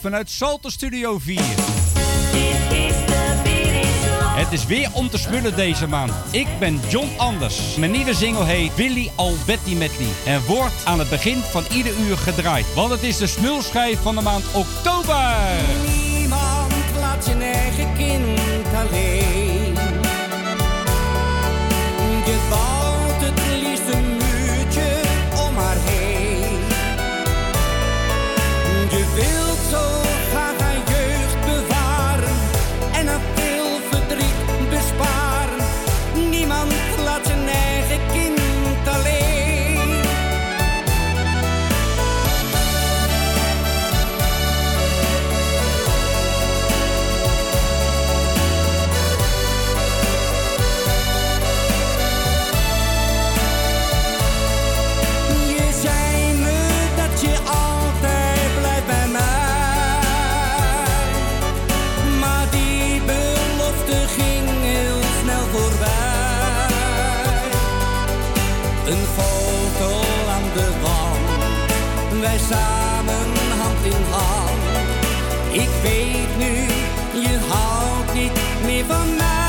vanuit Salter Studio 4. Het is weer om te smullen deze maand. Ik ben John Anders. Mijn nieuwe single heet Willy Albetti Medley. En wordt aan het begin van ieder uur gedraaid. Want het is de smulschijf van de maand oktober. Niemand laat zijn eigen kind alleen. Samen hand in hand. Ik weet nu, je houdt niet meer van mij.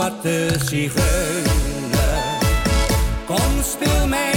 Zwarte zigeuner, kom speel mij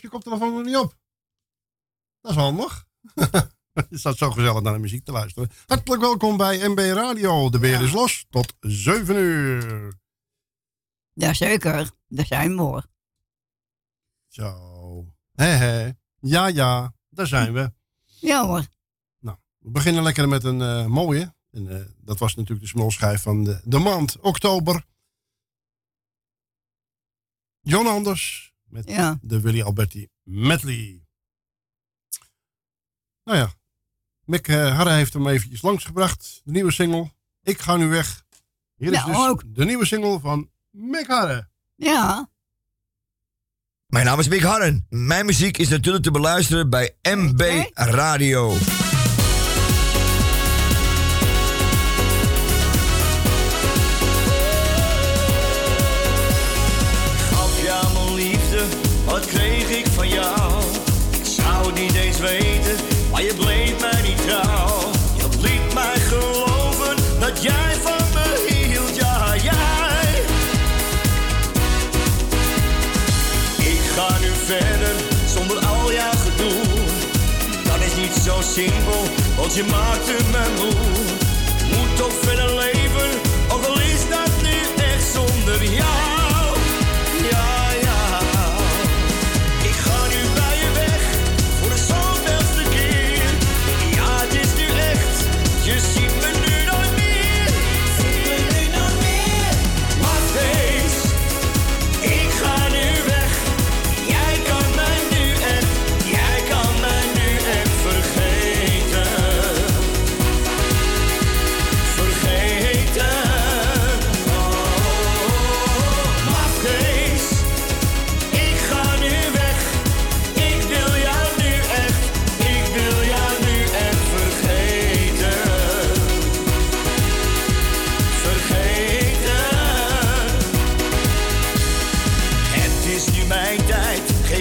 Je hebt je koptelefoon nog niet op. Dat is handig. je staat zo gezellig naar de muziek te luisteren. Hartelijk welkom bij MB Radio. De beer is los tot 7 uur. Jazeker, daar zijn we hoor. Zo. Hé, hé. Ja, ja. Daar zijn we. Ja hoor. Nou, we beginnen lekker met een eh, mooie. En, eh, dat was natuurlijk de smolschijf van de, de maand oktober. John Anders met Ja. de Willy Alberti medley. Nou ja, Mick eh, Harre heeft hem eventjes langsgebracht. De nieuwe single. Ik ga nu weg. Hier is Ja, dus ook. de nieuwe single van Mick Harre. Ja. Mijn naam is Mick Harren. Mijn muziek is natuurlijk te beluisteren bij MB Radio. Simpel, want je maakte me moe. Moet toch verder leven,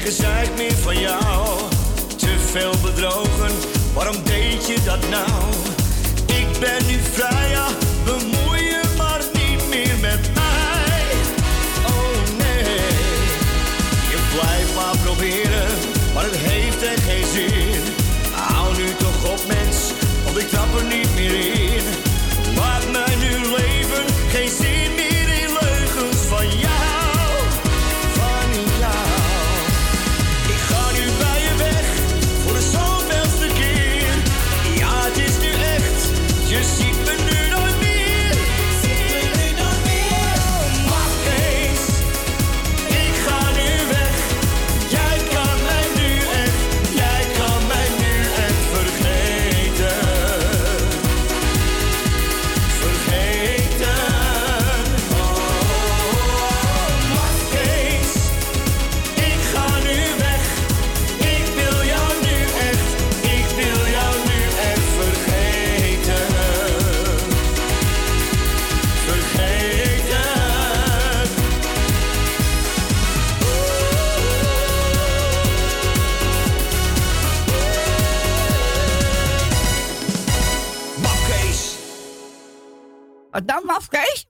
gezeik meer van jou. Te veel bedrogen, waarom deed je dat nou?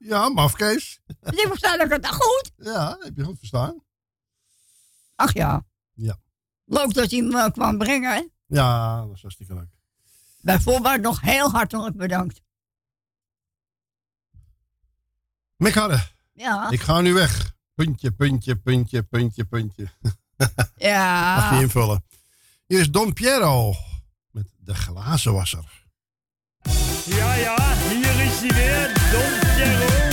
Ja, mafkees. Die verstaan ik het goed. Ja, heb je goed verstaan. Ach ja. Ja. Leuk dat hij me eh, kwam brengen. Ja, dat was hartstikke leuk. Bij voorbaat nog heel hartelijk bedankt. Mick Ja. Ik ga nu weg. Puntje, puntje, puntje, puntje, puntje. Ja. Mag je invullen. Hier is Don Piero met de glazenwasser. Ja, ja, hier is hij weer. 龙卷龙。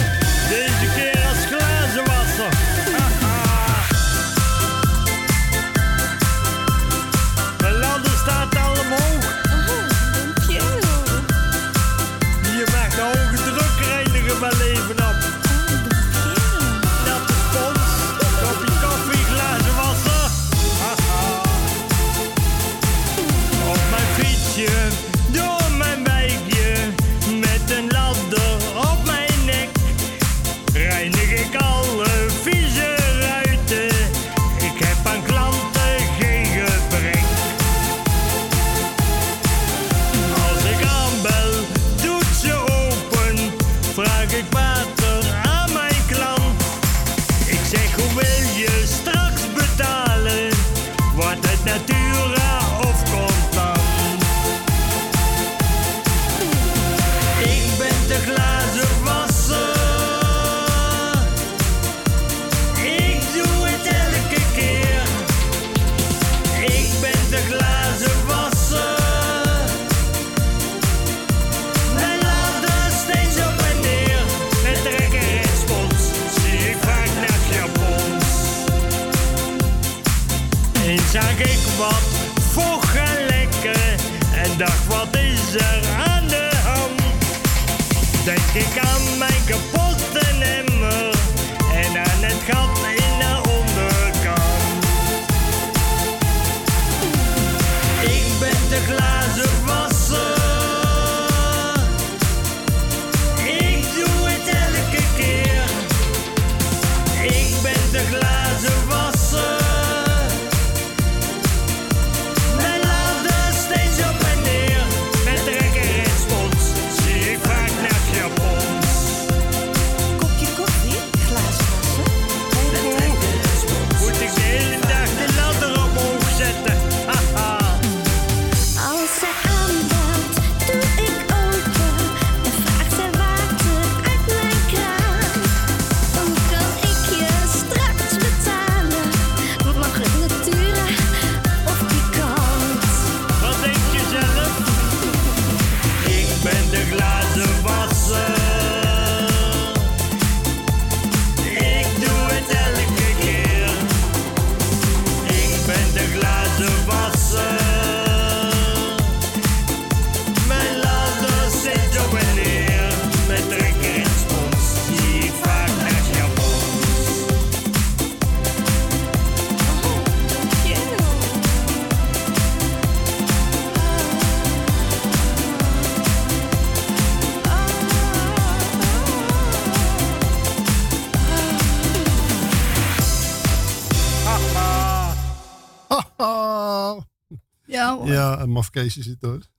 Nou, ja, en Mafkeesje zit er.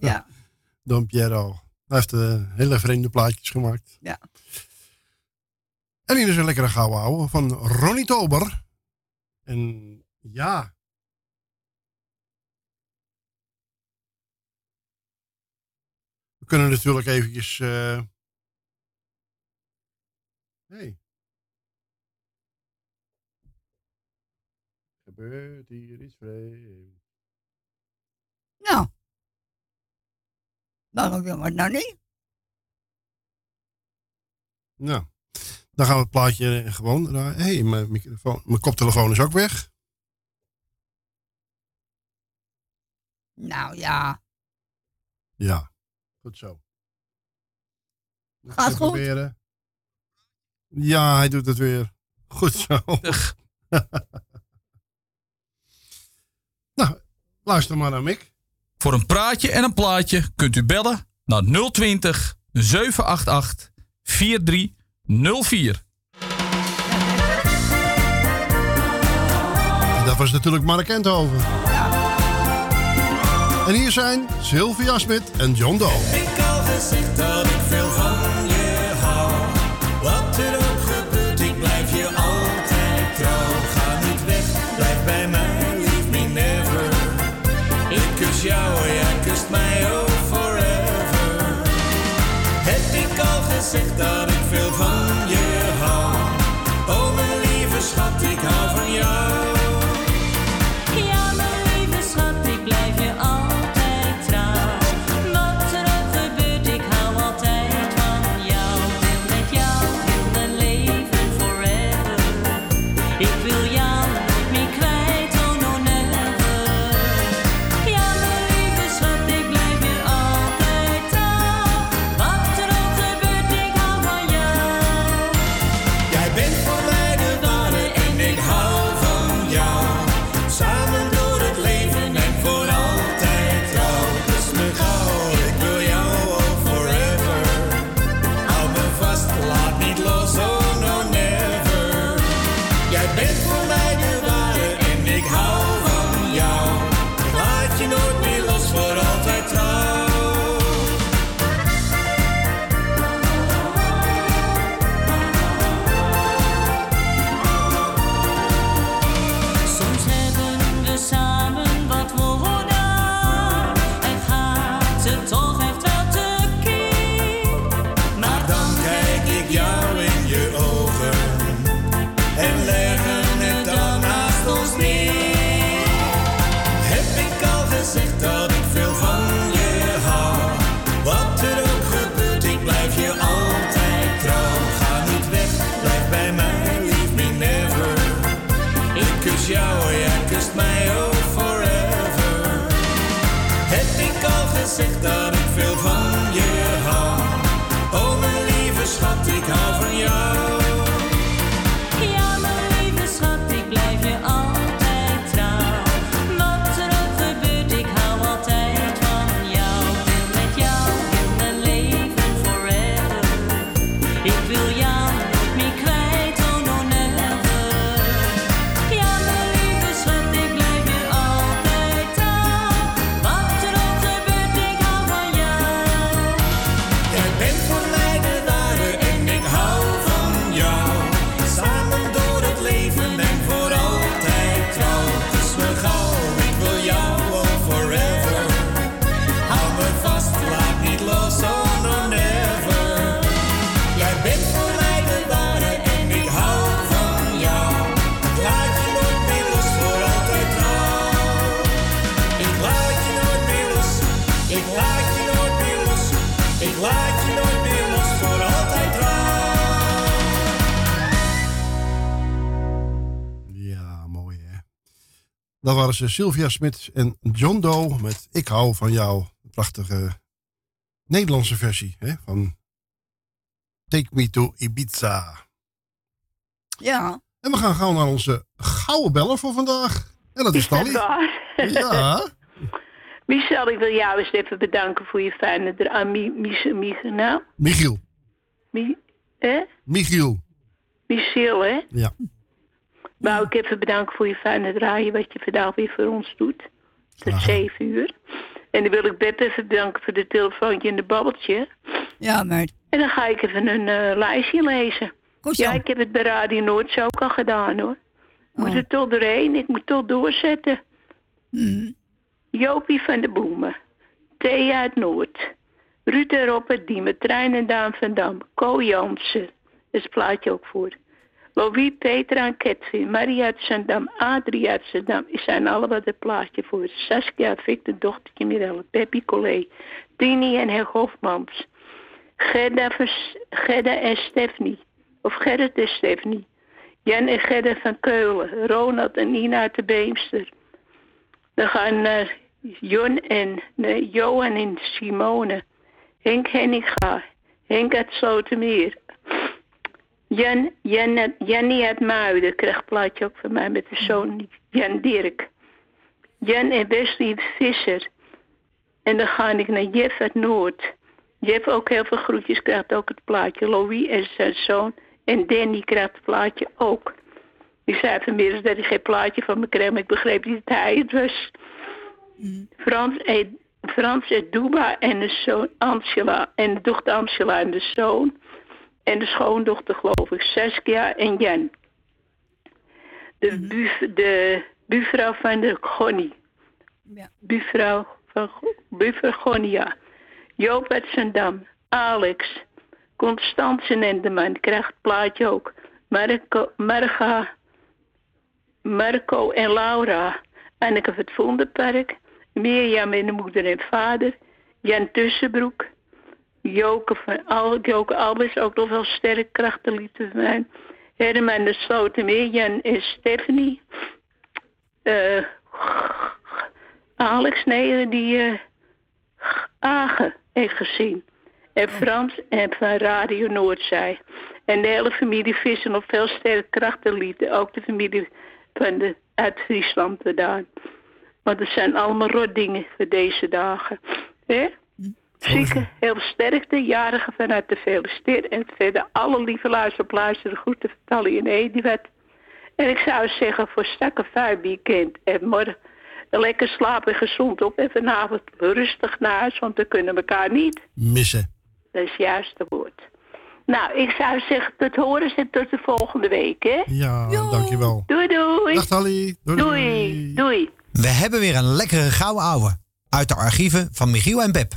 Ja. Don Piero. Hij heeft eh, hele vreemde plaatjes gemaakt. Ja. En hier is een lekkere gouden ouwe van Ronnie Tober. En ja, We kunnen natuurlijk eventjes... Uh... Hey. Gebeurt hier iets vreemds? Waarom wil het nou niet? Nou, dan gaan we het plaatje eh, gewoon. Hé, hey, mijn, microfoon, mijn koptelefoon is ook weg. Nou ja. Ja, goed zo. Gaat goed. Proberen. Ja, hij doet het weer. Goed zo. nou, luister maar naar Mick. Voor een praatje en een plaatje kunt u bellen naar 020 788 4304. Dat was natuurlijk Mark Enthoven. En hier zijn Sylvia Smit en John Doe. zegt dat. Dat waren ze Sylvia Smit en John Doe met Ik hou van jou. Een prachtige Nederlandse versie hè, van Take Me to Ibiza. Ja. En we gaan gauw naar onze gouden bellen voor vandaag. En dat is Tally. Ja. Michel, ik wil jou eens even bedanken voor je fijne... Ah, mi, mi, mi, nou? Michiel. Mi. Michiel. Michiel, hè? Ja. Wou ik even bedanken voor je fijne draaien wat je vandaag weer voor ons doet. Tot zeven uur. En dan wil ik Beb even bedanken voor de telefoontje en de babbeltje. Ja, meid. En dan ga ik even een eh, lijstje lezen. Goed zo. Ja, ik heb het bij Radio Noord zo ook al gedaan hoor. Ik moet er toch doorheen, ik moet toch doorzetten. Jopie van de Boemen. Thea uit Noord. Ruud en Robert Diemen, Trein en Daan van Dam. Co Jansen. Dat is het plaatje ook voor. Louis, Petra en Ketvin. Marie uit Zandam. Adrie uit Zandam. Die zijn allemaal het plaatje voor. Saskia, Victor, dochtertje Mirelle. Peppy Collet. Tini en Her Hofmans. Gerda, en Stefanie. Of Gerrit en Stefanie. Jan en Gerda van Keulen. Ronald en Nina uit de Beemster. Dan gaan eh, Jon en Johan en Simone. Henk Henninga. Henk uit Slotermeer. Jan, Jan, Jannie uit Muiden krijgt een plaatje ook van mij met de zoon Jan Dirk. Jan en Wesley Visser. En dan ga ik naar Jeff uit Noord. Jeff ook heel veel groetjes, krijgt ook het plaatje. Louis en zijn zoon. En Danny krijgt het plaatje ook. Die zei vanmiddag dat hij geen plaatje van me kreeg, maar ik begreep niet dat hij het was. Frans en, Frans en Duba en de zoon Angela. En de dochter Angela en de zoon. En de schoondochter geloof ik, Saskia en Jan. De, buf, de buurvrouw van de Gonnie. Ja. Buurvrouw van buurvrouw Gonia. Joop uit Zandam. Alex. Constance Nendeman. Krijgt het plaatje ook. Marco, Marga, Marco en Laura. Anneke van het Vondenpark. Mirjam en de moeder en vader. Jan Tussenbroek. Joke van Al, Joke Albers, ook nog wel sterk krachtenliefde van mij. Herman de Slotermeer, Jan en Stephanie. Eh, Alex, nee, die eh Agen heeft gezien. En Frans en van Radio Noordzij. En de hele familie Visser nog veel sterk krachtenliefde. Ook de familie van de, uit Friesland gedaan. Want het zijn allemaal rotdingen voor deze dagen. hè? Zieken, heel sterkte, jarigen vanuit de gefeliciteerd. En verder alle lieve luisteraars, luisteren goed te vertellen in Ediwet. En ik zou zeggen, voor stakke vijf weekend en morgen lekker slapen en gezond op. En vanavond rustig naar huis, want we kunnen elkaar niet. Missen. Dat is het juiste woord. Nou, ik zou zeggen, tot horen en tot de volgende week, hè? Ja, dankjewel. Doei, doei. Dag Tally. Doei. Doei, doei. We hebben weer een lekkere gouden ouwe. Uit de archieven van Michiel en Beb.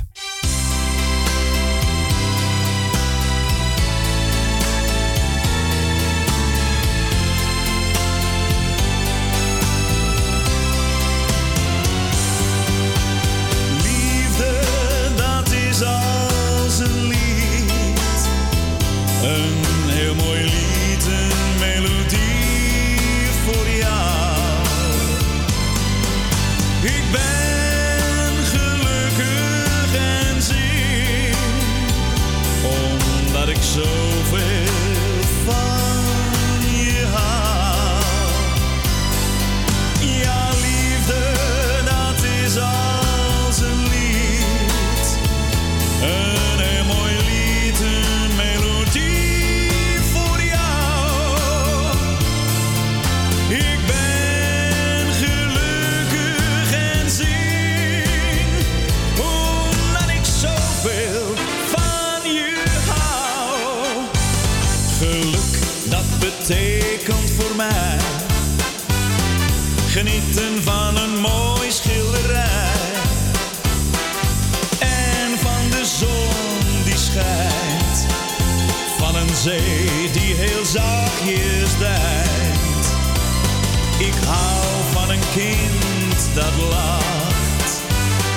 Genieten van een mooi schilderij. En van de zon die schijnt. Van een zee die heel zachtjes dijt. Ik hou van een kind dat lacht.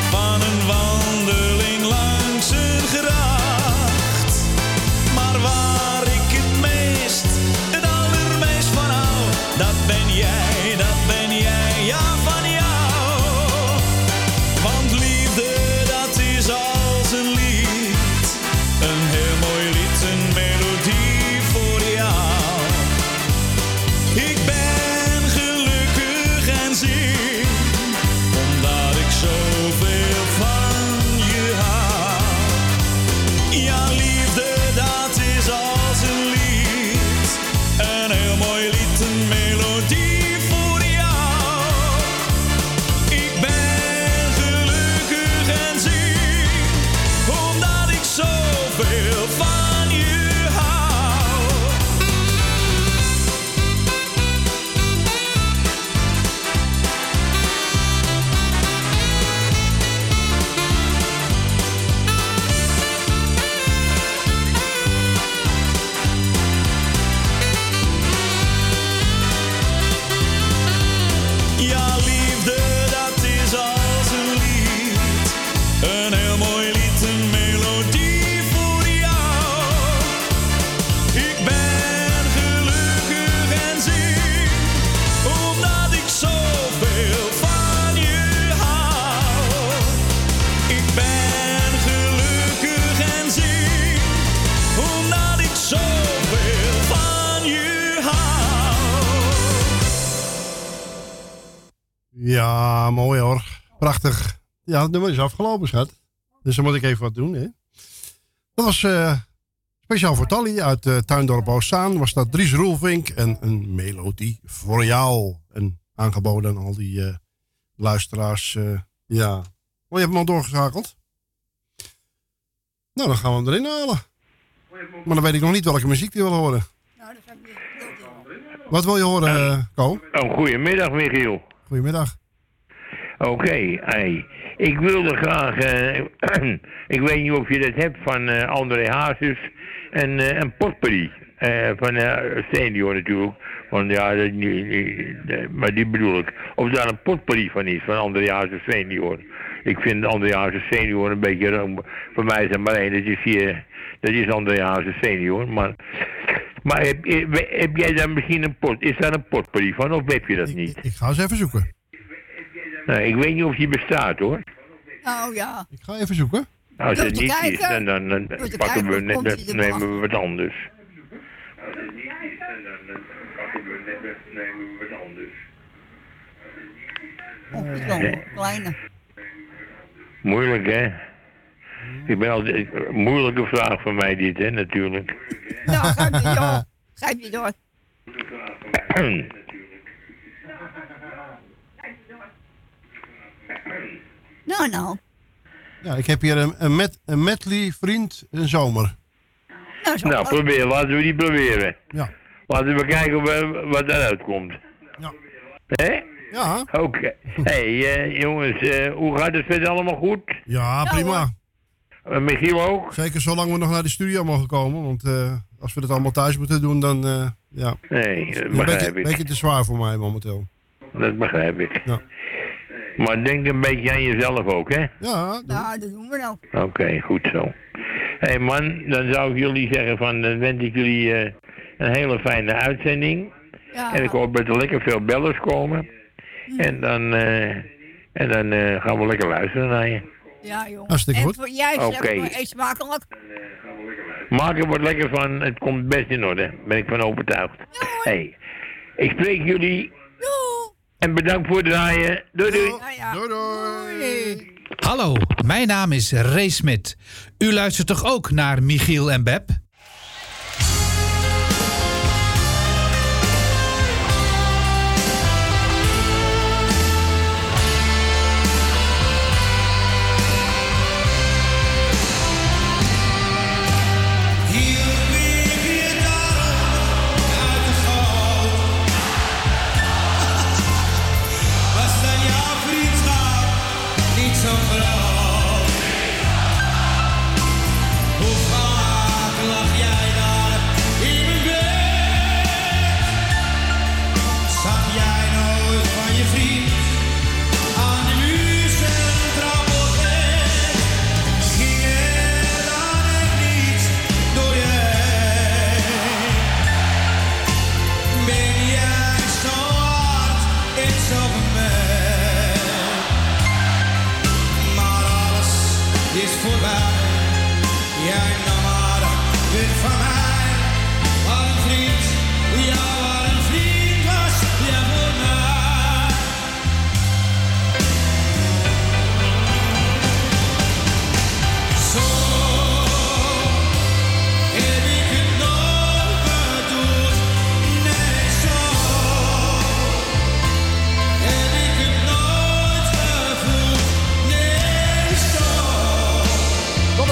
Van een wandeling langs Ja, het nummer is afgelopen, schat. Dus dan moet ik even wat doen, hè. Dat was eh, speciaal voor Tally uit eh, Tuindorp Oostzaan. Was dat Dries Roelvink en een melodie voor jou. En aangeboden aan al die eh, luisteraars. eh, ja. Oh, je hebt hem al doorgeschakeld? Nou, dan gaan we hem erin halen. Maar dan weet ik nog niet welke muziek die wil horen. Wat wil je horen, Ko? Oh, goedemiddag, Michiel. Goedemiddag. Oké, hey. Ik wilde graag, eh, ik weet niet of je dat hebt van eh, André Hazes, en een potpourri eh, van eh senior natuurlijk. Want ja, dat, maar die bedoel ik. Of daar een potpourri van is, van André Hazes senior. Ik vind André Hazes senior een beetje, voor mij is er maar één, dat is, hier, dat is André Hazes senior. Maar, maar heb, heb, jij daar misschien een pot, is daar een potpourri van of heb je dat niet? Ik ga eens even zoeken. Nee, ik weet niet of die bestaat hoor. Oh ja. Ik ga even zoeken. Als Door het niet is, kijken. dan, dan, dan Door te pakken we, kijken, net, komt dan hij er nemen wel. we wat anders. Is wel een kleine. Moeilijk hè? Ik ben altijd, moeilijke vraag voor mij dit hè, natuurlijk. Nou, geef je door. Geef je door. Nou, nou. Ja, ik heb hier een, een, met, een medley vriend een zomer. Nou, zo. nou, probeer, laten we die proberen. Ja. Laten we kijken wa- wat eruit komt. Ja. Hè? Ja. Oké. hey, eh, jongens, eh, hoe gaat het verder allemaal goed? Ja, prima. Uh, Michiel ook? Zeker zolang we nog naar de studio mogen komen. Want eh, als we dat allemaal thuis moeten doen, dan eh ja. Nee, dat een beetje, begrijp ik. beetje te zwaar voor mij momenteel. Dat begrijp ik. Ja. Maar denk een beetje aan jezelf ook, hè? Ja, Nou, dat doen we nou. Oké, goed zo. Hé hey man, dan zou ik jullie zeggen van, dan wens ik jullie eh, een hele fijne uitzending. Ja. En ik hoop dat er lekker veel bellers komen. En dan, eh, en dan eh, gaan we lekker luisteren naar je. Ja, jongen. Hartstikke en goed. voor jij Oké. maar, eet smakelijk. Maak er wat lekker van, het komt best in orde. Daar ben ik van overtuigd. hey, ik spreek jullie. En bedankt voor het draaien. Doei doei. Doei doei. Hallo, mijn naam is Ray Smit. U luistert toch ook naar Michiel en Beb?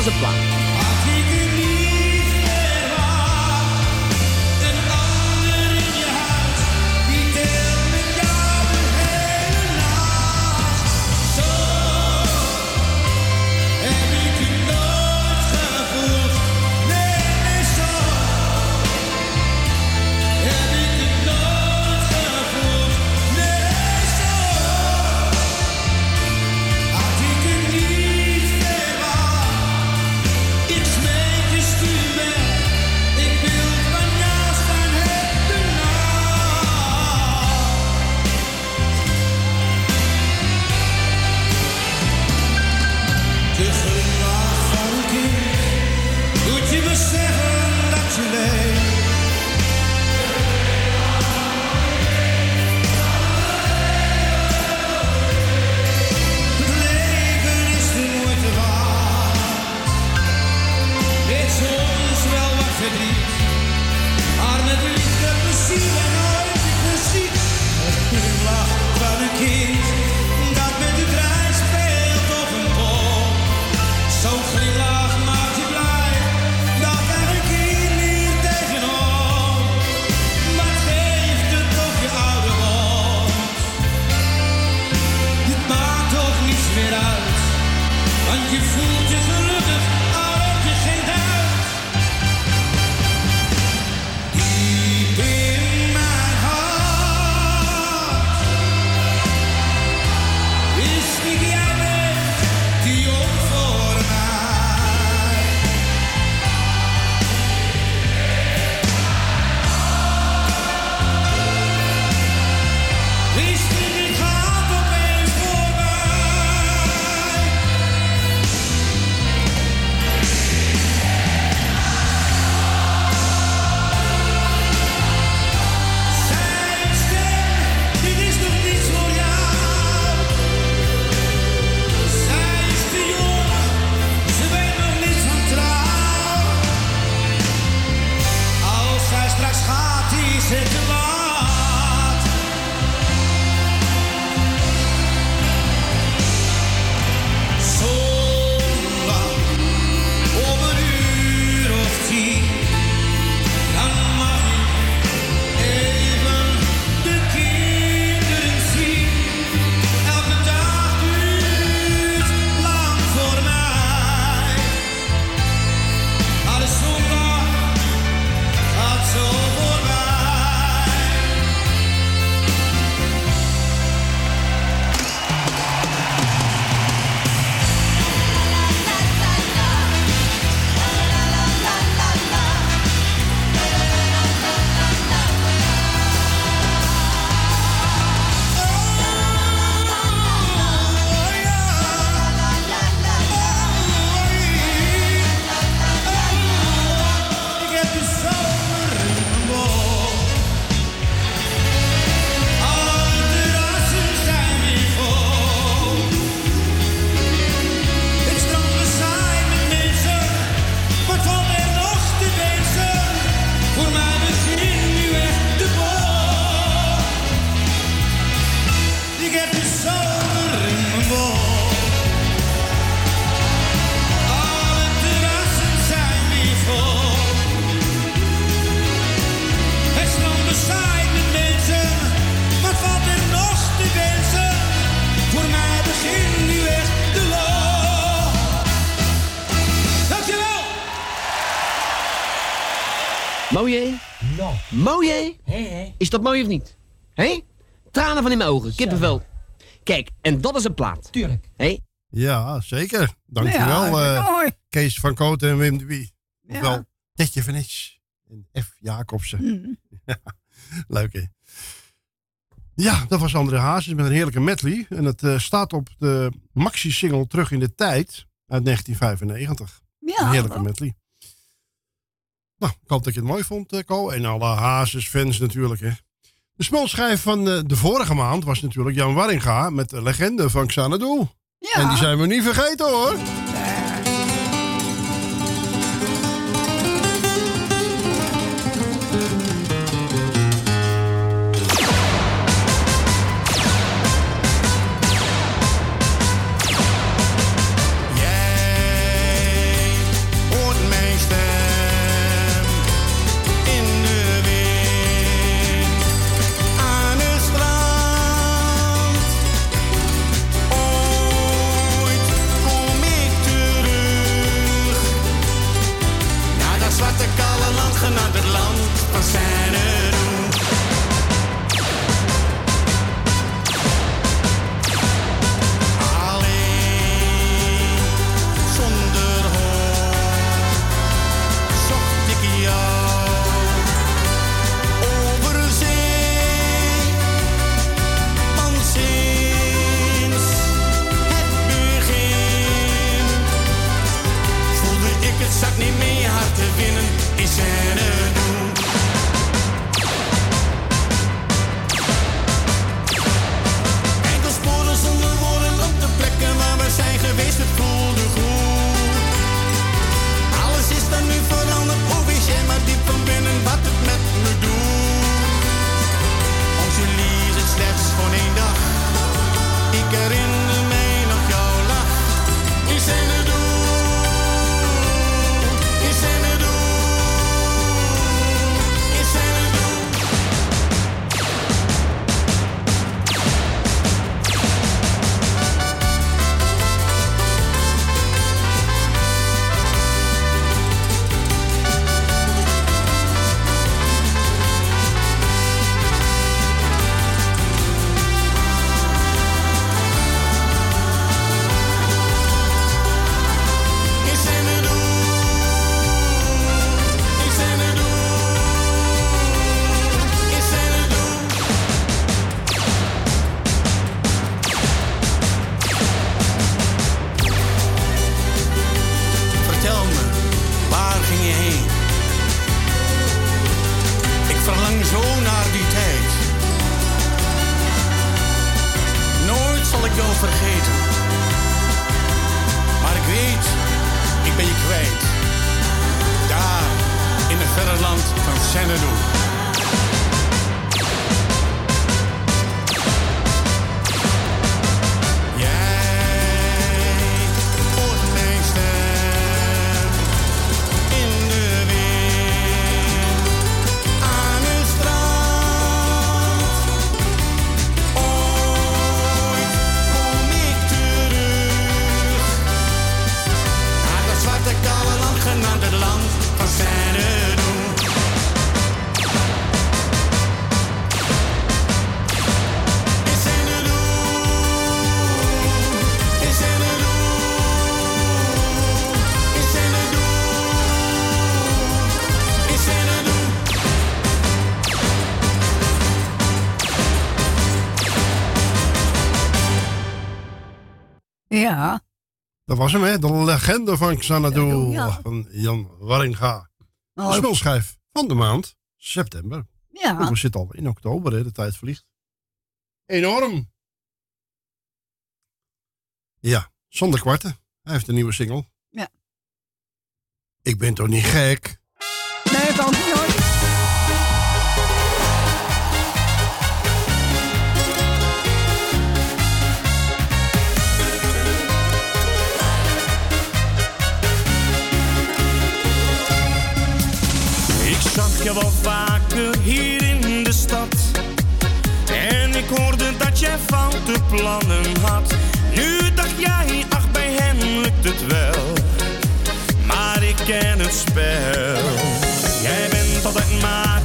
Dat is een plan. Dat mooi of niet? Hé? Tranen van in mijn ogen, kippenvel. Kijk, en dat is een plaat. Tuurlijk. Hé? Ja, zeker. Dankjewel, Ja, eh, mooi. Kees van Kooten en Wim de Wie. Ja. Ofwel Tetje van Etsch en F. Jacobsen. Mm. Leuk, hè? Ja, dat was André Hazes met een heerlijke medley. En het eh, staat op de maxi-single Terug in de Tijd uit 1995. Ja, een heerlijke medley. Nou, ik hoop dat je het mooi vond, eh, Co. En alle Hazes-fans natuurlijk, hè. De smulschijf van eh, de vorige maand was natuurlijk Jan Warringa met de legende van Xanadu. En die zijn we niet vergeten, hoor. Ja. Dat was hem, hè? De legende van Xanadu. Ja. Van Jan Waringa. De Oh. smulschijf van de maand september. Ja. Oh, we zitten al in oktober, hè? De tijd vliegt. Enorm. Ja, zonder kwarten. Hij heeft een nieuwe single. Ja. Ik ben toch niet gek? Nee, ik zag je wel vaker hier in de stad. En ik hoorde dat jij foute plannen had. Nu dacht jij, ach bij hen lukt het wel. Maar ik ken het spel. Jij bent altijd maar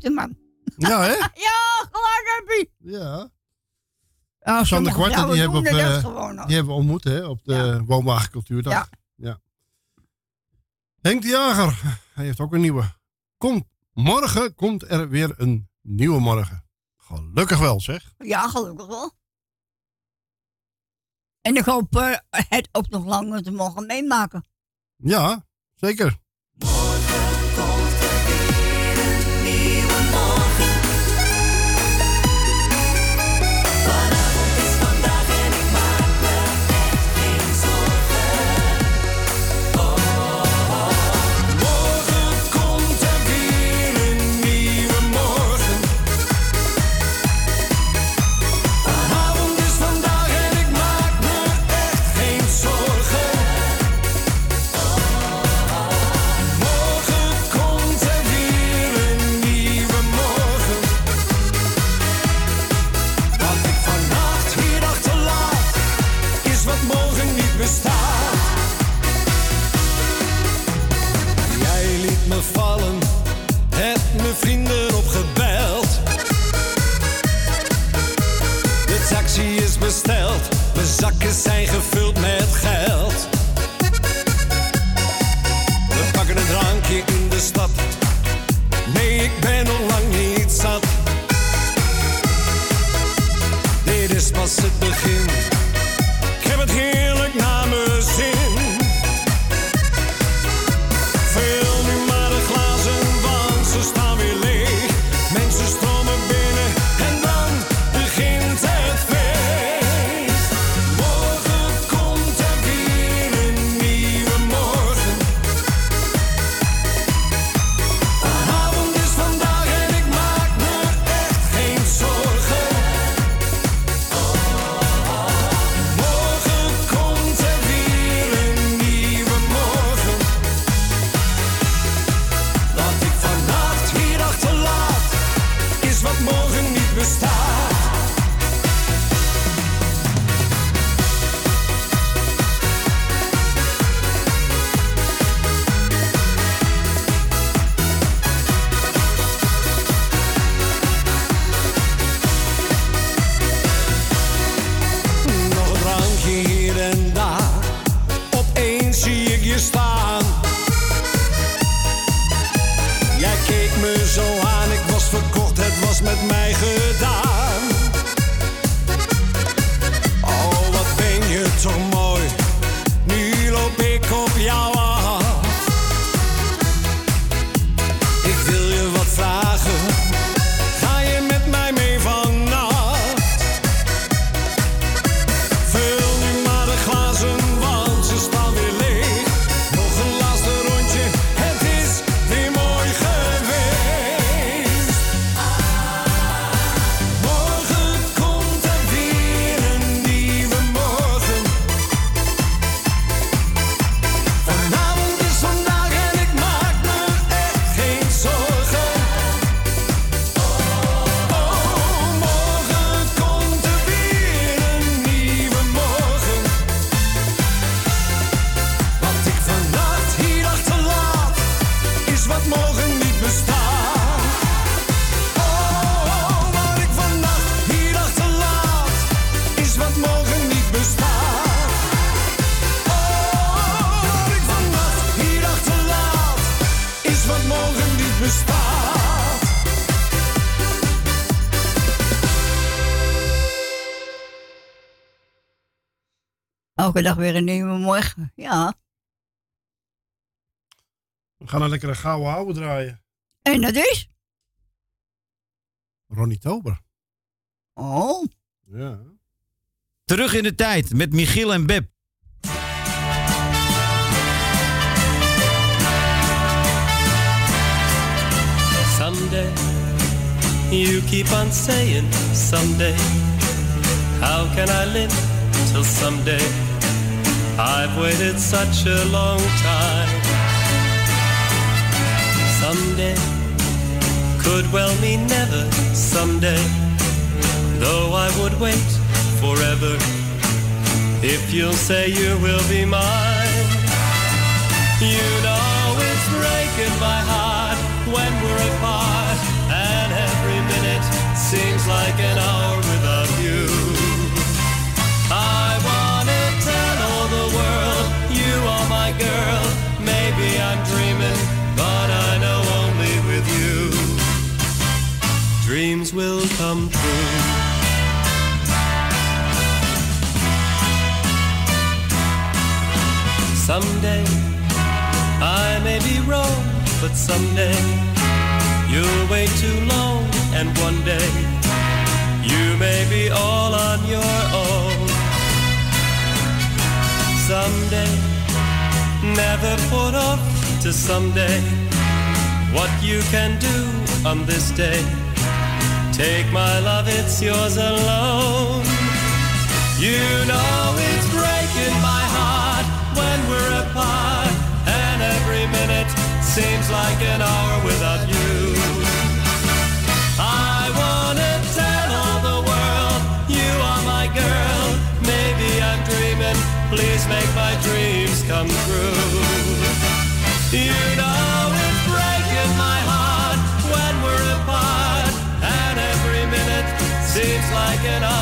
man. Ja, hè? ja, gewoon heb Ja. Ja, Sander Kwarten, die hebben, op, eh, die hebben we ontmoet hè, op de woonwagencultuurdag. Ja. ja. Henk de Jager, hij heeft ook een nieuwe. Komt, morgen komt er weer een nieuwe morgen. Gelukkig wel, zeg. Ja, gelukkig wel. En ik hoop eh, het ook nog langer te mogen meemaken. Ja, zeker. geld. Mijn zakken zijn gevuld met geld. Elke dag weer een nieuwe morgen. Ja. We gaan een lekkere gouden ouwe draaien. En dat is? Ronnie Tober. Oh. Ja. Terug in de tijd met Michiel en Beb. Someday, you keep on saying someday. How can I live till someday? I've waited such a long time. Someday could well mean never. Someday, though I would wait forever. If you'll say you will be mine, you know it's breaking my heart come true. Someday I may be wrong, but someday you'll wait too long, and one day you may be all on your own. Someday, never put off to someday what you can do on this day. Take my love, it's yours alone. You know it's breaking my heart when we're apart, and every minute seems like an hour without you. I wanna tell all the world you are my girl. Maybe I'm dreaming, please make my dreams come true. You know taken off.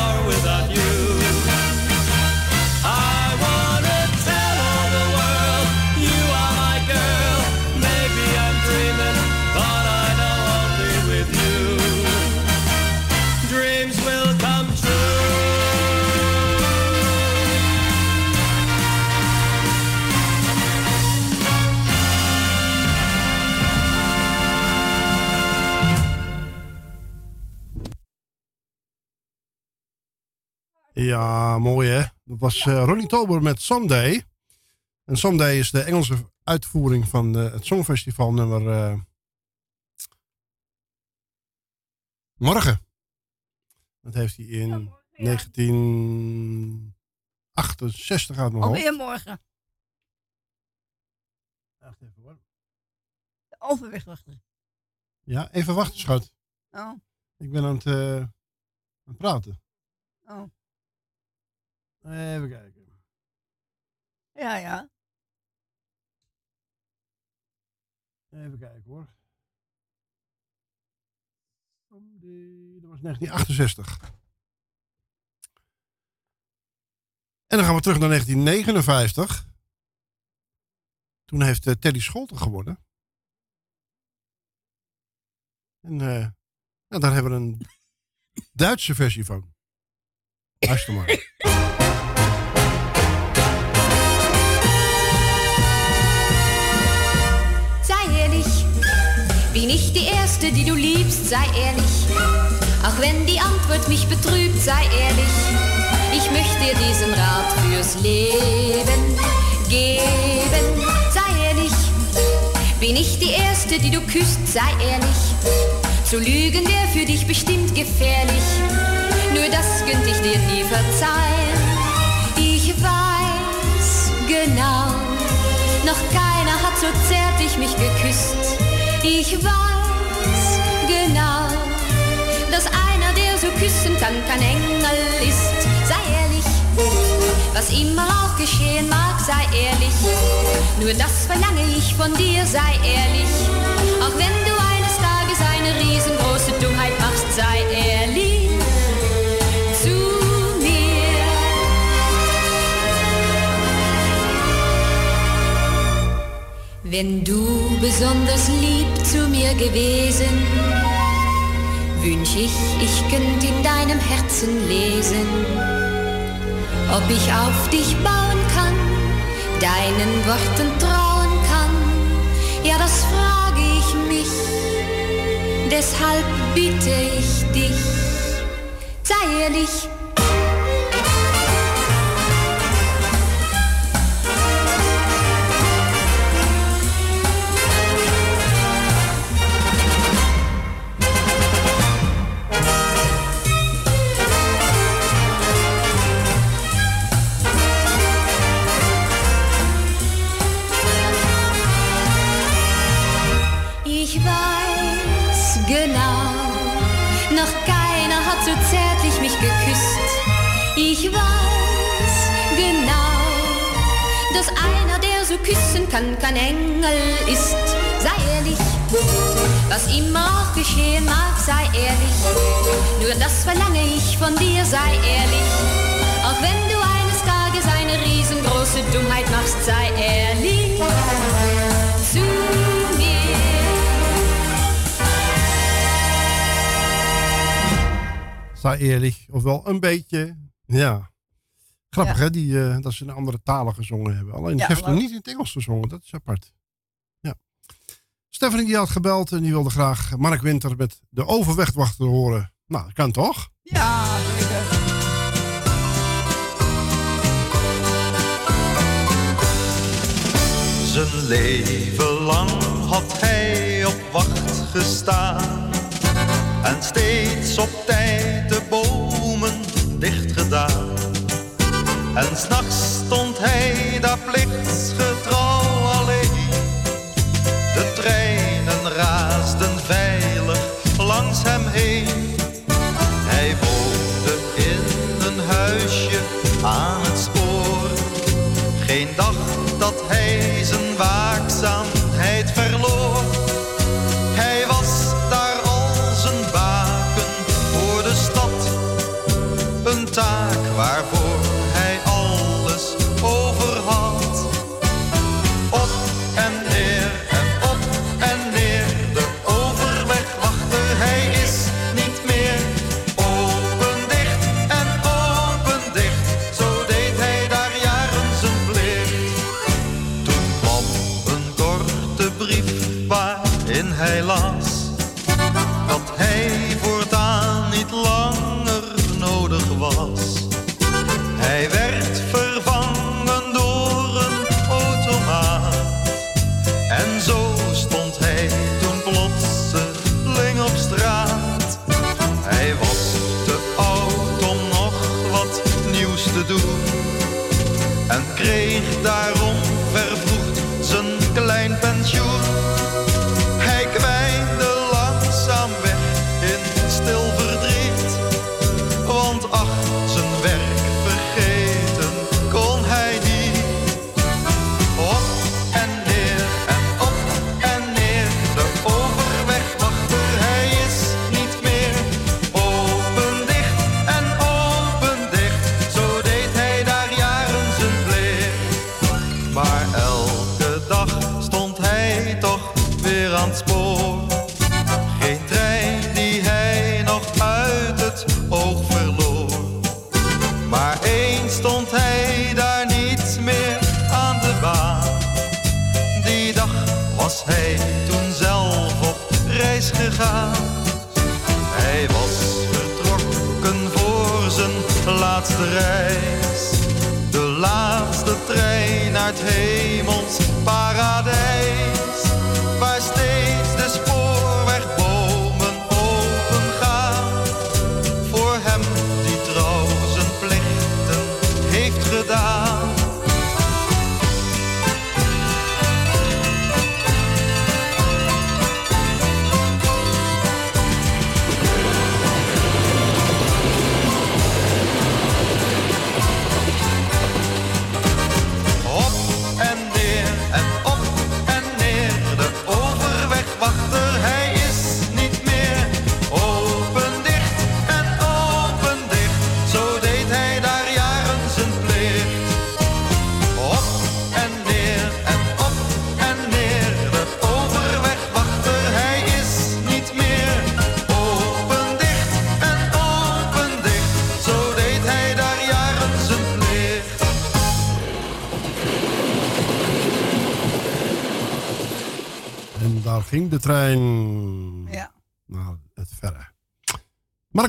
Ja, mooi hè. Dat was eh, Ronnie Tober met Someday. En Someday is de Engelse uitvoering van eh, het Songfestival nummer... eh, Morgen. Dat heeft hij in 1968 uit mijn hoofd. Alweer morgen. Wacht even hoor. De overweg wachten. Ja, even wachten schat. Oh. Ik ben aan het, aan het praten. Oh. Even kijken. Ja, ja. Even kijken hoor. Dat was 1968. En dan gaan we terug naar 1959. Toen heeft eh, Teddy Scholten gewonnen. En eh, nou, daar hebben we een Duitse versie van. Luister maar. bin ich die Erste, die du liebst, sei ehrlich. Auch wenn die Antwort mich betrübt, sei ehrlich. Ich möchte dir diesen Rat fürs Leben geben. Sei ehrlich, bin ich die Erste, die du küsst, sei ehrlich. Zu lügen wäre für dich bestimmt gefährlich. Nur das könnte ich dir nie verzeihen. Ich weiß genau, noch keiner hat so zärtlich mich geküsst. Ich weiß genau, dass einer, der so küssen kann, kein Engel ist. Sei ehrlich, was immer auch geschehen mag, sei ehrlich. Nur das verlange ich von dir, sei ehrlich. Auch wenn du eines Tages eine riesengroße Dummheit machst, sei ehrlich. Besonders lieb zu mir gewesen, wünsch ich, ich könnte in deinem Herzen lesen. Ob ich auf dich bauen kann, deinen Worten trauen kann, ja, das frage ich mich. Deshalb bitte ich dich, sei ehrlich. Kann, kein Engel ist. Sei ehrlich, was immer auch geschehen mag, sei ehrlich. Nur das verlange ich von dir, sei ehrlich. Auch wenn du eines Tages eine riesengroße Dummheit machst, sei ehrlich zu mir. Sta eerlijk, ofwel een beetje. Ja. Grappig hè, die, eh, dat ze in andere talen gezongen hebben. Alleen Ja, heeft nog niet in het Engels gezongen, dat is apart. Ja. Stephanie die had gebeld en die wilde graag Mark Winter met de overwegwachter horen. Nou, dat kan toch? Ja, zeker. Zijn leven lang had hij op wacht gestaan en steeds op tijd de En s'nachts stond hij daar plichtsgetrouw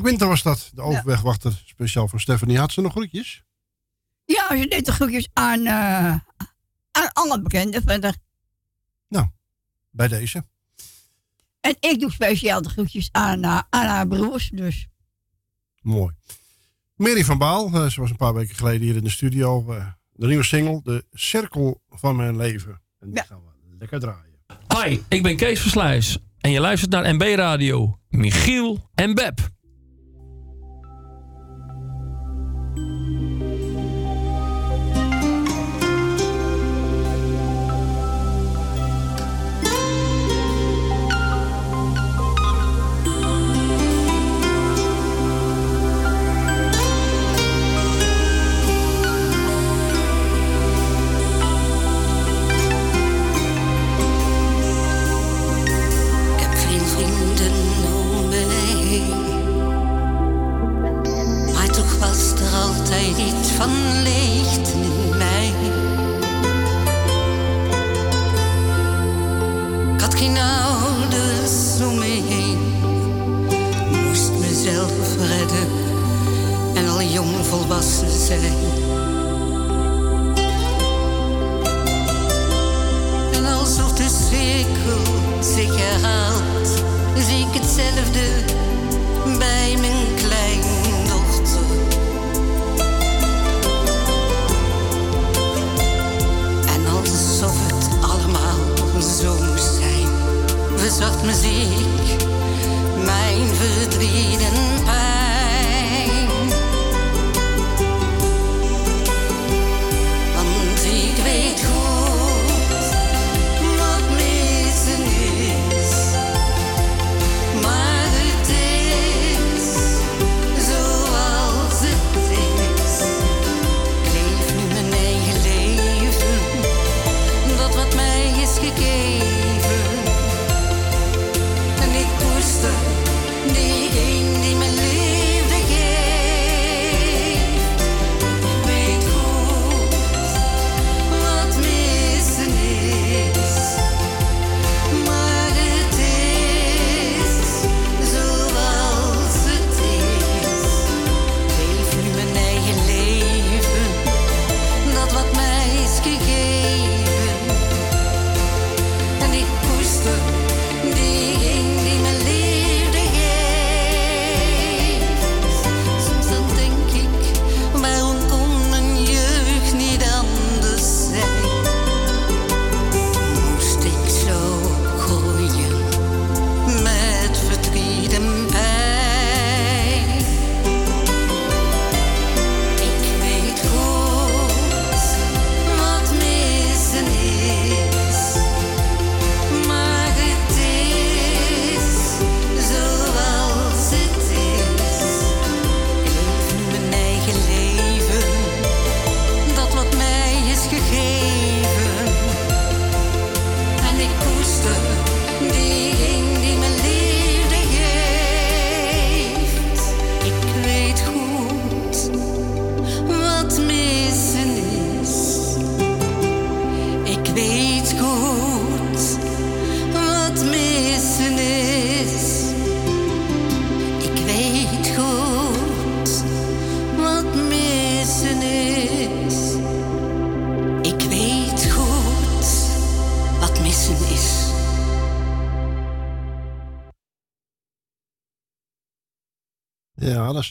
Mark Winter was dat, de overwegwachter. Speciaal voor Stephanie. Had ze nog groetjes? Ja, ze deed de groetjes aan, eh, aan alle bekenden verder. Bij deze. En ik doe speciaal de groetjes aan, eh, aan haar broers. Dus Mooi. Mary van Baal, eh, ze was een paar weken geleden hier in de studio. eh, de nieuwe single, De Cirkel van Mijn Leven. En die gaan we lekker draaien. Hi, ik ben Kees Versluis en je luistert naar MB Radio. Michiel en Beb.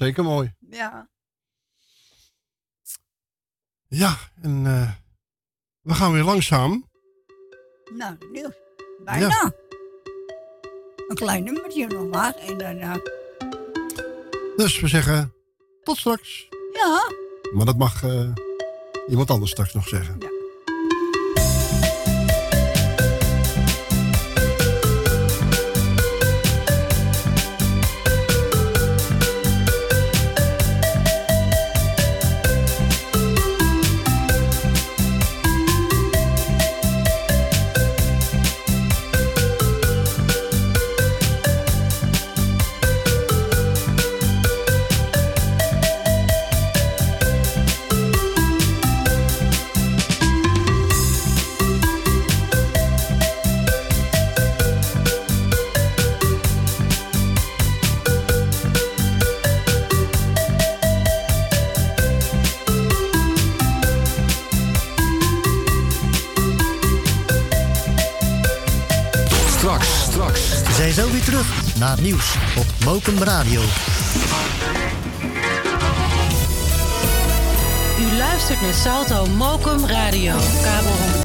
Zeker mooi. ja. Ja, en eh, we gaan weer langzaam. Nou, nieuws. Bijna. Een klein nummertje nog maar. En dan, eh, Dus we zeggen tot straks. ja. Maar dat mag eh, iemand anders straks nog zeggen. Ik naar het nieuws op Mokum Radio. U luistert naar Salto Mokum Radio. Kabel 100.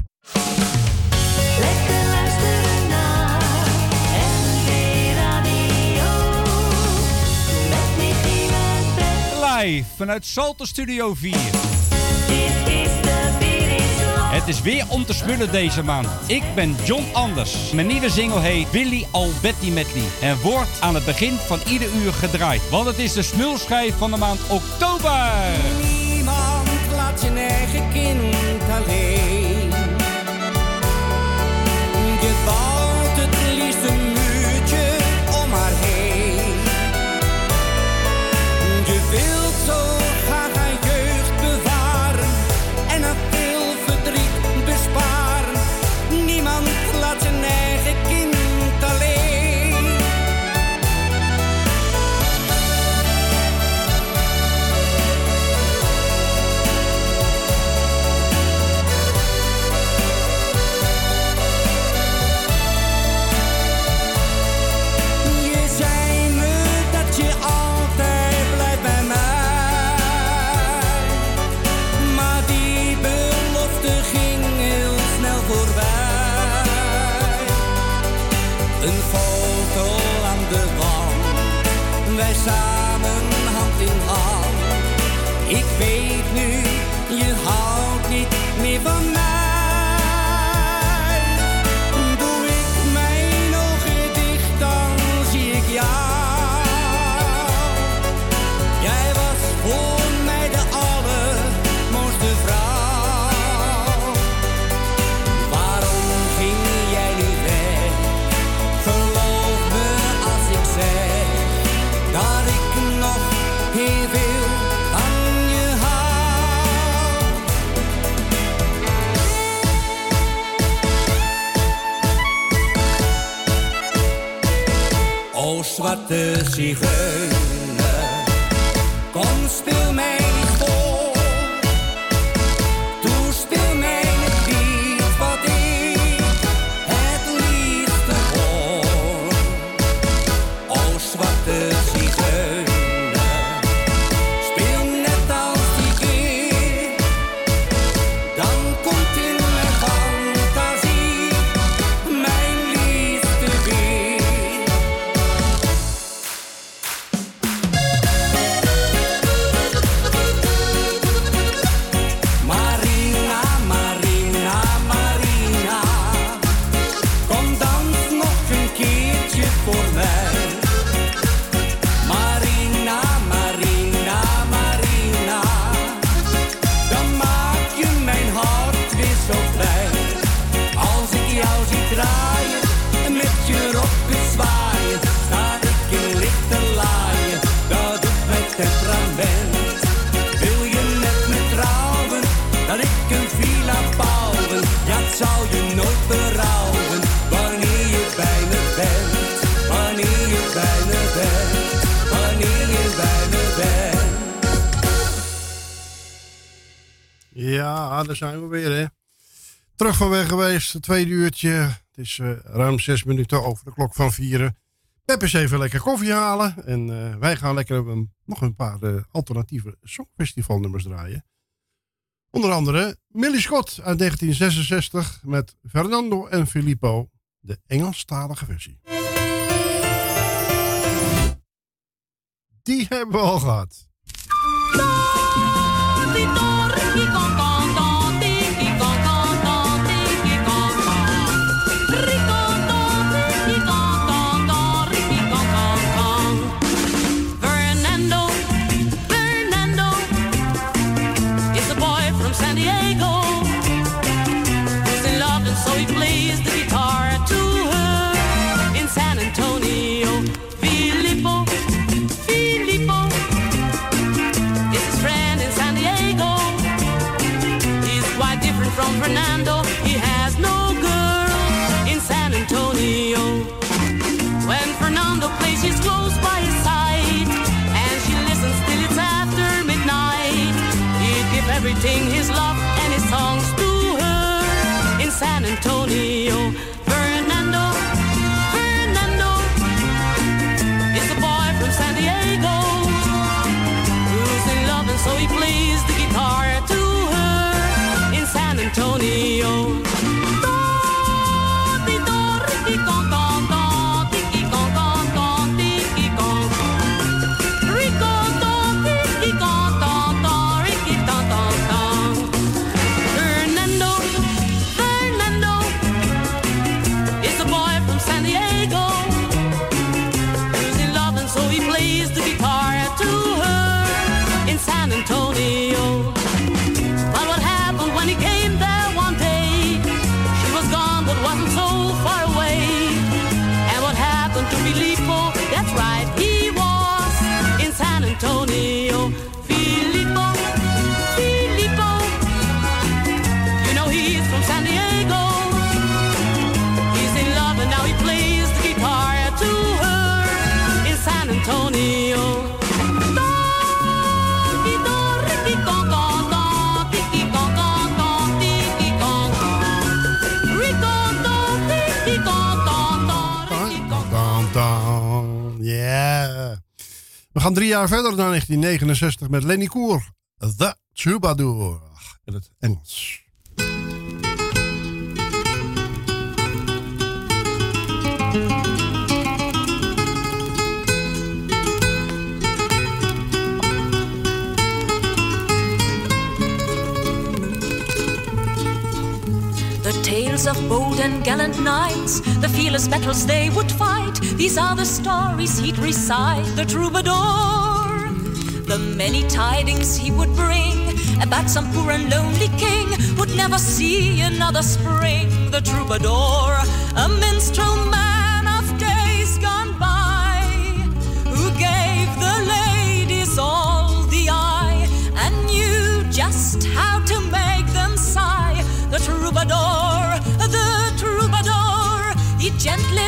Live vanuit Salto Studio 4. Het is weer om te smullen deze maand. Ik ben John Anders. Mijn nieuwe single heet Willy Albetti Medley. En wordt aan het begin van ieder uur gedraaid. Want het is de smulschijf van de maand oktober. Niemand laat zijn eigen kind alleen. Samen hand in hand. Ik weet nu, je houdt niet meer van mij. O zwarte zigeuner, van weg geweest, het tweede uurtje. Het is eh, ruim zes minuten over de klok van vieren. Pep is even lekker koffie halen. En eh, wij gaan lekker een- nog een paar eh, alternatieve songfestivalnummers draaien. Onder andere Millie Scott uit 1966 met Fernando en Filippo, de Engelstalige versie. Die hebben we al gehad. We gaan drie jaar verder naar 1969 met Lenny Koer, The Troubadour, in het Engels. tales of bold and gallant knights, the fearless battles they would fight. These are the stories he'd recite, the troubadour. The many tidings he would bring about some poor and lonely king would never see another spring. The troubadour, a minstrel man of days gone by, who gave the ladies all the eye and knew just how to make them sigh. The troubadour gently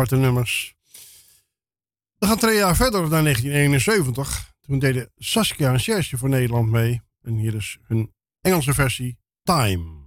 aparte nummers. We gaan twee jaar verder naar 1971. Toen deden Saskia een Serge voor Nederland mee. En hier is hun Engelse versie Time.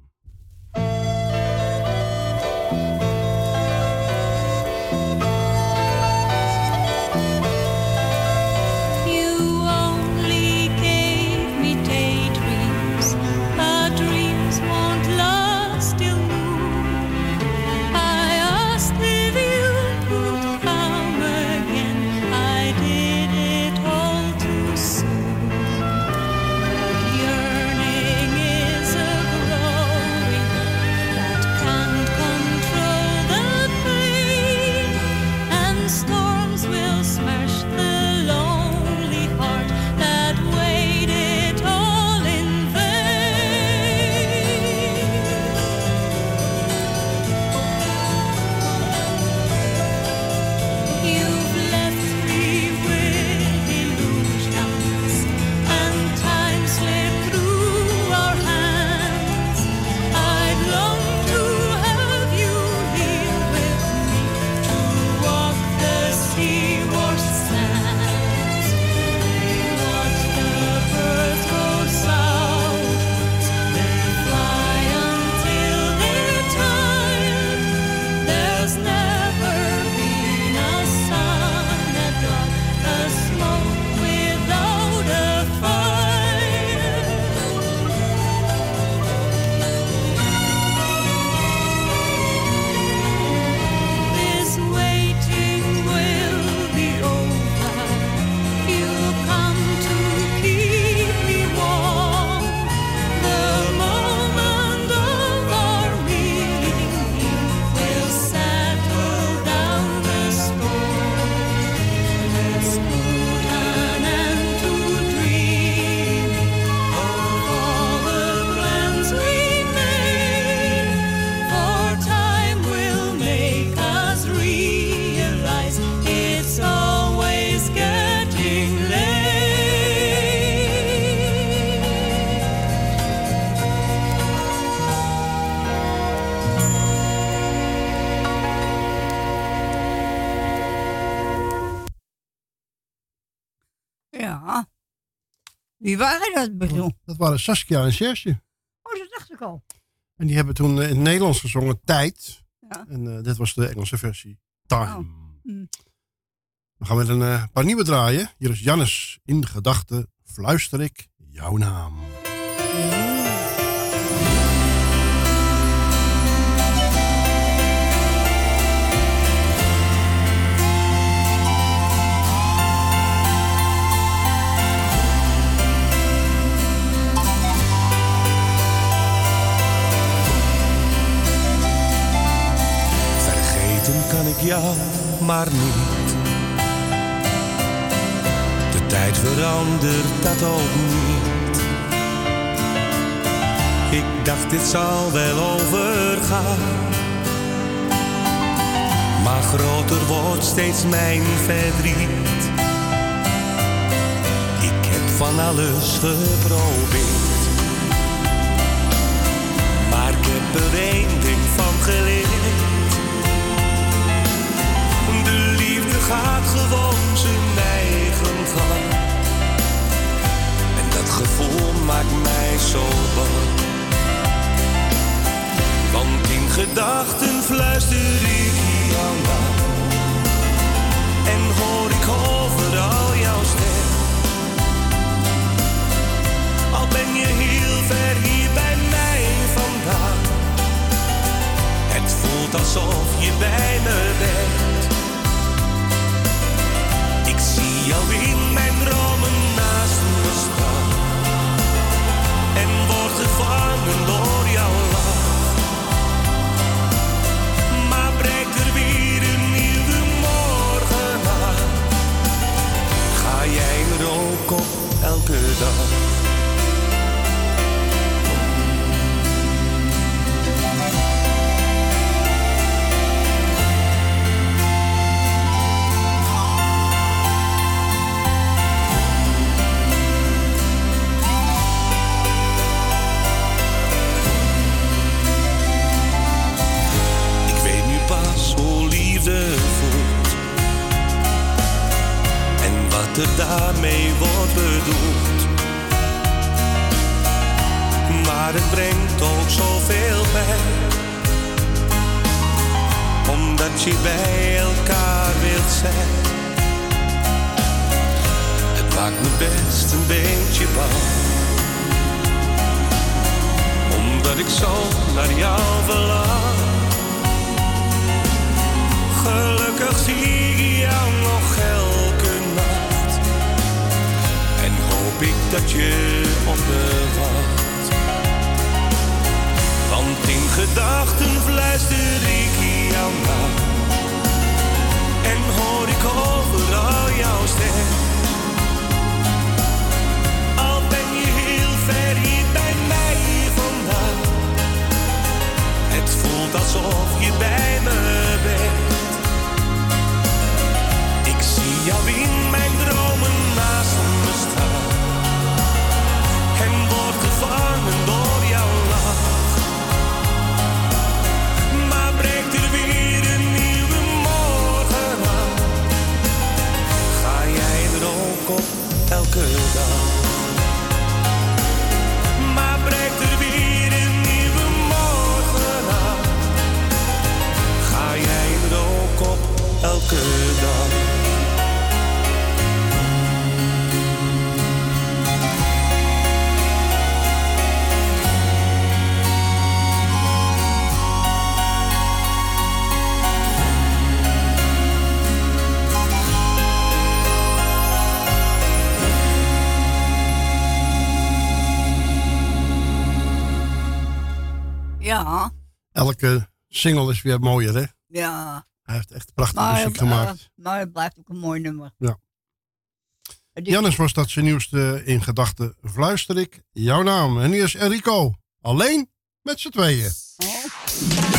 Wie waren dat, bedoel? Dat waren Saskia en Serge. Oh, dat dacht ik al. En die hebben toen eh, in het Nederlands gezongen Tijd. Ja. En eh, dit was de Engelse versie. Time. Hm. We gaan met een eh, paar nieuwe draaien. Hier is Jannes. In gedachten fluister ik jouw naam. Kan ik jou maar niet. De tijd verandert dat ook niet. Ik dacht dit zal wel overgaan. Maar groter wordt steeds mijn verdriet. Ik heb van alles geprobeerd. Maar ik heb er één ding van geleerd. Gaat gewoon zijn eigen gang. En dat gevoel maakt mij zo bang. Want in gedachten fluister ik jou na. En hoor ik overal jouw stem. Al ben je heel ver hier bij mij vandaan. Het voelt alsof je bij me bent. Ik zie jou in mijn dromen naast me staan. En word gevangen door jouw lach. Maar breekt er weer een nieuwe morgen aan. Ga jij er ook op elke dag? Single is weer mooier, hè? ja. Hij heeft echt prachtige Maar, muziek eh, gemaakt. maar het blijft ook een mooi nummer. Ja. Jannes was dat zijn nieuwste in gedachten. Fluister ik jouw naam. En hier is Enrico. Alleen met z'n tweeën. Ik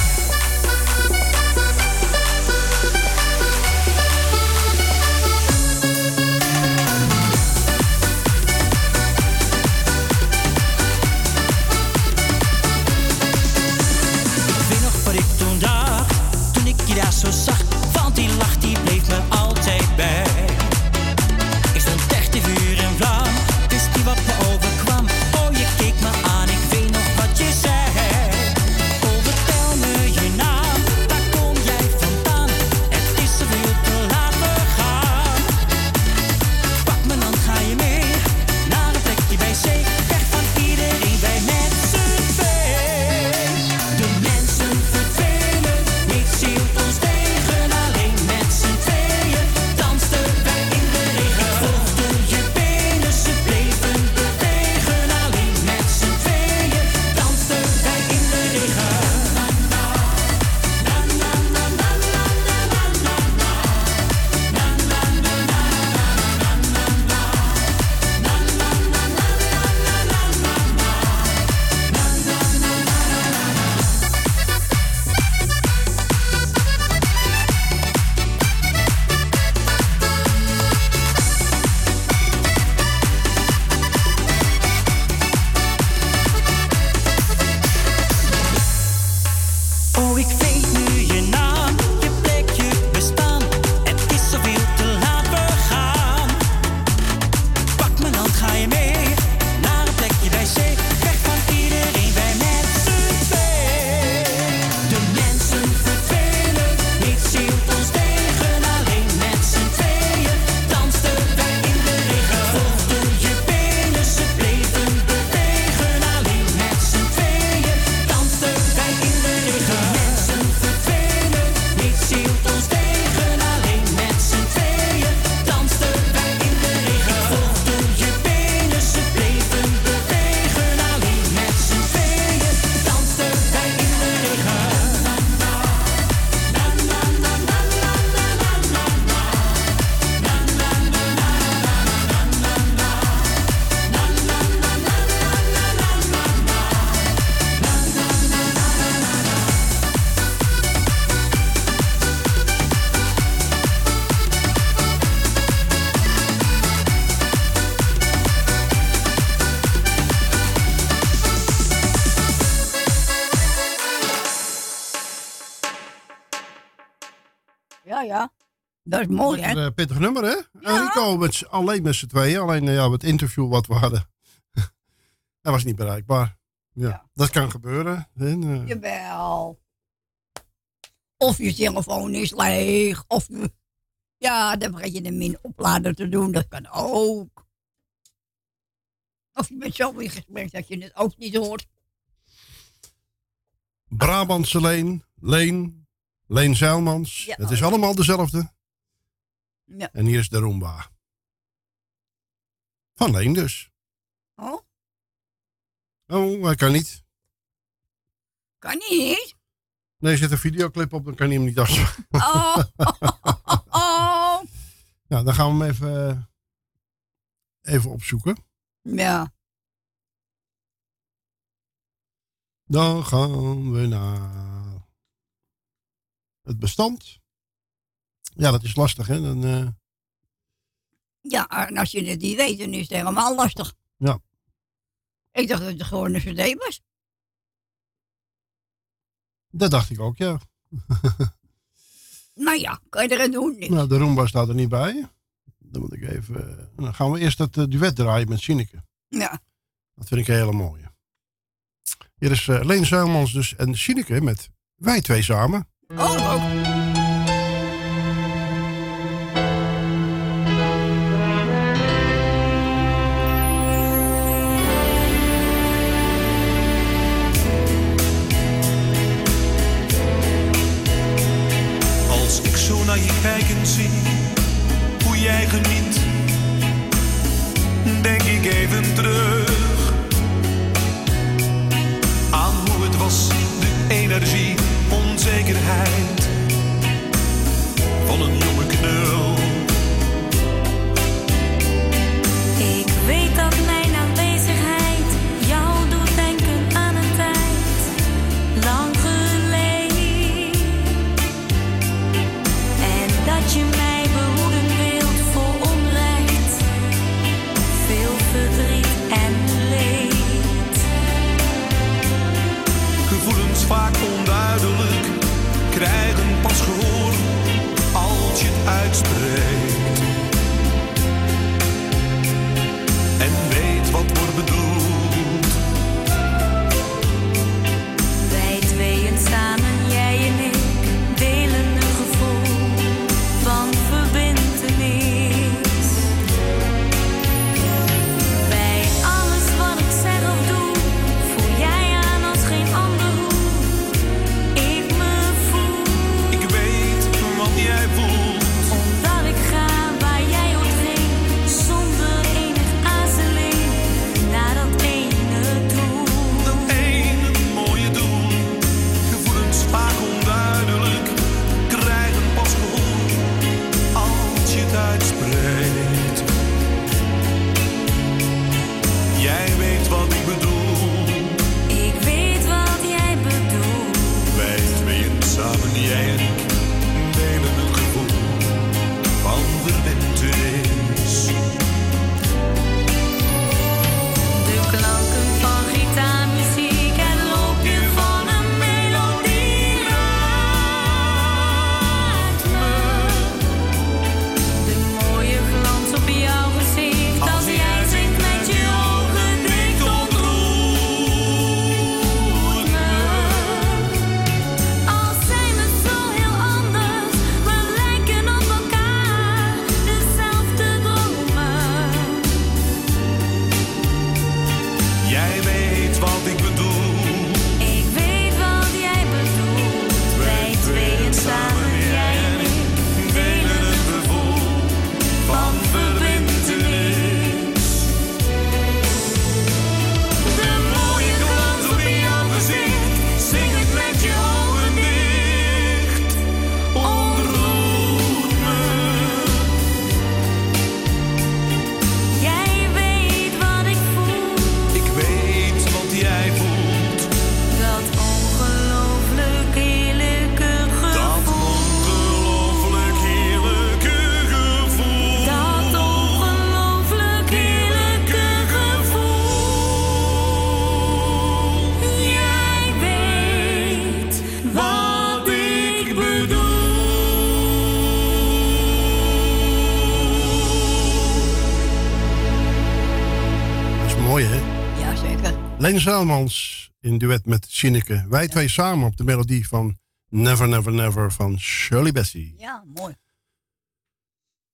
Dat is mooi, hè? Een eh, pittig nummer, hè? En Rico met, alleen met z'n tweeën. Alleen eh, ja, het interview wat we hadden, hij was niet bereikbaar. Ja, dat kan gebeuren. En, eh, Jawel. Of je telefoon is leeg. Of. Ja, dan vergeet je hem in oplader te doen. Dat kan ook. Of je bent zo in gesprek dat je het ook niet hoort. Brabantse Leen, Leen, Leen Zeilmans. Ja. Het is allemaal dezelfde. Ja. En hier is de Roomba. Van Leen dus. Oh, Oh, hij kan niet. kan niet. Nee, er zit een videoclip op, dan kan hij hem niet af. Oh, oh. Nou, dan gaan we hem even, eh, even opzoeken. Ja. Dan gaan we naar het bestand. Ja, dat is lastig, hè? Dan, eh, Ja, en als je het niet weet, dan is het helemaal lastig. ja. Ik dacht dat het gewoon een cd was. Dat dacht ik ook, ja. Nou ja, kan je er aan doen. niks. Nou, de Roomba staat er niet bij. Dan moet ik even... eh, Dan gaan we eerst dat eh, duet draaien met Sineke. Ja. Dat vind ik een hele mooie. Hier is eh Leen Zuilmans dus en Sineke met Wij Twee Samen. Oh, ook. Energie, onzekerheid van een jonge knul. Leen Zaalmans in duet met Sineke. Wij twee samen op de melodie van Never Never Never van Shirley Bassey. Ja, mooi.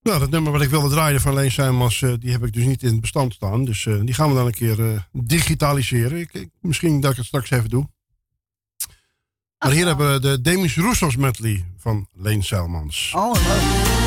Nou, dat nummer wat ik wilde draaien van Leen Zaalmans, eh, die heb ik dus niet in het bestand staan. Dus eh, die gaan we dan een keer eh, digitaliseren. Ik, ik- misschien dat ik het straks even doe. Maar hier hebben we de Demis Roussos medley van Leen Zaalmans. Oh, leuk.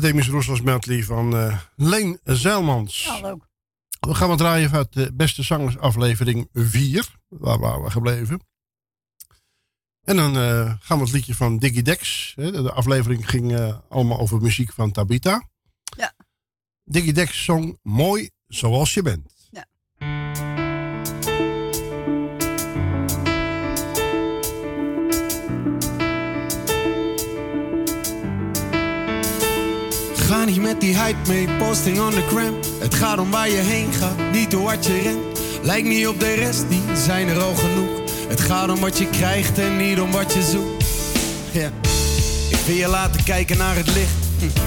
Roussos medley van eh, Leen Zeilmans. Ja, leuk. We gaan wat draaien uit de Beste Zangers aflevering 4. Waar waren we gebleven? En dan eh, gaan we het liedje van Diggy Dex. hè, De aflevering ging eh, allemaal over muziek van Tabita. Ja. Diggy Dex zong Mooi Zoals Je Bent. Ga niet met die hype mee, posting on the gram. Het gaat om waar je heen gaat, niet hoe hard je rent. Lijkt niet op de rest, die zijn er al genoeg. Het gaat om wat je krijgt en niet om wat je zoekt. Ja. Ik wil je laten kijken naar het licht. Hm.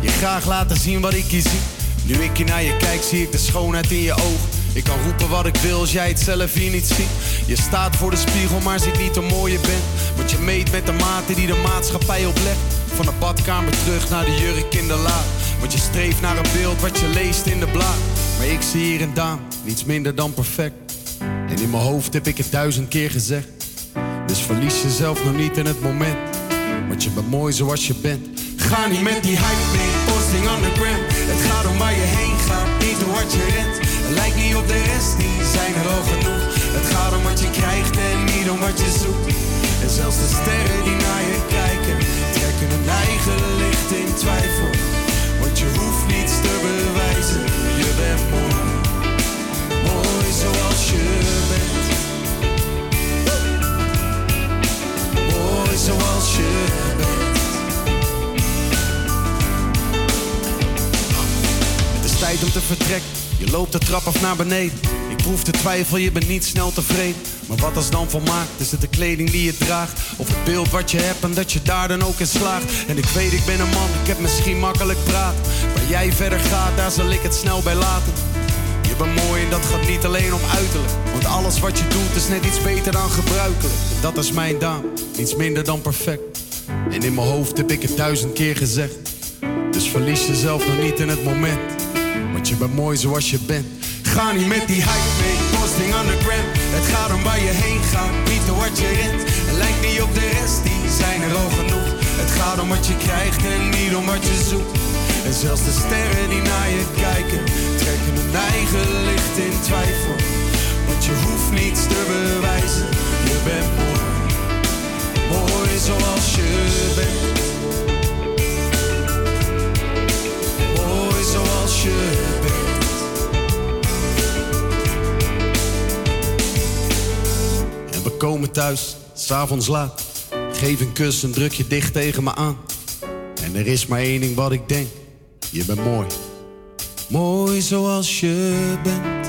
Je graag laten zien wat ik hier zie. Nu ik hier naar je kijk, zie ik de schoonheid in je ogen. Ik kan roepen wat ik wil als jij het zelf hier niet ziet. Je staat voor de spiegel, maar ziet niet hoe mooi je bent. Want je meet met de maten die de maatschappij oplegt. Van de badkamer terug naar de jurk in de laad. Want je streeft naar een beeld wat je leest in de blaad. Maar ik zie hier en daar niets minder dan perfect. En in mijn hoofd heb ik het duizend keer gezegd. Dus verlies jezelf nog niet in het moment. Want je bent mooi zoals je bent. Ga niet met die hype mee, posting on the gram. Het gaat om waar je heen gaat, niet hoe hard je rent. Lijkt niet op de rest, die zijn er al genoeg. Het gaat om wat je krijgt en niet om wat je zoekt. En zelfs de sterren die naar je kijken, hun eigen licht in twijfel. Want je hoeft niets te bewijzen, je bent mooi. Mooi zoals je bent. Mooi zoals je bent. Het is tijd om te vertrekken. Je loopt de trap af naar beneden. Proef de twijfel, je bent niet snel tevreden. Maar wat als dan volmaakt? Is het de kleding die je draagt? Of het beeld wat je hebt en dat je daar dan ook in slaagt? En ik weet, ik ben een man, ik heb misschien makkelijk praat. Waar jij verder gaat, daar zal ik het snel bij laten. Je bent mooi en dat gaat niet alleen om uiterlijk. Want alles wat je doet is net iets beter dan gebruikelijk. En dat is mijn daan, iets minder dan perfect. En in mijn hoofd heb ik het duizend keer gezegd. Dus verlies jezelf nog niet in het moment. Want je bent mooi zoals je bent. Ga niet met die hype mee, posting on the gram. Het gaat om waar je heen gaat, niet om wat je rent. Lijkt niet op de rest, die zijn er al genoeg. Het gaat om wat je krijgt en niet om wat je zoekt. En zelfs de sterren die naar je kijken, trekken hun eigen licht in twijfel. Want je hoeft niets te bewijzen, je bent mooi. Mooi zoals je bent. Mooi zoals je bent. We komen thuis, s'avonds laat. Geef een kus en druk je dicht tegen me aan. En er is maar één ding wat ik denk. Je bent mooi. Mooi zoals je bent.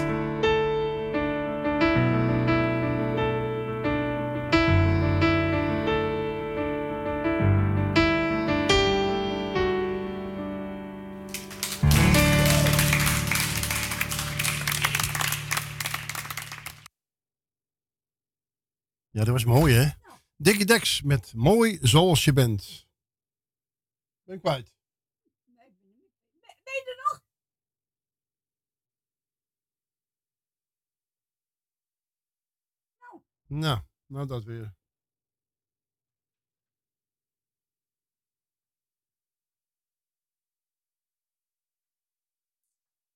Dat was mooi hè. Dickie Dex met Mooi Zoals Je Bent. Ben ik kwijt. Ben je er nog? Nou, nou dat weer.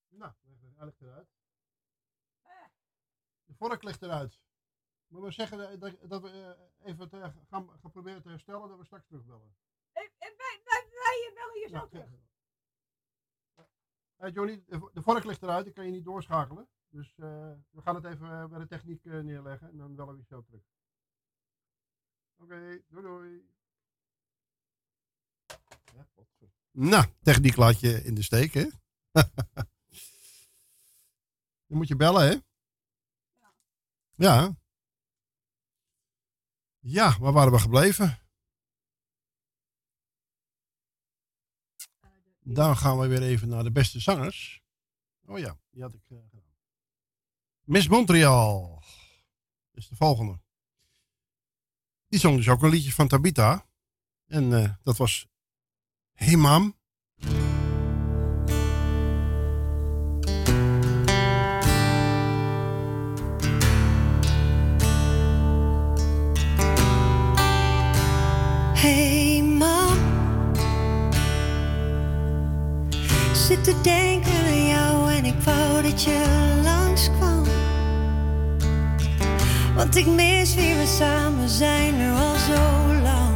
Nou, hij ligt eruit. De vork ligt eruit. Maar we zeggen dat, dat- dat we eh, even te- gaan, gaan proberen te herstellen, dat we straks terugbellen. En wij, wij, wij bellen je zo Ja, terug. Hey Johnny, de de vork ligt eruit, ik kan je niet doorschakelen. Dus eh, we gaan het even eh, bij de techniek eh, neerleggen en dan bellen we je zo terug. Oké, doei doei. Ja, nou, techniek laat je in de steek, hè? dan moet je bellen, hè? Ja. Ja, waar waren we gebleven? Dan gaan we weer even naar de beste zangers. Oh ja, die had ik eh, gedaan. Miss Montreal is de volgende. Die zong dus ook een liedje van Tabita. En eh, dat was Hey Mam. te denken aan jou en ik wou dat je langskwam. Want ik mis wie we samen zijn nu al zo lang.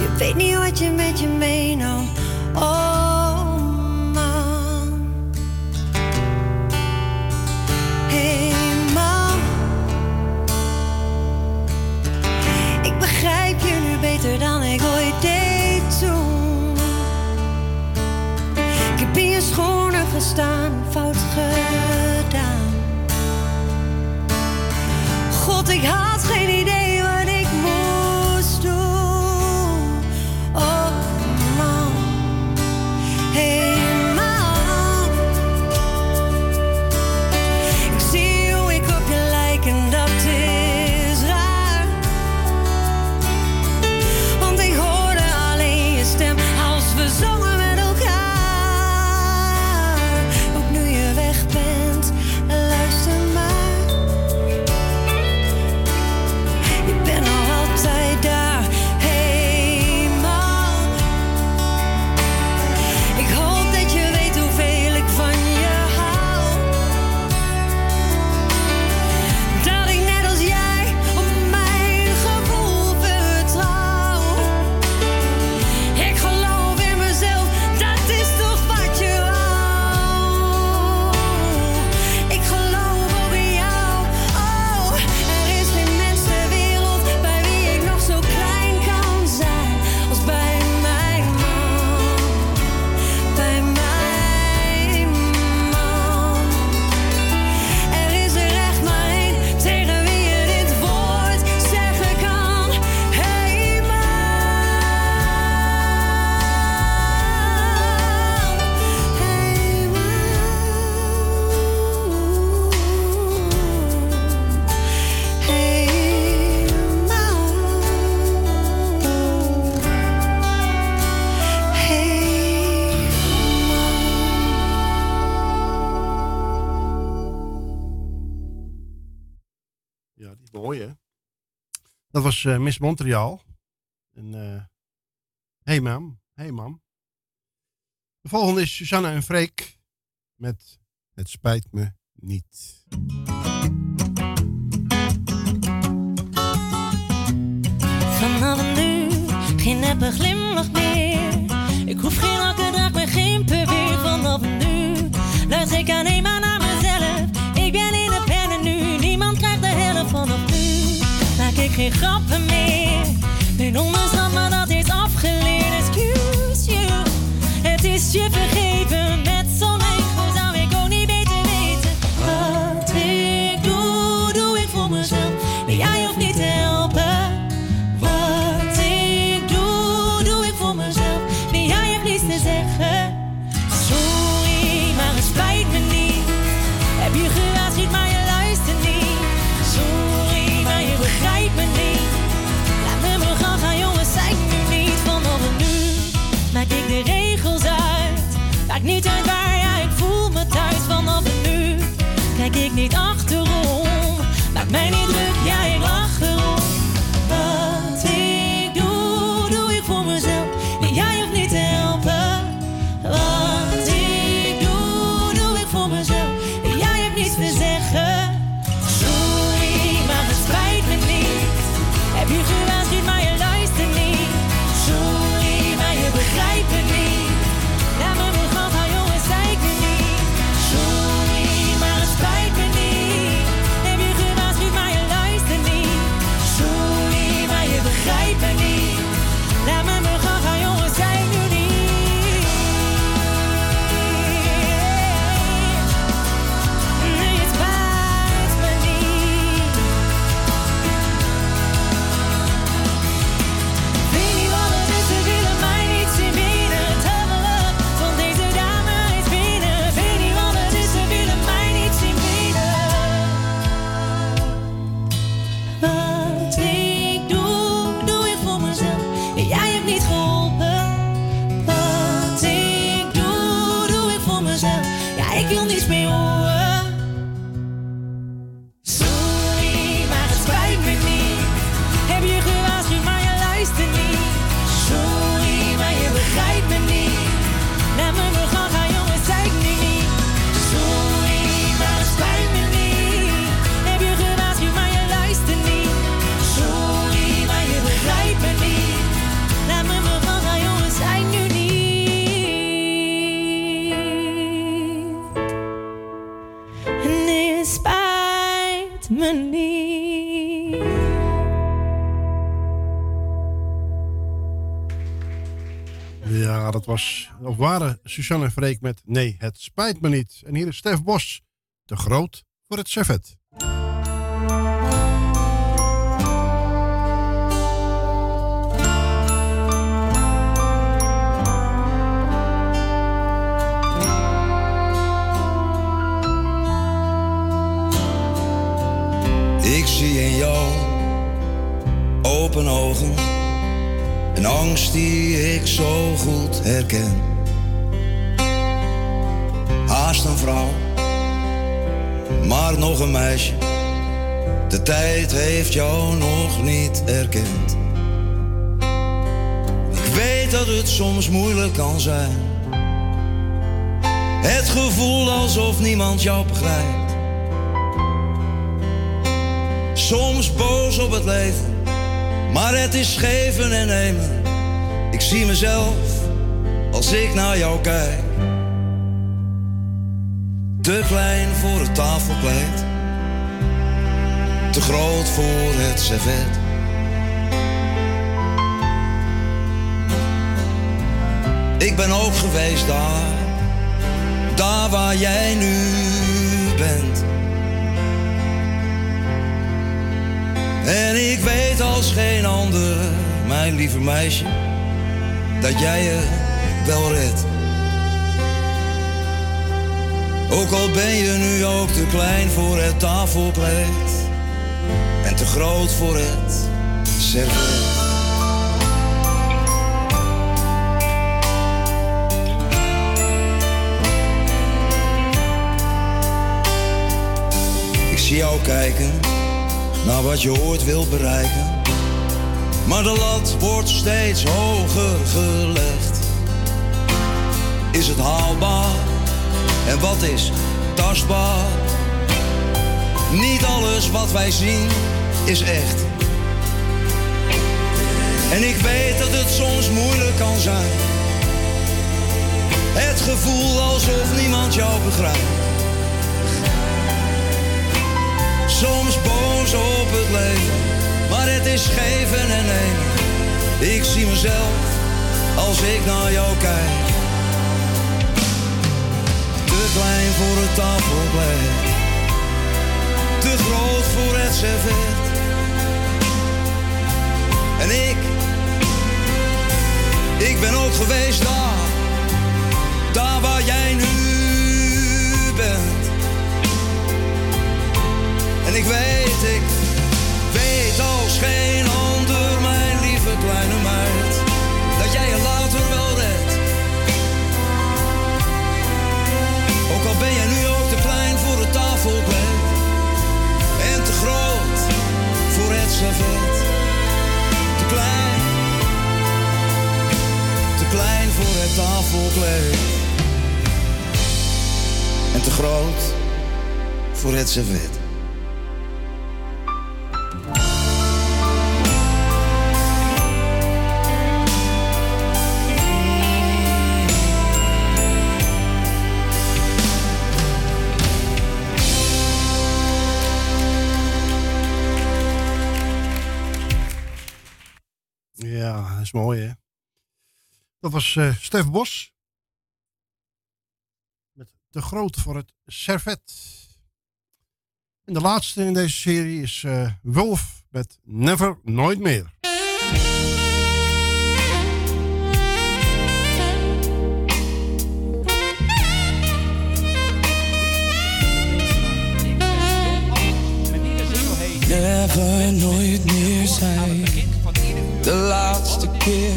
Je weet niet wat je met je meenam. Oh man. Hey man. Ik begrijp je nu beter dan ik ooit. laten fout gedaan. God, ik had geen idee. Dat was eh, Miss Montreal. En, eh, hey mam, hey mam. De volgende is Susanna en Freek met Het spijt me niet. Nu. Ik geen grappen meer. Mijn onderstand, maar dat is afgeleerd. Excuse you, het is je vergeven. niet af. Dat was, of waren Suzanne en Freek met Nee, het spijt me niet. En hier is Stef Bos, te groot voor het servet. Ik zie in jou open ogen een angst die ik zo goed herken. Haast een vrouw, maar nog een meisje. De tijd heeft jou nog niet erkend. Ik weet dat het soms moeilijk kan zijn. Het gevoel alsof niemand jou begrijpt. Soms boos op het leven, maar het is geven en nemen. Ik zie mezelf als ik naar jou kijk. Te klein voor het tafelkleed, te groot voor het servet. Ik ben ook geweest daar, daar waar jij nu bent. En ik weet als geen ander, mijn lieve meisje, dat jij je wel redt. Ook al ben je nu ook te klein voor het tafelkleed en te groot voor het servet. Ik zie jou kijken naar wat je ooit wilt bereiken. Maar de lat wordt steeds hoger gelegd. Is het haalbaar? En wat is tastbaar? Niet alles wat wij zien is echt. En ik weet dat het soms moeilijk kan zijn. Het gevoel alsof niemand jou begrijpt. Soms boos op het leven, maar het is geven en nemen. Ik zie mezelf als ik naar jou kijk. Te klein voor het tafelkleed, te groot voor het servet. En ik, ik ben ook geweest daar, daar waar jij nu bent. En ik weet, ik weet als geen ander, mijn lieve kleine meid, dat jij je later wel redt. Ook al ben jij nu ook te klein voor het tafelkleed en te groot voor het servet. Te klein, te klein voor het tafelkleed en te groot voor het servet. Is. Dat was eh Stef Bos. Met te groot voor het servet. En de laatste in deze serie is eh Wolf met Never Nooit Meer. Never nooit meer. De laatste keer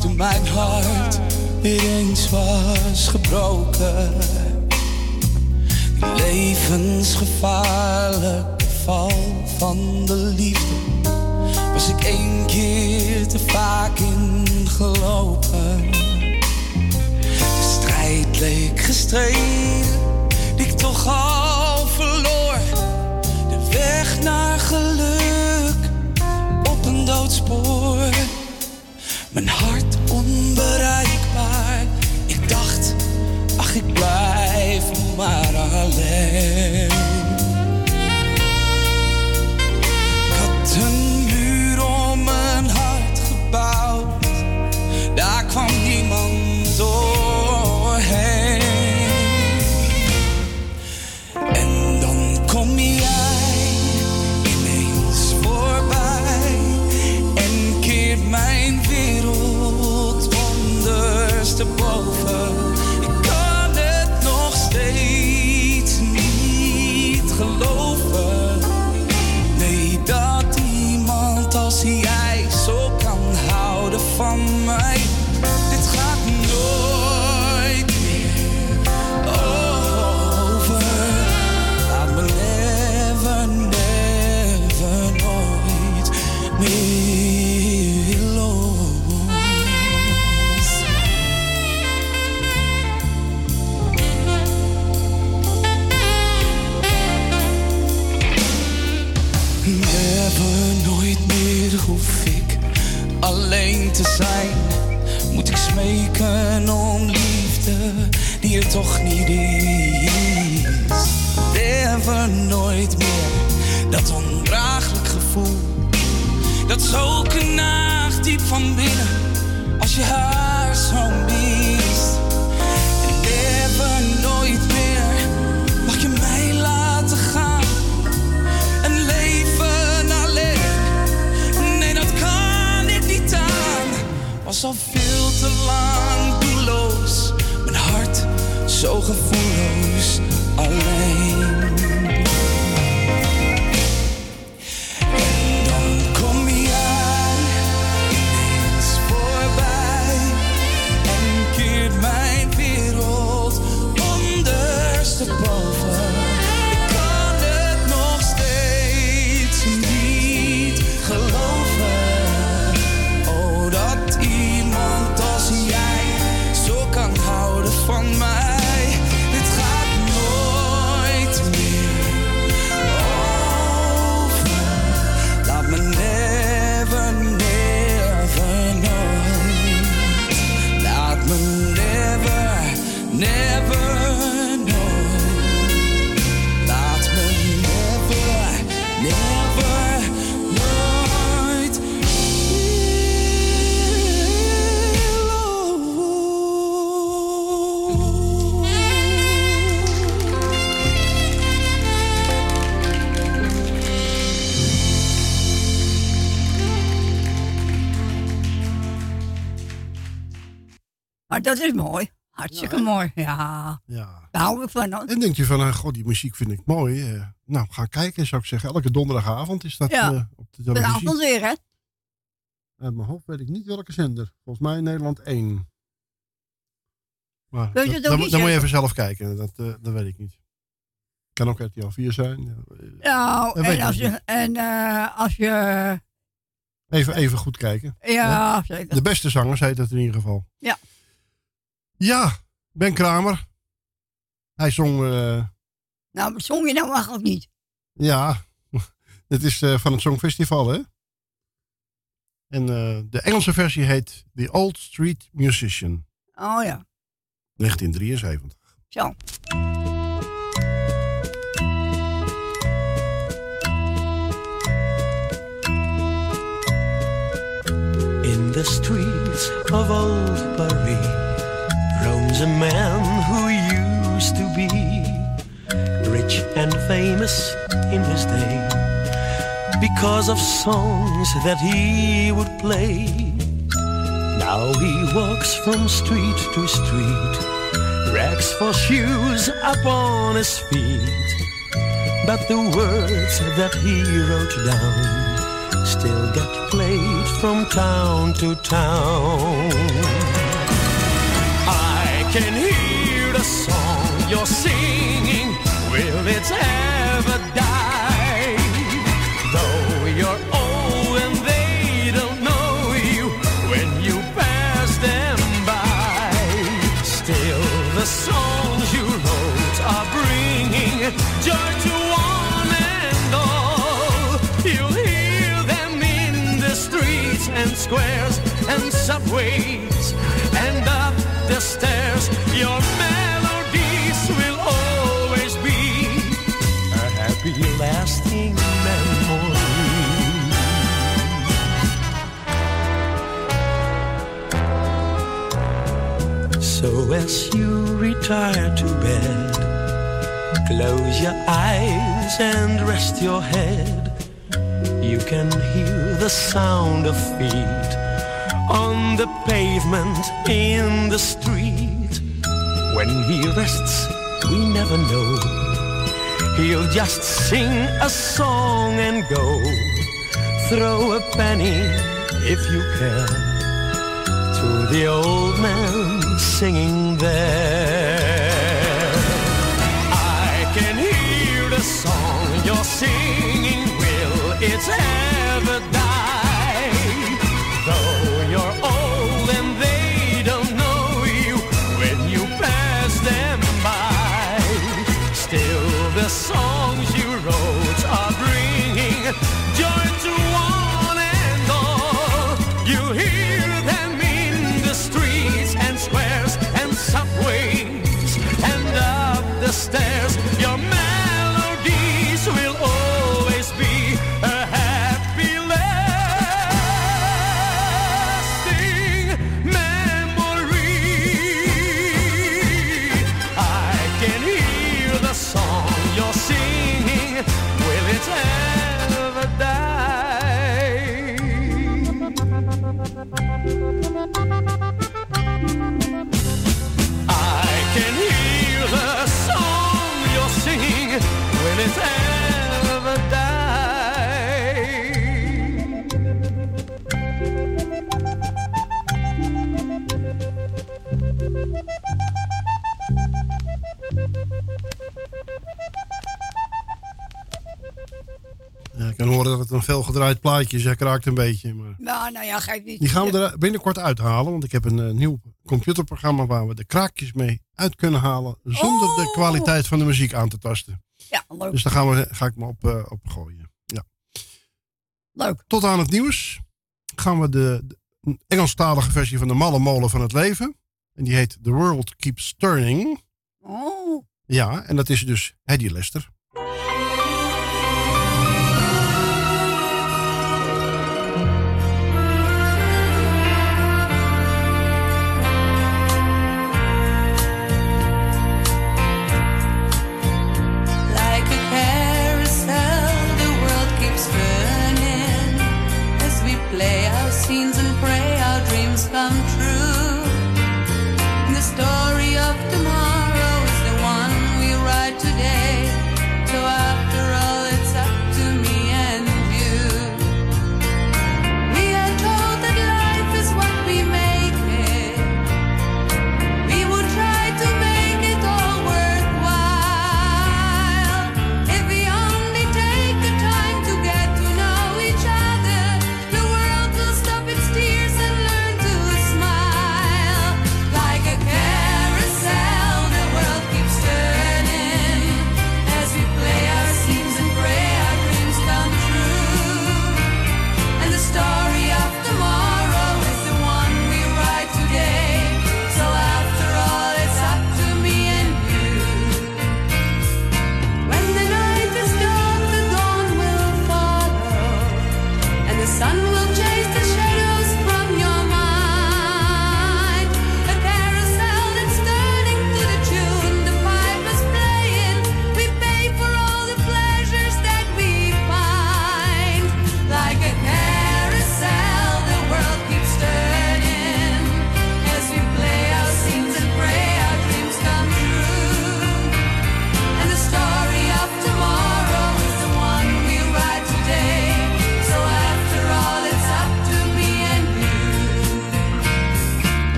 toen mijn hart weer eens was gebroken. Levensgevaarlijke val van de liefde was ik één keer te vaak ingelopen. De strijd leek gestreden, die ik toch al verloor. De weg naar geluk doodspoor. Mijn hart onbereikbaar. Ik dacht, ach ik blijf maar alleen. Te zijn. Moet ik smeken om liefde die er toch niet is. Never, nooit meer dat ondraaglijk gevoel. Dat zo knaagt diep van binnen als je haar zo mist. Al veel te lang doelloos, mijn hart zo gevoelloos Maar dat is mooi. Hartstikke mooi. Ja. Ja. Daar hou ik van. hoor. En denk je van, eh, god, die muziek vind ik mooi. eh, nou, ga kijken, zou ik zeggen. Elke donderdagavond is dat Ja. eh, op de televisie. Vanavond weer, hè? Uit mijn hoofd weet ik niet welke zender. Volgens mij Nederland 1. Maar dat- dan, moet je even zelf kijken. Dat, dat weet ik niet. Kan ook RTL 4 zijn. Ja, Nou, Dat en als je, en, als je... Even, even goed kijken. Ja, Hè? zeker. De beste zangers heet het in ieder geval. Ja. Ja, Ben Kramer. Hij zong... eh, Nou, zong je nou eigenlijk niet? Ja, dit is eh, van het Songfestival, hè? En eh, de Engelse versie heet The Old Street Musician, Oh ja, 1973. zo. In the streets of old Paris roams a man who used to be rich and famous in his day because of songs that he would play. Now he walks from street to street, rags for shoes upon his feet. But the words that he wrote down still get played from town to town. Can hear the song you're singing. Will it ever die? Though you're old and they don't know you when you pass them by. Still, the songs you wrote are bringing joy to one and all. You'll hear them in the streets and squares and subways Your melodies will always be a happy, lasting memory. So as you retire to bed, close your eyes and rest your head. You can hear the sound of feet on the pavement in the street. When he rests, we never know. He'll just sing a song and go. Throw a penny, if you care, to the old man singing there. I can hear the song you're singing, Will. It's ever En horen dat het een veelgedraaid plaatje is. Hij kraakt een beetje. Maar... Nou, nou ja, geef niet. Die gaan we er binnenkort uithalen. Want ik heb een eh, nieuw computerprogramma waar we de kraakjes mee uit kunnen halen. Zonder de oh. kwaliteit van de muziek aan te tasten. Ja, leuk. Dus daar gaan we, ga ik me op, eh, op gooien. Ja. Leuk. Tot aan het nieuws gaan we de, Engelstalige versie van de Malle Molen van het Leven. En die heet The World Keeps Turning. Oh. Ja, en dat is dus Hedy Lester.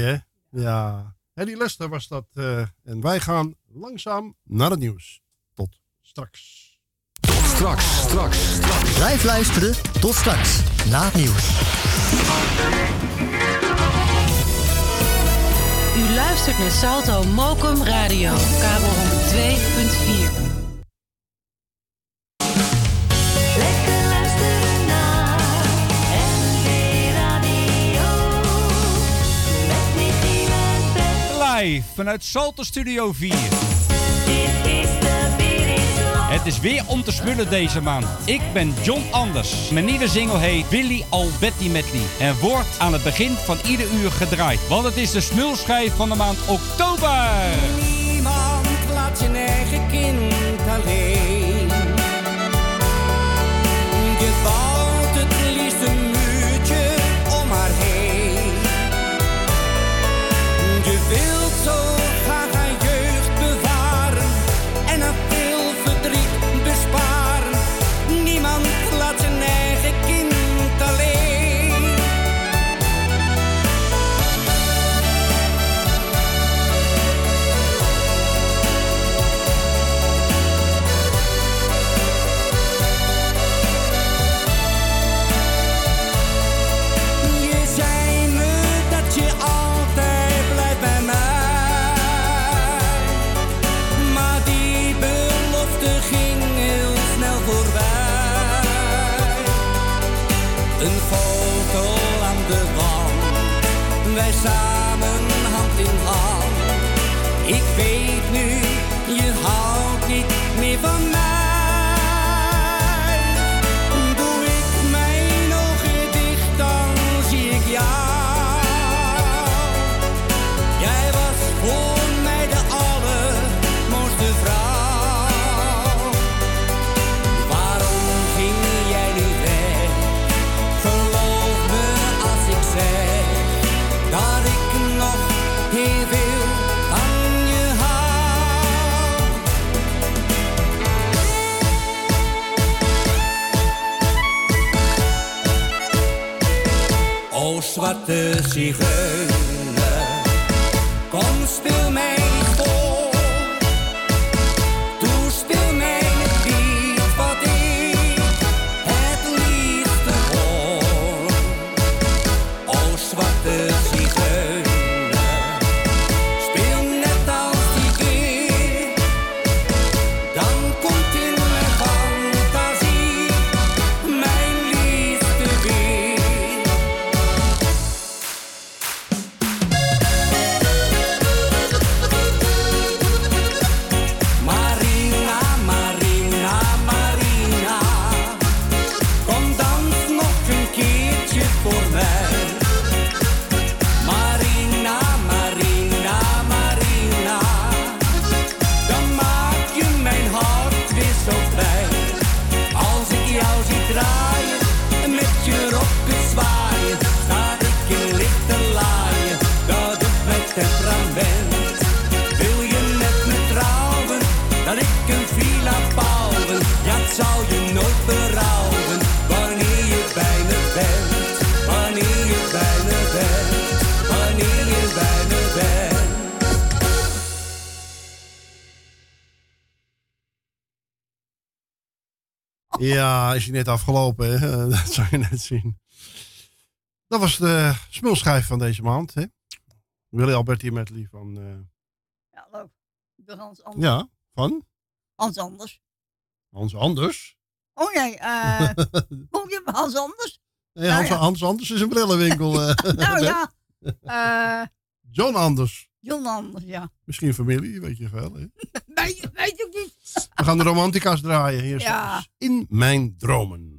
Mooi? Ja. Hedy Lester was dat. Eh, en wij gaan langzaam naar het nieuws. Tot straks. Straks, straks, straks. Blijf luisteren. Tot straks. Na het nieuws. U luistert naar Salto Mokum Radio. Kabel 102.4. Vanuit Salto Studio 4. Het is weer om te smullen deze maand. Ik ben John Anders. Mijn nieuwe single heet Willy Alberti Medley. En wordt aan het begin van ieder uur gedraaid. Want het is de smulschijf van de maand oktober. Niemand laat zijn eigen kind alleen. Weet nu, je houdt niet meer van mij. Zwarte zigeuner, Ja, is hij net afgelopen. Hè? Dat zou je net zien. Dat was de smulschijf van deze maand. Hè? Willy Alberti Medley van... eh, Ja, leuk. De Hans Anders. ja, van Hans Anders. Hans Anders. Oh nee, eh kom je Hans Anders? Nee, Hans, Nou ja. Hans Anders is een brillenwinkel. eh. nou ja, eh John Anders. John Anders, ja. Misschien familie, weet je wel. Hè? Weet, weet ik niet. We gaan de romantica's draaien. Hier Ja. In mijn dromen.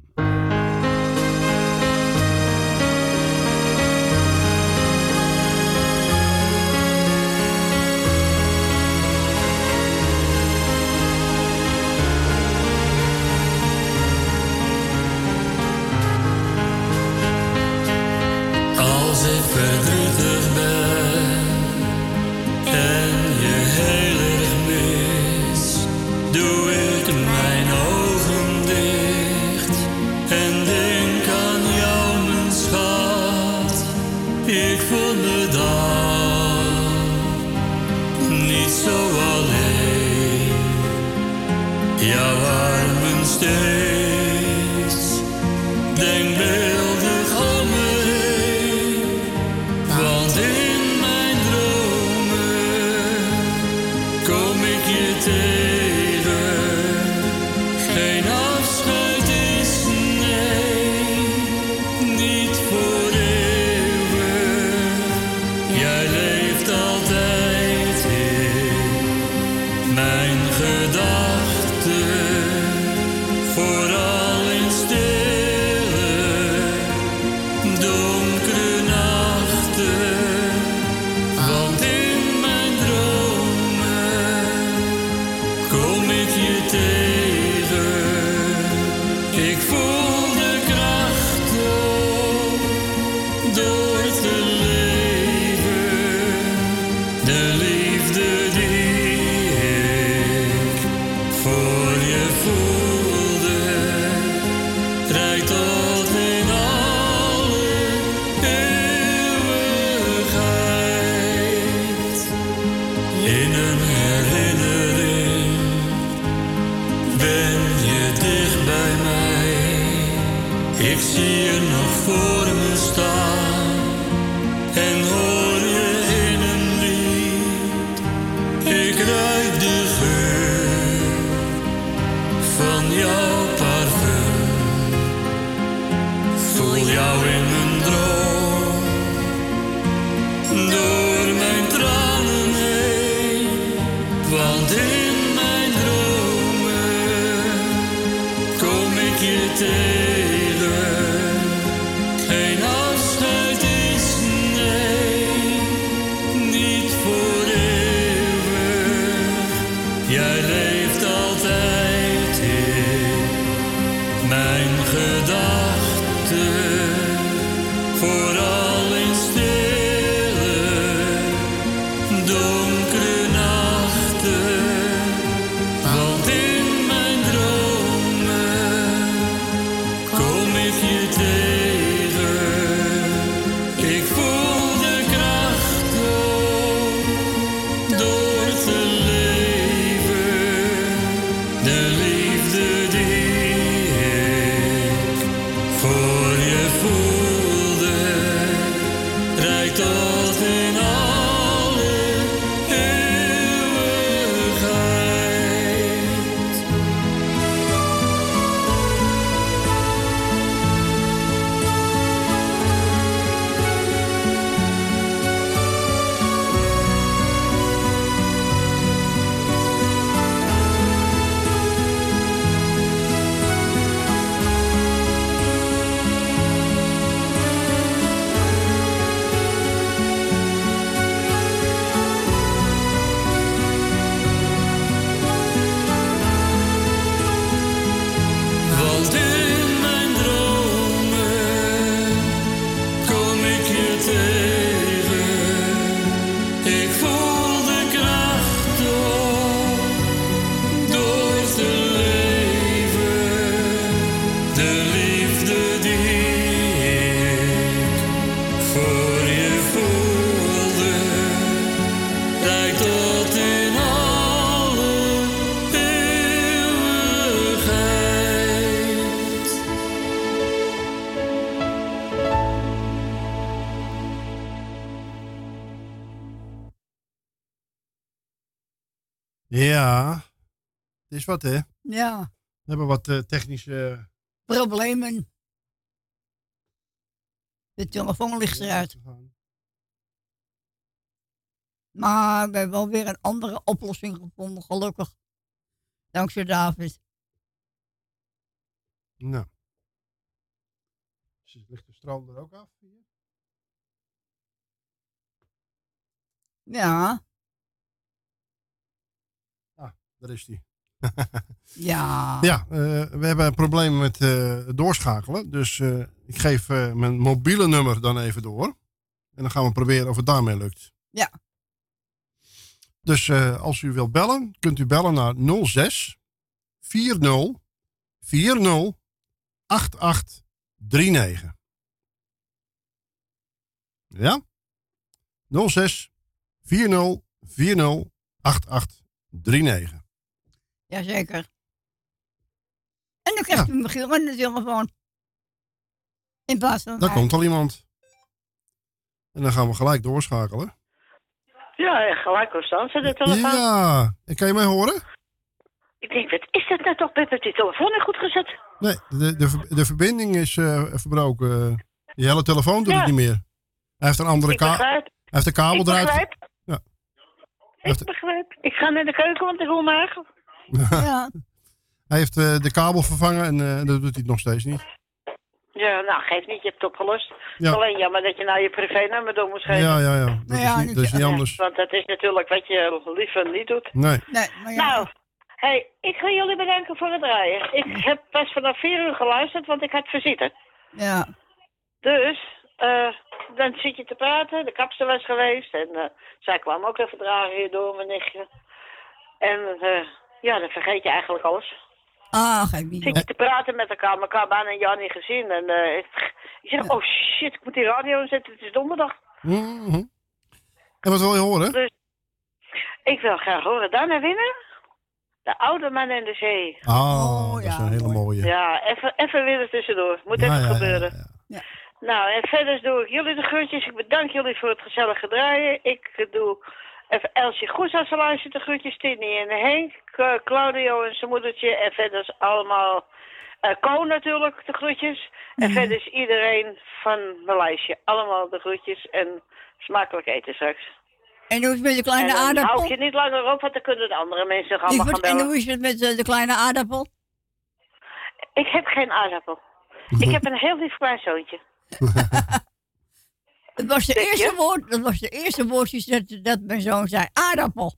Armen wat, hè? Ja. We hebben wat eh, technische... Problemen. De telefoon ligt eruit. Maar we hebben wel weer een andere oplossing gevonden, gelukkig. Dankzij David. Nou. Dus ligt de stroom er ook af? Ja. Ah, daar is die. ja. Ja, uh, we hebben een probleem met uh, doorschakelen. Dus uh, ik geef mijn mobiele nummer dan even door. En dan gaan we proberen of het daarmee lukt. Ja. Dus als u wilt bellen, kunt u bellen naar 06 40 40 88 39. Ja? 06 40 40 88 39. Jazeker. En dan krijgt ja. u Michiel de telefoon. In plaats van... Daar komt al iemand. En dan gaan we gelijk doorschakelen. Ja, eh, gelijk Constance aan de telefoon. Ja, en kan je mij horen? Ik denk, wat is dat nou toch? Heb die telefoon niet goed gezet? Nee, de, de, de verbinding is eh, verbroken. Je hele telefoon doet het niet meer. Hij heeft een andere kabel. Hij heeft de kabel ik eruit. Begrijp. Ja. Ik begrijp. Ik ga naar de keuken, want ik wil maken. Ja. Hij heeft eh, de kabel vervangen en eh, dat doet hij nog steeds niet. Ja, nou, geef niet, je hebt het opgelost. Ja. Alleen jammer dat je nou je privénummer door moest geven. Ja, ja, ja. Dat Nou is ja, niet, dat is niet Ja, anders. Want dat is natuurlijk wat je liever niet doet. Nee. Nou, hey, ik ga jullie bedanken voor het draaien. Ik heb pas vanaf vier uur geluisterd, want ik had visite. Ja. Dus, eh, dan zit je te praten. De kapster was geweest. En eh, zij kwam ook even draaien hier door, mijn nichtje. En eh, ja, dan vergeet je eigenlijk alles. Ah, geef niet. Zit je te praten met elkaar, elkaar bijna een jaar niet gezien. En eh, ik, ik zeg, oh shit, ik moet die radio zetten, het is donderdag. Mhm. En wat wil je horen? Dus ik wil graag horen. Daarna winnen. De oude man in de zee. Oh, dat is een hele mooie. Ja, even, even weer er tussendoor. Moet Ja, even ja, ja, gebeuren. Nou, en verder doe ik jullie de groetjes. Ik bedank jullie voor het gezellige draaien. Ik doe even Elsje Goes als ze luistert de groetjes. Tini en Henk, Claudio en zijn moedertje. En verder is allemaal... eh Ko natuurlijk, de groetjes. En verder is iedereen van mijn lijstje. Allemaal de groetjes en smakelijk eten straks. En hoe is het met de kleine en dan aardappel? hou ik je niet langer op, want dan kunnen de andere mensen allemaal gaan word- en bellen. hoe is het met eh, de kleine aardappel? Ik heb geen aardappel. Ik heb een heel lief kleinzoontje. Dat was de eerste woord, dat was de eerste woordjes dat, dat mijn zoon zei. Aardappel.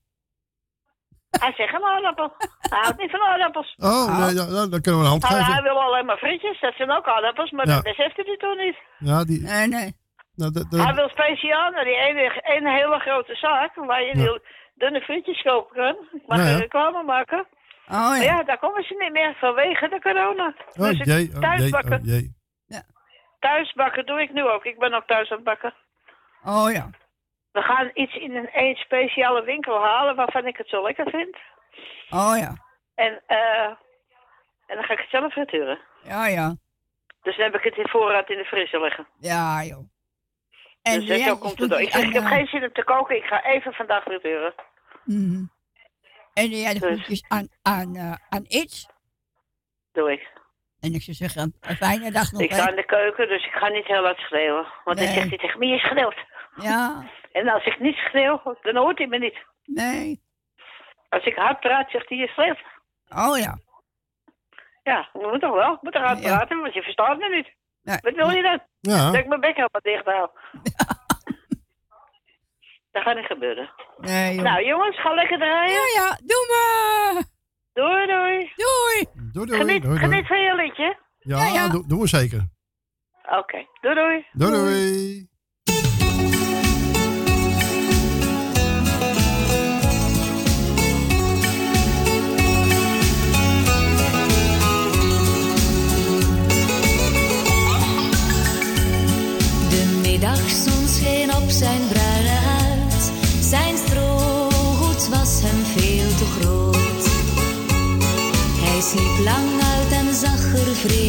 Hij zegt een aardappel. Hij houdt niet van aardappels. Oh, nee, ja, nou, dan kunnen we een hand Hij, hij geven. wil alleen maar frietjes, dat zijn ook aardappels, maar Ja. dat beseft hij toch niet. Ja, die... Nee, nee. Nou, dat- dat- Hij wil speciaal naar die ene, ene hele grote zaak waar je die dunne frietjes kopen kan. Ik mag Ja, ja. geen reclame maken. Oh Maar ja, daar komen ze niet meer vanwege de corona. Oh dus ik jee, oh thuis jee, bakken. oh jee. Thuis bakken doe ik nu ook. Ik ben ook thuis aan het bakken. Oh ja. We gaan iets in een, een speciale winkel halen waarvan ik het zo lekker vind. Oh ja. En, eh en dan ga ik het zelf frituren. Ja, ja. Dus dan heb ik het in voorraad in de vriezer liggen. Ja, joh. En dus jij zo komt het door. Ik, zeg, ik heb geen zin om te koken, ik ga even vandaag frituren. Mhm. En jij de Dus. aan, aan, eh, aan iets? Doe ik. En ik zou zeggen, een fijne dag nog. Ik sta in de keuken, dus ik ga niet heel hard schreeuwen. Want dan Nee. zegt hij tegen me, je schreeuwt. Ja. En als ik niet schreeuw, dan hoort hij me niet. Nee. Als ik hard praat, zegt hij, je schreeuwt. Oh ja. Ja, we moeten toch wel. We moeten hard Ja. praten, want je verstaat me niet. Nee. Wat wil je dan? Ja. Dat ik mijn bek helemaal dicht hou. Dat gaat niet gebeuren. Nee. Nou jongens, ga lekker draaien. Ja, ja, doe maar. Doei, doei. Doei. Doei, doei, Geniet, doei, doei. geniet van je liedje. Ja, Doen, doen we zeker. Oké, doei doei. Doei, doei. Sliep lang uit en zag er vredig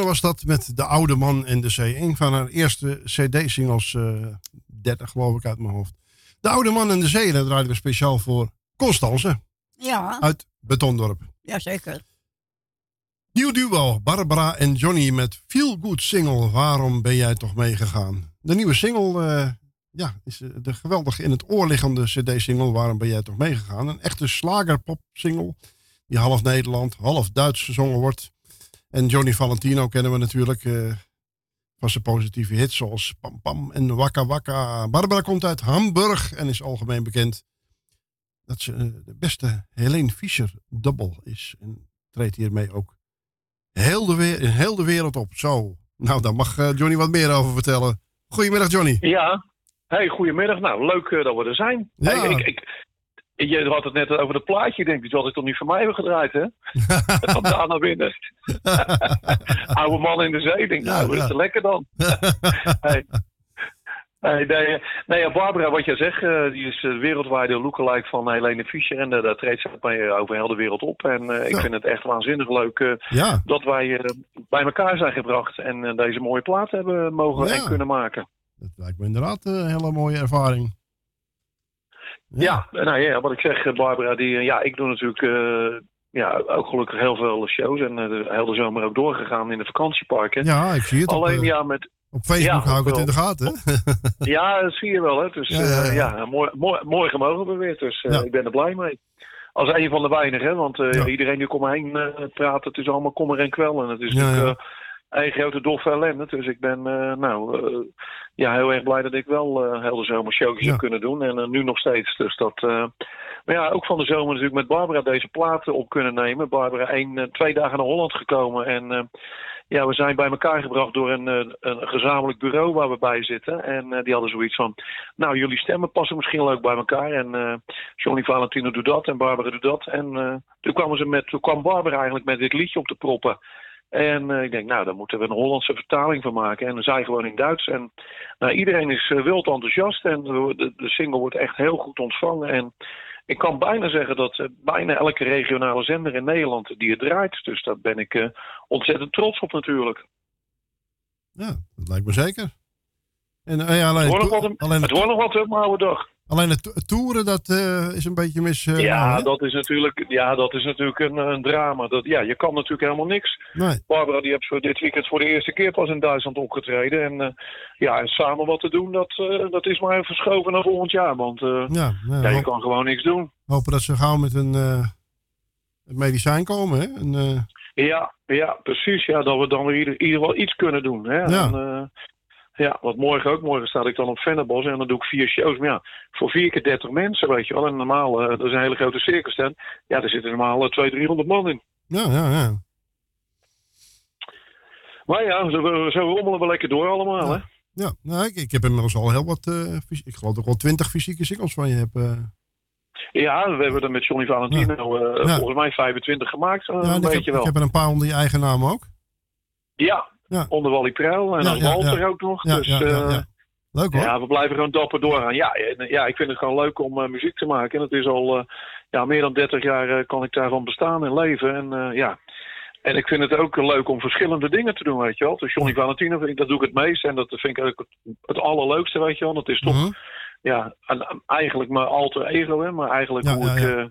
Was dat met De Oude Man en de Zee. Een van haar eerste CD-singles, eh 30 geloof ik uit mijn hoofd. De Oude Man en de Zee, dat draaiden we speciaal voor Constance Ja, uit Betondorp. jazeker. Nieuw duo, Barbara en Johnny met Feel Good single. Waarom ben jij toch meegegaan? De nieuwe single eh, ja, is eh, de geweldig in het oor liggende CD-single. Waarom ben jij toch meegegaan? Een echte slagerpop-single. Die half Nederland, half Duits gezongen wordt. En Johnny Valentino kennen we natuurlijk eh, van zijn positieve hits zoals Pam Pam en Wakka Wakka. Barbara komt uit Hamburg en is algemeen bekend dat ze eh, de beste Helene Fischer dubbel is. En treedt hiermee ook heel de, we- in heel de wereld op. Zo, nou daar mag eh, Johnny wat meer over vertellen. Goedemiddag Johnny. Ja, hey, goedemiddag. Nou, leuk dat we er zijn. Ja. Hey, ik, ik, je had het net over het plaatje. Ik denk, die had ik toch niet voor mij hebben gedraaid, hè? Gaat daar naar binnen. Oude man in de zee. Ik denk, nou, wat is te lekker dan? hey. Nee, nee, Barbara, wat jij zegt, eh, die is uh, wereldwijde lookalike van Helene Fischer. En eh, daar treedt ze mee over heel de wereld op. En eh, ik vind het echt waanzinnig leuk eh, Ja. dat wij eh, bij elkaar zijn gebracht. En eh, deze mooie plaat hebben mogen Ja. en kunnen maken. Dat lijkt me inderdaad een hele mooie ervaring. Ja, nou ja, wat ik zeg, eh, Barbara, die, eh, ja, ik doe natuurlijk eh, ja, ook gelukkig heel veel shows. En de hele zomer ook doorgegaan in de vakantieparken. Ja, ik zie het. op, Alleen eh, ja, met, op Facebook Ja, hou ik het in de gaten. ja, dat zie je wel. Hè. Dus Ja, mooi, mooi, mooi gemogen we weer. Dus ik ben er blij mee. Als een van de weinigen, hè, want iedereen die om me heen praat, het is allemaal kommer en kwel. En het is natuurlijk een grote doffe ellende. Dus ik ben eh, nou, eh, ja, heel erg blij dat ik wel eh heel de zomer showjes heb kunnen doen. En nu nog steeds. Dus dat, maar ja, ook van de zomer natuurlijk met Barbara deze platen op kunnen nemen. Barbara één, twee dagen naar Holland gekomen. En ja, we zijn bij elkaar gebracht door een, een gezamenlijk bureau waar we bij zitten. En die hadden zoiets van, nou, jullie stemmen passen misschien leuk bij elkaar. En Johnny Valentino doet dat en Barbara doet dat. En toen, kwamen ze met, toen kwam Barbara eigenlijk met dit liedje op te proppen. En eh, ik denk, nou, daar moeten we een Hollandse vertaling van maken. En dan zij gewoon in Duits. En nou, iedereen is eh, wild enthousiast. En de, de single wordt echt heel goed ontvangen. En ik kan bijna zeggen dat eh, bijna elke regionale zender in Nederland die het draait. Dus daar ben ik ontzettend trots op natuurlijk. Ja, dat lijkt me zeker. En, eh, ja, alleen, Het wordt nog wat, het wordt nog wat op mijn oude dag. alleen het to- toeren, dat eh, is een beetje mis. eh, ja, nou, dat is natuurlijk, ja, dat is natuurlijk een, een drama. Dat, ja, je kan natuurlijk helemaal niks. Nee. Barbara die heeft voor dit weekend voor de eerste keer pas in Duitsland opgetreden. En, ja, en samen wat te doen, dat, dat is maar verschoven naar volgend jaar. Want Ja, ja, ja, je kan gewoon niks doen. hopen dat ze gauw met een, een medicijn komen. Hè? Een, Ja, ja, precies. Ja, dat we dan weer ieder, ieder wel iets kunnen doen. Hè? Ja. En, ja, want morgen ook. Morgen sta ik dan op Vennebos en dan doe ik vier shows. Maar ja, voor vier keer dertig mensen, weet je wel. En normaal, eh, dat is een hele grote circus tent. Ja, daar zitten normaal uh, 200, 300 man in. ja, ja, ja. Maar ja, zo, zo rommelen we lekker door allemaal, hè. ja nou, ik, ik heb inmiddels al heel wat. eh, fys- ik geloof dat ik wel twintig fysieke singles van je heb. eh. Ja, we hebben er met Johnny Valentino eh, Ja. volgens mij 25 gemaakt, eh, een ik, heb, beetje wel. ik heb er een paar onder je eigen naam ook. Ja, Ja. onder Wally Pruil en dan Walter ook nog. Ja, dus, eh. Leuk hoor. Ja, we blijven gewoon dapper doorgaan. Ja, en, ja ik vind het gewoon leuk om eh, muziek te maken. En het is al eh, ja, meer dan 30 jaar eh, kan ik daarvan bestaan en leven. En eh, ja. En ik vind het ook leuk om verschillende dingen te doen, weet je wel. Dus Johnny Valentino, vind ik, dat doe ik het meest. En dat vind ik ook het, het allerleukste, weet je wel. Dat is toch, Mhm. ja, eigenlijk mijn alter ego, hè. Maar eigenlijk Ja, hoe ja, ik... ja.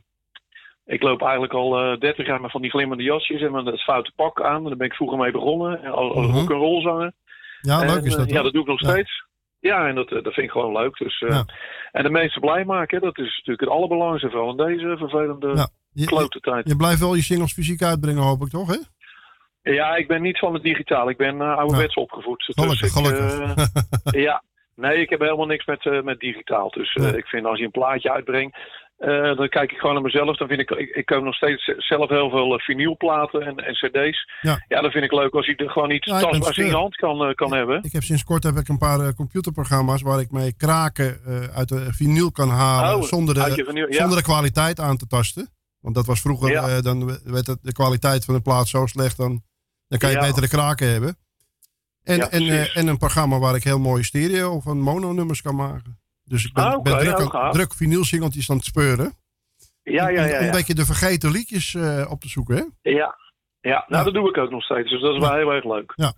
Ik loop eigenlijk al eh 30 jaar met van die glimmende jasjes en met het foute pak aan. En daar ben ik vroeger mee begonnen, eh, als, als Mhm. rock'n'roll zanger. Ja, En, leuk is eh, dat. Ja, dat doe ik nog steeds. Ja, en dat, dat vind ik gewoon leuk. Dus, Ja. En de mensen blij maken, dat is natuurlijk het allerbelangrijkste. Vooral in deze vervelende Ja. Je, klote tijd. je blijft wel je singles fysiek uitbrengen, hoop ik toch? Hè? Ja, ik ben niet van het digitaal. Ik ben uh, ouderwets opgevoed. Gelukkig, dus ik, gelukkig. ja, nee, ik heb helemaal niks met, met digitaal. Dus Nee. ik vind als je een plaatje uitbrengt, eh, dan kijk ik gewoon naar mezelf. Dan vind ik, ik, ik koop nog steeds zelf heel veel eh, vinylplaten en, en cd's. Ja. Ja, dat vind ik leuk als je er gewoon iets Ja, ik tastbaars in je hand kan, eh, kan hebben. Ik heb sinds kort heb ik een paar computerprogramma's waar ik mee kraken uit de vinyl kan halen Oh, zonder, de, vinyl, zonder de kwaliteit aan te tasten. Want dat was vroeger, dan werd het, de kwaliteit van de plaat zo slecht, dan, dan kan je betere kraken hebben. En, en, en een programma waar ik heel mooie stereo of een mono-nummers kan maken. Dus ik ben, Ah, ben druk, heel aan- gaaf. druk vinylsingeltjes aan het speuren. Ja, ja, ja. Om een ja. beetje de vergeten liedjes eh, op te zoeken, hè? Ja, Ja, nou dat doe ik ook nog steeds. Dus dat is wel heel erg leuk. Ja.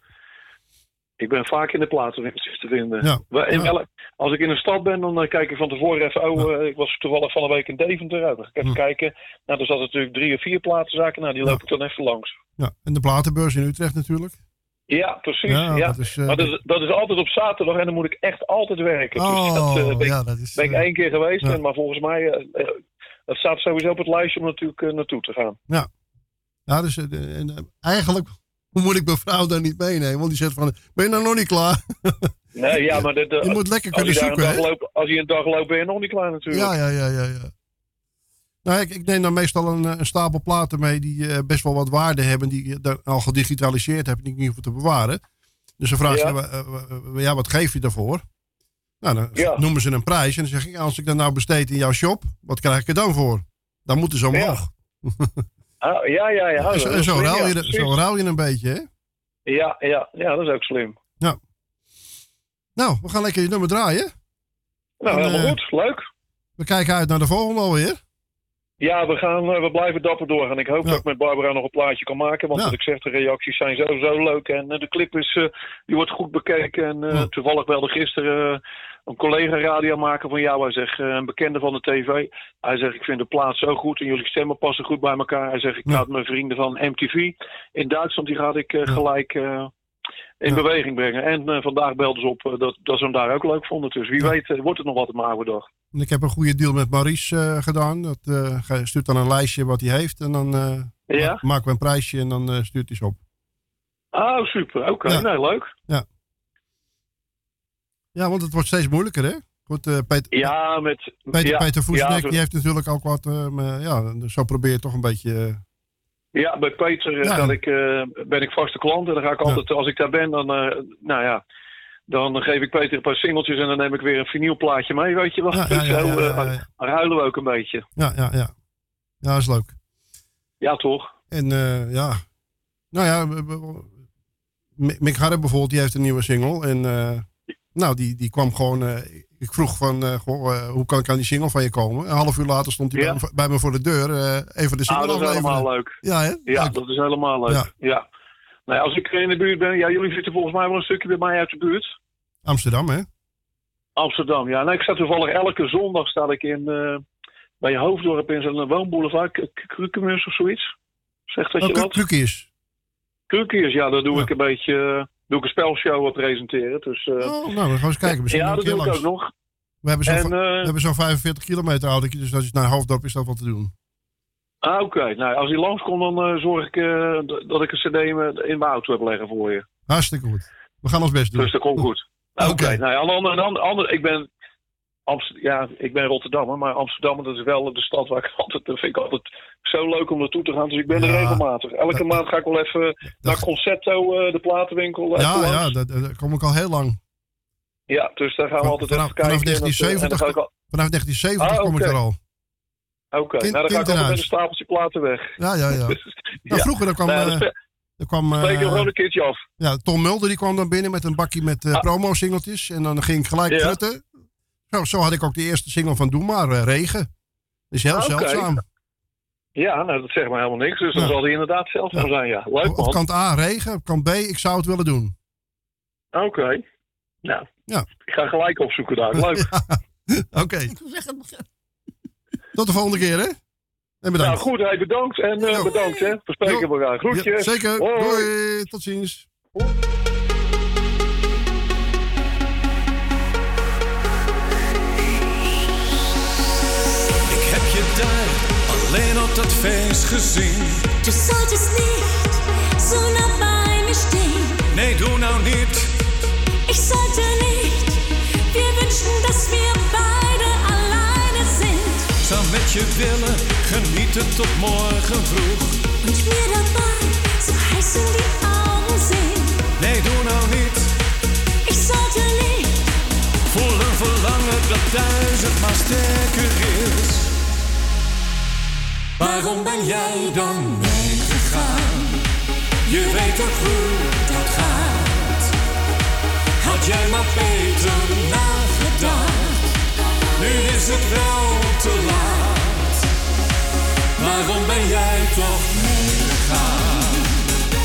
Ik ben vaak in de platenwinkels te vinden. Ja. Ja. als ik in een stad ben, dan eh, kijk ik van tevoren even... Oh, eh, ik was toevallig van een week in Deventer. Nou, dan ga ik even kijken. Nou, er zat natuurlijk drie of vier platenzaken. Nou, die loop ik dan even langs. Ja, en de platenbeurs in Utrecht natuurlijk. Ja, precies. Ja, Ja, dat is, eh, maar dat is, dat is altijd op zaterdag en dan moet ik echt altijd werken. dus dat eh, Oh, ben, ja, ik, dat is... ben ik eh, één keer geweest. ja. En, maar volgens mij, eh, dat staat sowieso op het lijstje om natuurlijk naartoe te gaan. Ja. Ja, dus de- en, eigenlijk moet ik mijn vrouw daar niet meenemen. Want die zegt van, ben je nou nog niet klaar? Nee, ja, maar eh, Je moet lekker als kunnen een zoeken, dag hè? loopt, Als je een dag loopt, ben je nog niet klaar natuurlijk. Ja, ja, ja, ja. ja. Nou, ik, ik neem dan meestal een, eh, een stapel platen mee die eh, best wel wat waarde hebben. Die dan al gedigitaliseerd heb en die ik niet hoef te bewaren. Dus dan vraag je, Ja. ja. eh, ja, wat geef je daarvoor? Nou, dan Ja. noemen ze een prijs. En dan zeg ik, als ik dat nou besteed in jouw shop, wat krijg ik er dan voor? Dan moeten ze omhoog. Ah, ja, ja, ja. zo, zo, ruil ja, je, precies. zo ruil je een beetje, hè? Ja, ja, ja, dat is ook slim. Ja. Nou, we gaan lekker je nummer draaien. Nou, En, helemaal goed. Leuk. We kijken uit naar de volgende alweer. Ja, we, gaan, eh, we blijven dapper doorgaan. Ik hoop dat ik met Barbara nog een plaatje kan maken. Want Ja. wat ik zeg, de reacties zijn sowieso leuk. En eh, de clip is, eh, die wordt goed bekeken. En toevallig belde gisteren een collega radio maken van jou. Hij zegt, een bekende van de tv. Hij zegt, ik vind de plaat zo goed en jullie stemmen passen goed bij elkaar. Hij zegt, ik ga het mijn vrienden van MTV in Duitsland, die ga ik gelijk in beweging brengen. En eh, vandaag belden ze op eh, dat, dat ze hem daar ook leuk vonden. Dus wie weet eh, wordt het nog wat mijn oude dag. Ik heb een goede deal met Maurice gedaan. Dat hij stuurt dan een lijstje wat hij heeft. En dan Ja? ma- maken we een prijsje en dan stuurt hij ze op. Oh, super. Oké, Ja. nee, leuk. Ja. Ja, want het wordt steeds moeilijker, hè? Goed, Peter, Ja, met... Peter, ja, Peter Voesdek, ja, zo- die heeft natuurlijk ook wat... ja, zo probeer je toch een beetje... eh, Ja, bij Peter eh, ga ik, eh, ben ik vaste klant. En dan ga ik altijd, als ik daar ben, dan, eh, nou ja, dan geef ik Peter een paar singeltjes en dan neem ik weer een vinylplaatje mee, weet je wel. Ja, ja, Zo eh, ruilen we ook een beetje. ja, ja, ja. Ja, dat is leuk. Ja, toch? En eh, ja... Nou ja, Mick Harre bijvoorbeeld, die heeft een nieuwe single. En eh, nou, die, die kwam gewoon... ik vroeg van, eh, goh, eh, hoe kan ik aan die single van je komen? Een half uur later stond hij bij, me, bij me voor de deur. eh, even de single Ah, dat is helemaal leuk. Ja, hè? Ja, dat is helemaal leuk. Ja. Ja. Nou, ja, als ik in de buurt ben, ja, jullie zitten volgens mij wel een stukje bij mij uit de buurt. Amsterdam, hè? Amsterdam, ja. Nou, ik sta toevallig elke zondag sta ik in, bij Hoofddorp in zo'n woonboulevard, Krukemus of zoiets. Zegt dat je Oh, wat? Krukjes. Krukjes, ja, daar doe ik een beetje, doe ik een spelshow eh, presenteren. Dus, eh, Oh, nou, dan gaan we eens kijken. Misschien ja, dat doe ik langs. ook nog. We hebben zo'n we hebben zo'n 45 kilometer autootje, dus dat is naar Hoofddorp is dat wel te doen. Ah, oké. Nou, als hij langskomt, dan eh, zorg ik eh, dat ik een cd in mijn- auto heb leggen voor je. Hartstikke goed. We gaan ons best doen. Dus dat komt goed. Oké. Nou ja, de andere, aan de andere, ik ben... Amst- ja, ik ben Rotterdammer, maar Amsterdam dat is wel de stad waar ik altijd, dat vind ik altijd zo leuk om naartoe te gaan. Dus ik ben er regelmatig. Elke maand ga ik wel even naar Concerto, eh, de platenwinkel. Ja, langs. ja, daar, daar kom ik al heel lang. Ja, dus daar gaan we Van- altijd vanaf, even kijken. vanaf en dat, eh, en dan 1970, ga ik al- vanaf 1970 Ah, kom ik er al. Oké, Kind- nou dan ga ik altijd met een stapeltje platen weg. Ja, ja, ja. Nou, vroeger dan kwam, Nou ja, eh, er kwam eh, gewoon een keertje af. ja, Tom Mulder die kwam dan binnen met een bakje met eh promo-singeltjes. En dan ging ik gelijk Ja. frutten. Zo, zo had ik ook de eerste single van Doe Maar, eh, Regen. Dat is heel oké. zeldzaam. Ja, nou dat zegt me helemaal niks. Dus dan Ja. zal die inderdaad zeldzaam zijn, ja. Leuk Op kant A, Regen. Op kant B, ik zou het willen doen. Oké. Nou, Ja. ik ga gelijk opzoeken daar. Leuk. Oké. Tot de volgende keer, hè? En bedankt. Nou goed, hey, bedankt. En eh, bedankt hè. We spreken elkaar. Ja, Groetjes. zeker. Hoi. Doei. Tot ziens. Daar alleen op dat feest gezien. Du solltest nicht so nah bei mir stehen. Nee, doe nou niet. Ich sollte nicht. Wir wünschen, dass wir beide alleine sind. Zou met je willen genieten tot morgen vroeg. Und mir dabei so heiß in die Augen sehen. Nee, doe nou niet. Ich sollte nicht. Voel een verlangen dat duizendmaal sterker is. Waarom ben jij dan meegegaan? Je weet toch hoe dat gaat. Had jij maar beter nagedacht. Nu is het wel te laat. Waarom ben jij toch meegegaan?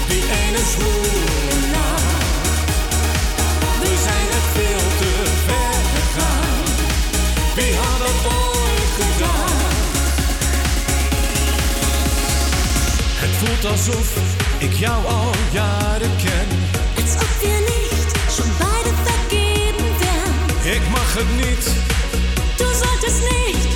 die ene zwoele nacht. We zijn het veel te ver gegaan. Wie had dat ooit Voelt alsof ik jou al jaren ken. Als ob wir nicht schon beide vergeben wären. Ik mag het niet, Du solltest nicht,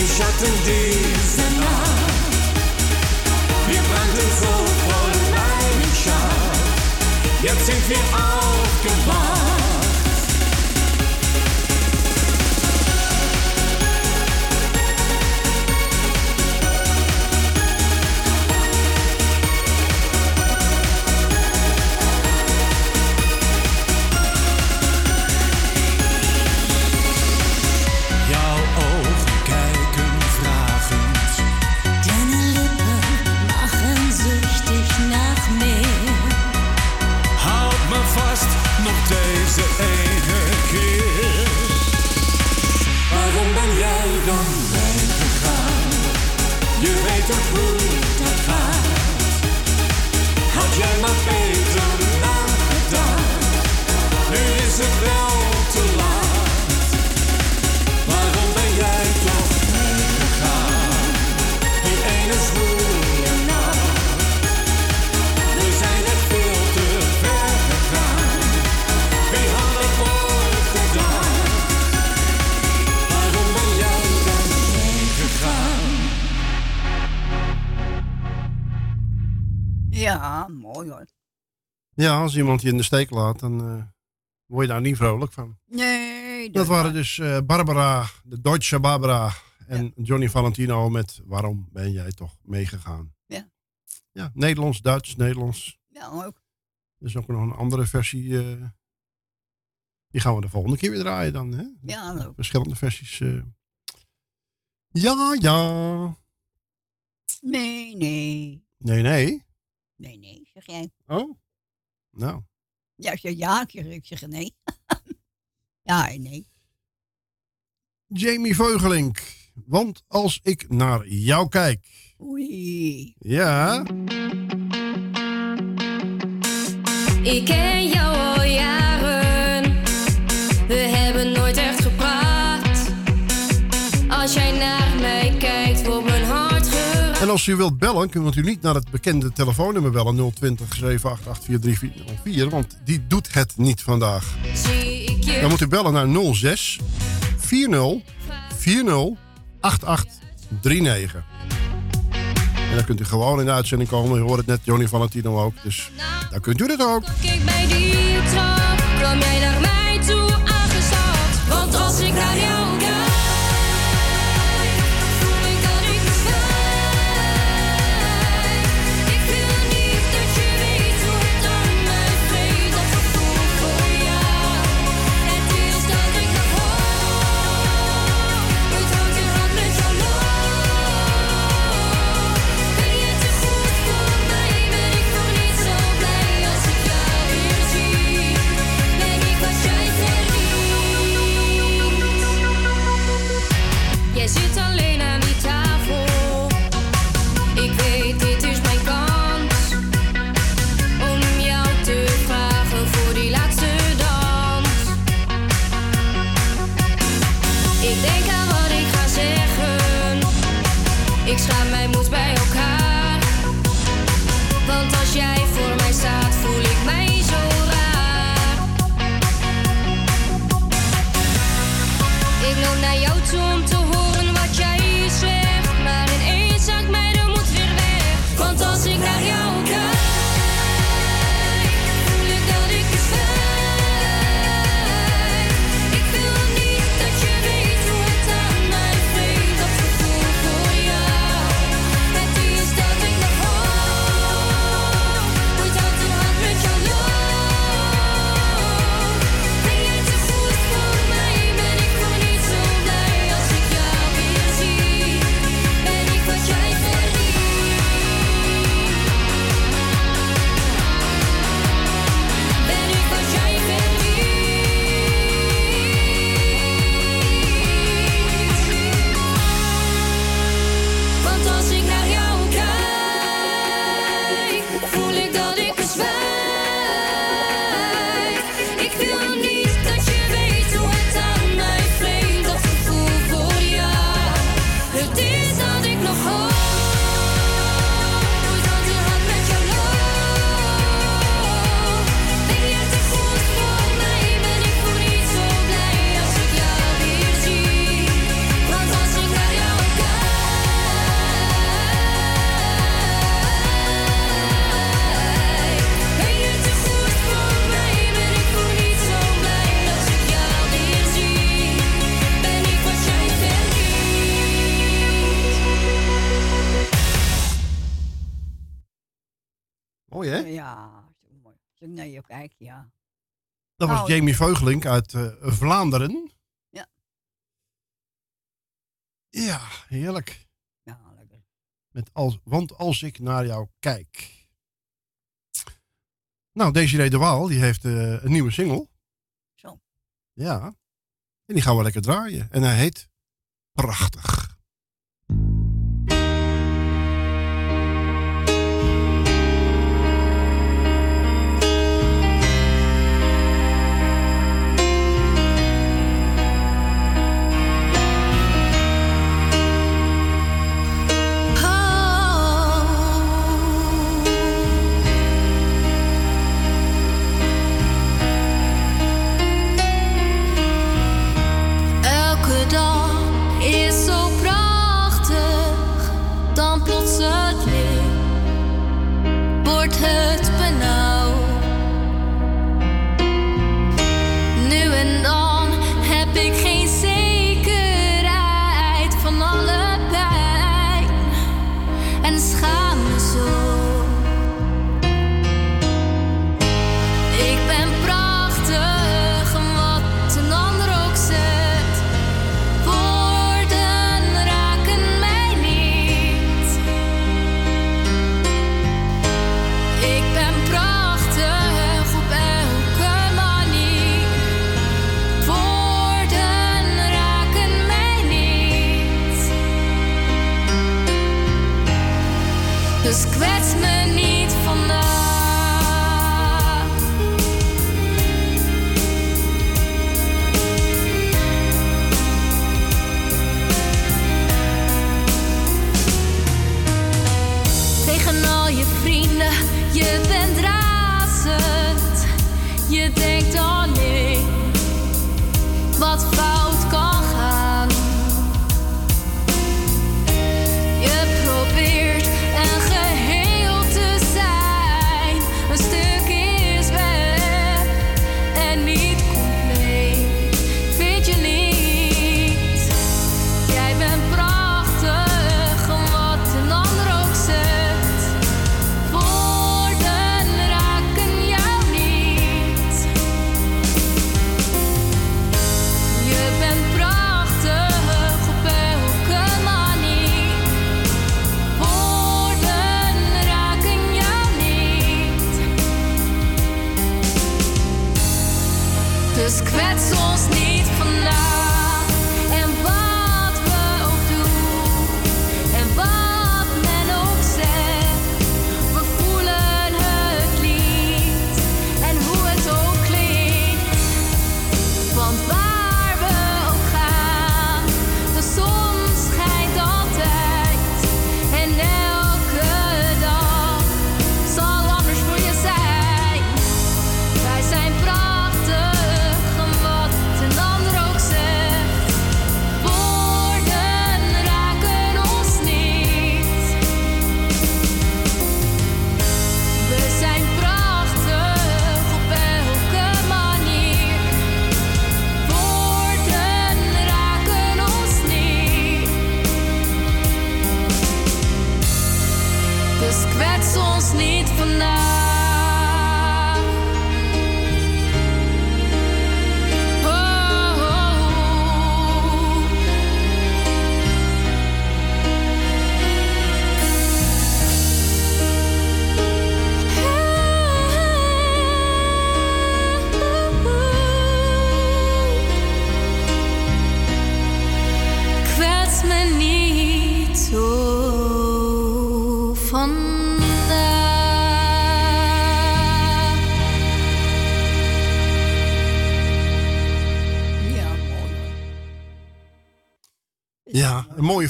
Ich hatte diese Nacht. Wir brannten so voll Leidenschaft. Jetzt sind wir aufgewacht. Ja, als iemand je in de steek laat, dan eh, word je daar niet vrolijk van. Nee, Dat waren dus eh, Barbara, de Deutsche Barbara en Johnny Valentino met Waarom ben jij toch meegegaan? Ja. Ja, Nederlands, Duits, Nederlands. Ja, ook. Er is ook nog een andere versie. eh, die gaan we de volgende keer weer draaien dan. Hè? Ja, leuk. Verschillende versies. Ja, ja. Nee, nee. Nee, nee. Nee, nee, zeg jij. Oh. Nou. Ja, ik zeg ja, ik zeg, nee. ja en nee. Jamie Veugelink. Want als ik naar jou kijk. Oei. Ja. Ik ken jou als u wilt bellen, kunt u niet naar het bekende telefoonnummer bellen 020 788 4304, want die doet het niet vandaag. Je Dan moet u bellen naar 06 40 40 8839. En dan kunt u gewoon in de uitzending komen. U hoort het net, Johnny Valentino ook. Dus dan kunt u het ook. Kijk bij die jij naar mij toe. Want als ik naar Dat was Nou, Jamie Veugelink uit eh, Vlaanderen. Ja. Ja, heerlijk. Ja, lekker. Met als, want als ik naar jou kijk. Nou, Desiree de Waal, die heeft eh, een nieuwe single. Zo. Ja. En die gaan we lekker draaien. En hij heet Prachtig. Wordt het je denkt alleen wat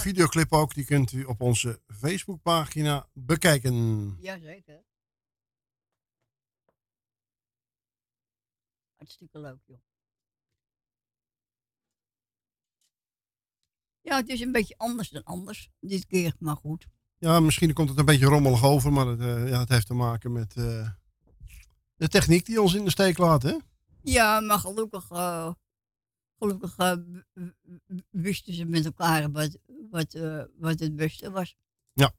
videoclip ook. Die kunt u op onze Facebookpagina bekijken. Jazeker. Hartstikke leuk, joh. Ja, het is een beetje anders dan anders dit keer, maar goed. Ja, misschien komt het een beetje rommelig over, maar het, eh, ja, het heeft te maken met eh, de techniek die ons in de steek laat, hè? Ja, maar gelukkig, eh, gelukkig wisten ze met elkaar wat, wat, eh, wat het beste was. Ja.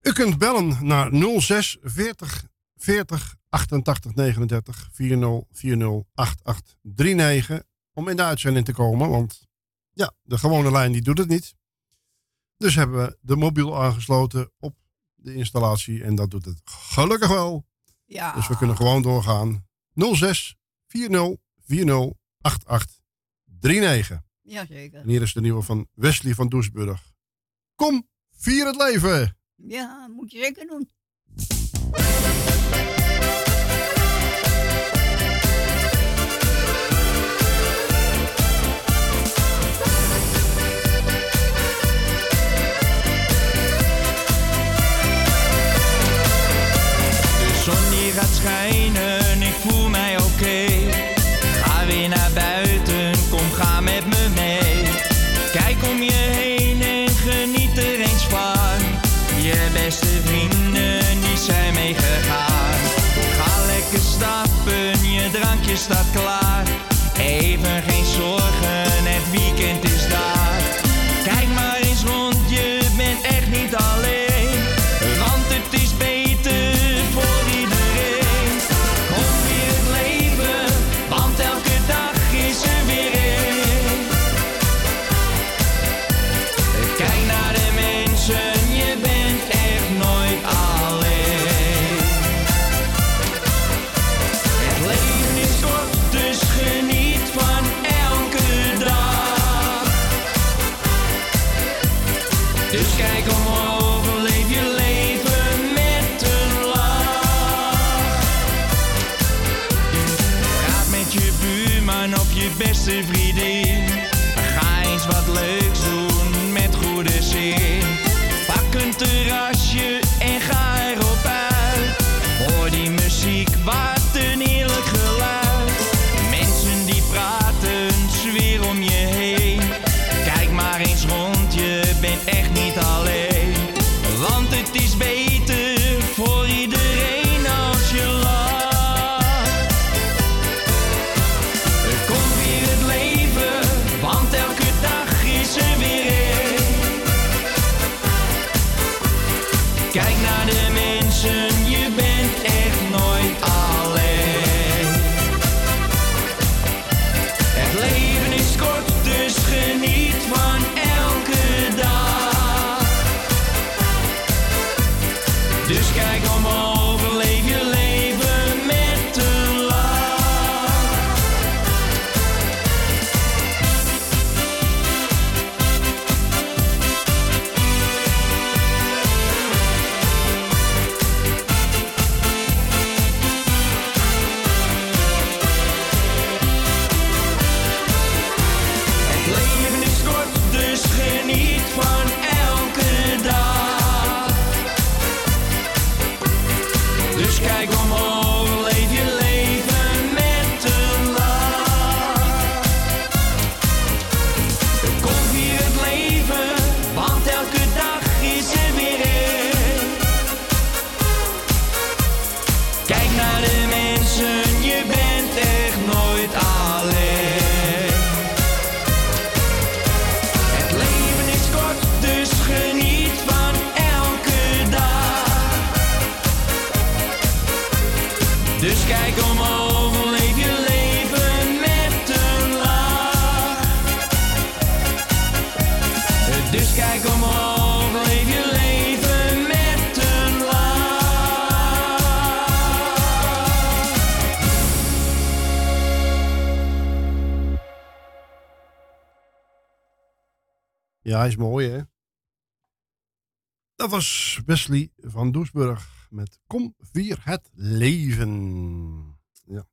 U kunt bellen naar 06 40 40 88 39 40 40 88 39 om in de uitzending te komen. Want ja, de gewone lijn die doet het niet. Dus hebben we de mobiel aangesloten op de installatie en dat doet het gelukkig wel. Ja. Dus we kunnen gewoon doorgaan. 06 40 40 88 39. Jazeker. En hier is de nieuwe van Wesley van Doesburg. Kom, vier het leven! Ja, moet je zeker doen. De zon die gaat schijnen, drankje staat klaar. Of je Ja, hij is mooi, hè? Dat was Wesley van Doesburg met Kom, vier het leven. Ja.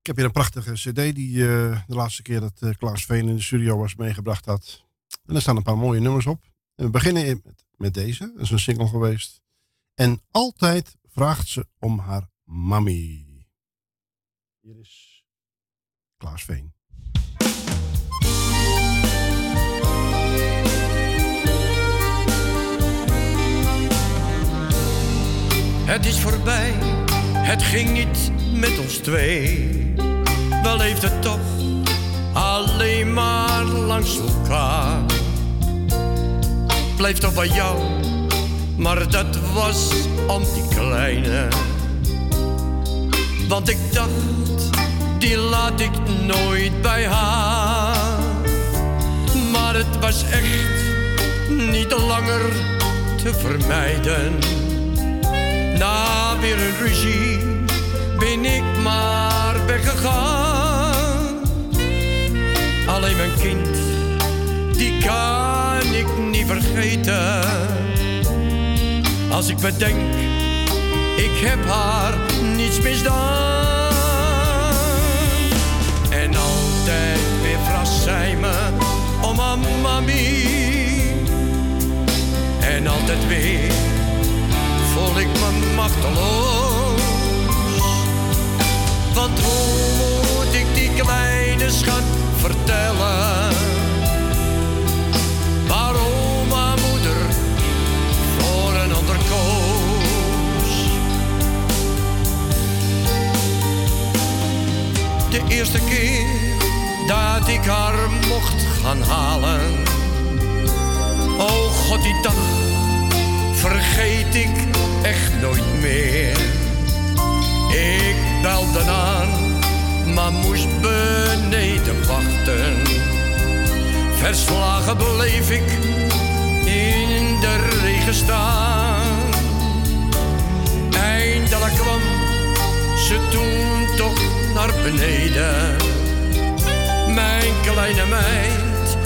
Ik heb hier een prachtige cd die eh, de laatste keer dat eh, Klaas Veen in de studio was meegebracht had. En er staan een paar mooie nummers op. We beginnen in- met, met deze, dat is een single geweest. En altijd vraagt ze om haar mami. Hier is Klaas Veen. Het is voorbij, het ging niet met ons twee. Wel heeft het toch alleen maar langs elkaar. Blijft toch bij jou, maar dat was om die kleine. Want ik dacht, die laat ik nooit bij haar. Maar het was echt niet langer te vermijden. Na weer een ruzie ben ik maar weggegaan. Alleen mijn kind, die kan ik niet vergeten. Als ik bedenk, ik heb haar niets misdaan. En altijd weer verrast zij me om haar mami. En altijd weer voel ik me machteloos. Want hoe moet ik die kleine schat vertellen? Waarom haar moeder voor een ander koos? De eerste keer dat ik haar mocht gaan halen. Oh god, die dag vergeet ik echt nooit meer. Ik belde aan, maar moest beneden wachten. Verslagen bleef ik in de regen staan. Eindelijk kwam ze toen toch naar beneden. Mijn kleine meid,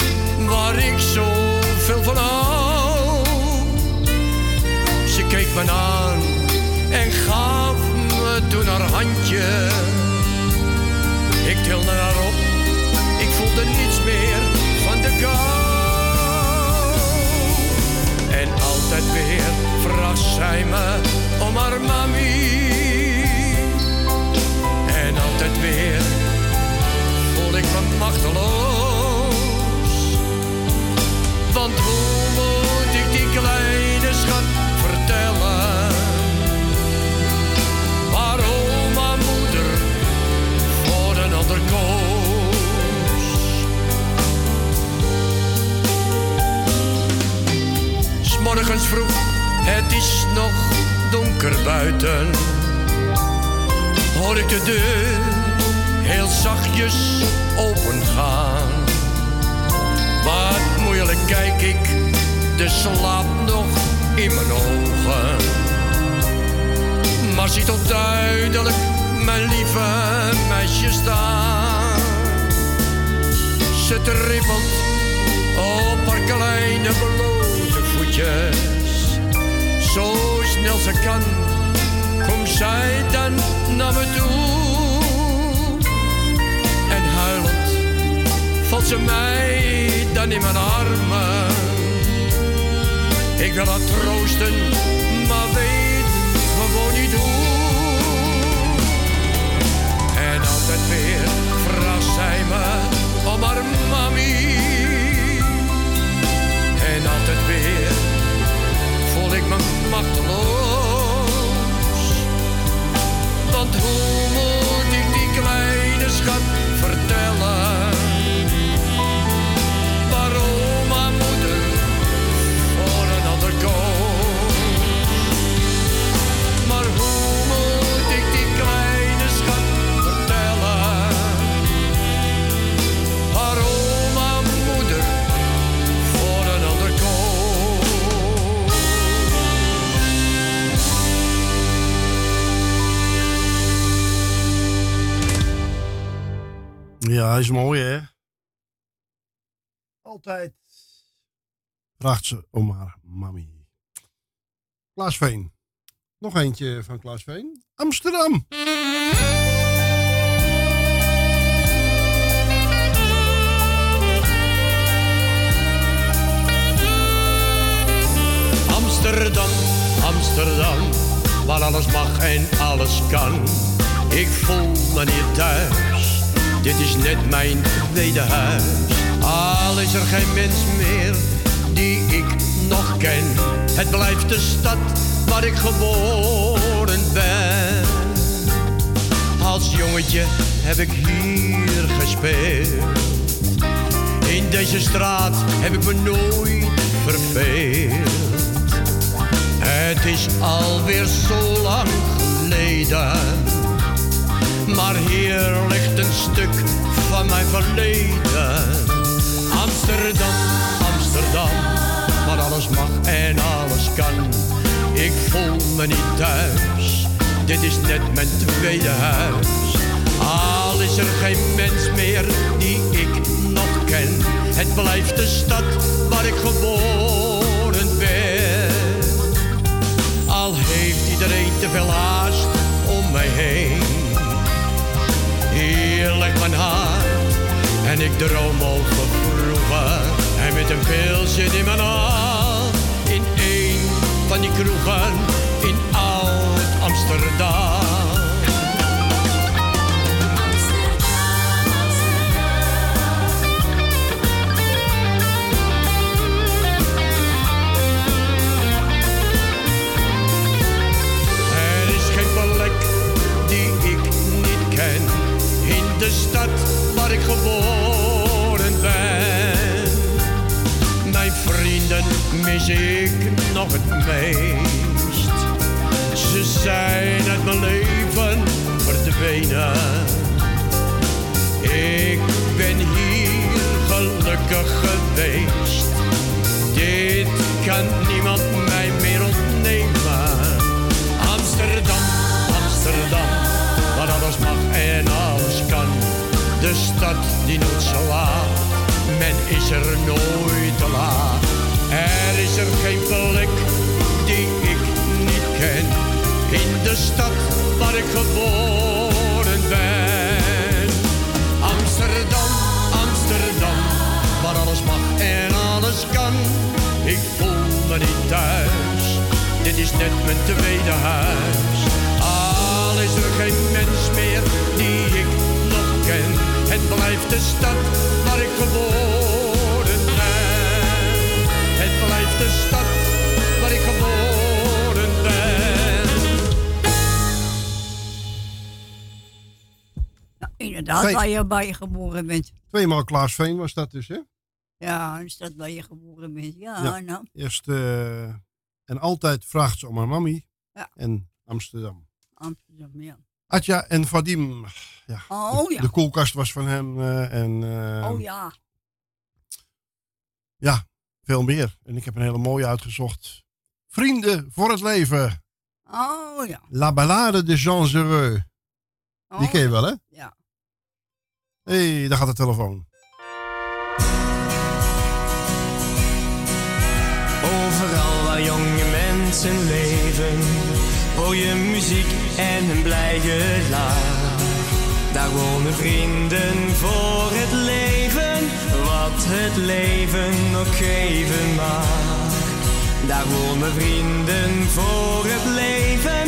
waar ik zoveel van hou. Keek me aan en gaf me toen haar handje. Ik tilde haar op, ik voelde niets meer van de kou. En altijd weer verrast zij me om haar mami. En altijd weer voel ik me machteloos. Want hoe moet ik die kleine schat Waarom haar moeder voor een ander koos? S'morgens vroeg, het is nog donker buiten. Hoor ik de deur heel zachtjes opengaan. Wat moeilijk kijk ik, de slaap nog in mijn ogen. Maar zie toch duidelijk mijn lieve meisje staan. Ze trippelt op haar kleine blote voetjes. Zo snel ze kan, komt zij dan naar me toe. En huilend valt ze mij dan in mijn armen. Ik wil haar troosten, maar weet gewoon niet hoe. En altijd weer verrast zij me om haar mami. En altijd weer voel ik me machteloos. Want hoe moet ik die kleine schat vertellen? Ja, is mooi, hè? Altijd vraagt ze om haar mami. Klaas Veen. Nog eentje van Klaas Veen. Amsterdam. Amsterdam, Amsterdam, waar alles mag en alles kan. Ik voel me niet thuis, dit is net mijn tweede huis. Al is er geen mens meer die ik nog ken. Het blijft de stad waar ik geboren ben. Als jongetje heb ik hier gespeeld. In deze straat heb ik me nooit verveeld. Het is alweer zo lang geleden Maar hier ligt een stuk van mijn verleden. Amsterdam, Amsterdam, waar alles mag en alles kan. Ik voel me niet thuis, dit is net mijn tweede huis. Al is er geen mens meer die ik nog ken. Het blijft de stad waar ik geboren ben. Al heeft iedereen te veel haast om mij heen. Hier ligt mijn hart en ik droom over vroeger. En met een pilsje in mijn hand in een van die kroegen in oud Amsterdam. Mis ik nog het meest. Ze zijn uit mijn leven verdwenen. Ik ben hier gelukkig geweest. Dit kan niemand mij meer ontnemen. Amsterdam, Amsterdam, waar alles mag en alles kan. De stad die nooit zo laat, men is er nooit te laat. Er is er geen plek die ik niet ken. In de stad waar ik geboren ben. Amsterdam, Amsterdam, waar alles mag en alles kan. Ik voel me niet thuis, dit is net mijn tweede huis. Al is er geen mens meer die ik nog ken. Het blijft de stad waar ik geboren de stad waar ik geboren ben. Inderdaad, Twee- waar je, waar je geboren bent. Tweemaal Klaas Veen was dat dus, hè? Ja, is dat waar je geboren bent. Ja, Ja. nou. Eerst eh, en altijd vraagt ze om haar mammy. Ja. En Amsterdam. Amsterdam, ja. Atja en Vadim. Ja, Oh de, ja. de koelkast was van hem. eh, en eh, oh ja. ja, veel meer. En ik heb een hele mooie uitgezocht. Vrienden voor het leven. Oh ja. La Ballade de Jean Zereux. Die Oh, ken je wel, hè? Ja. Hé, hey, daar gaat de telefoon. Overal waar jonge mensen leven, hoor je muziek en een blij gelaat. Daar wonen vrienden voor het leven, het leven nog geven mag. Daar wonen vrienden voor het leven,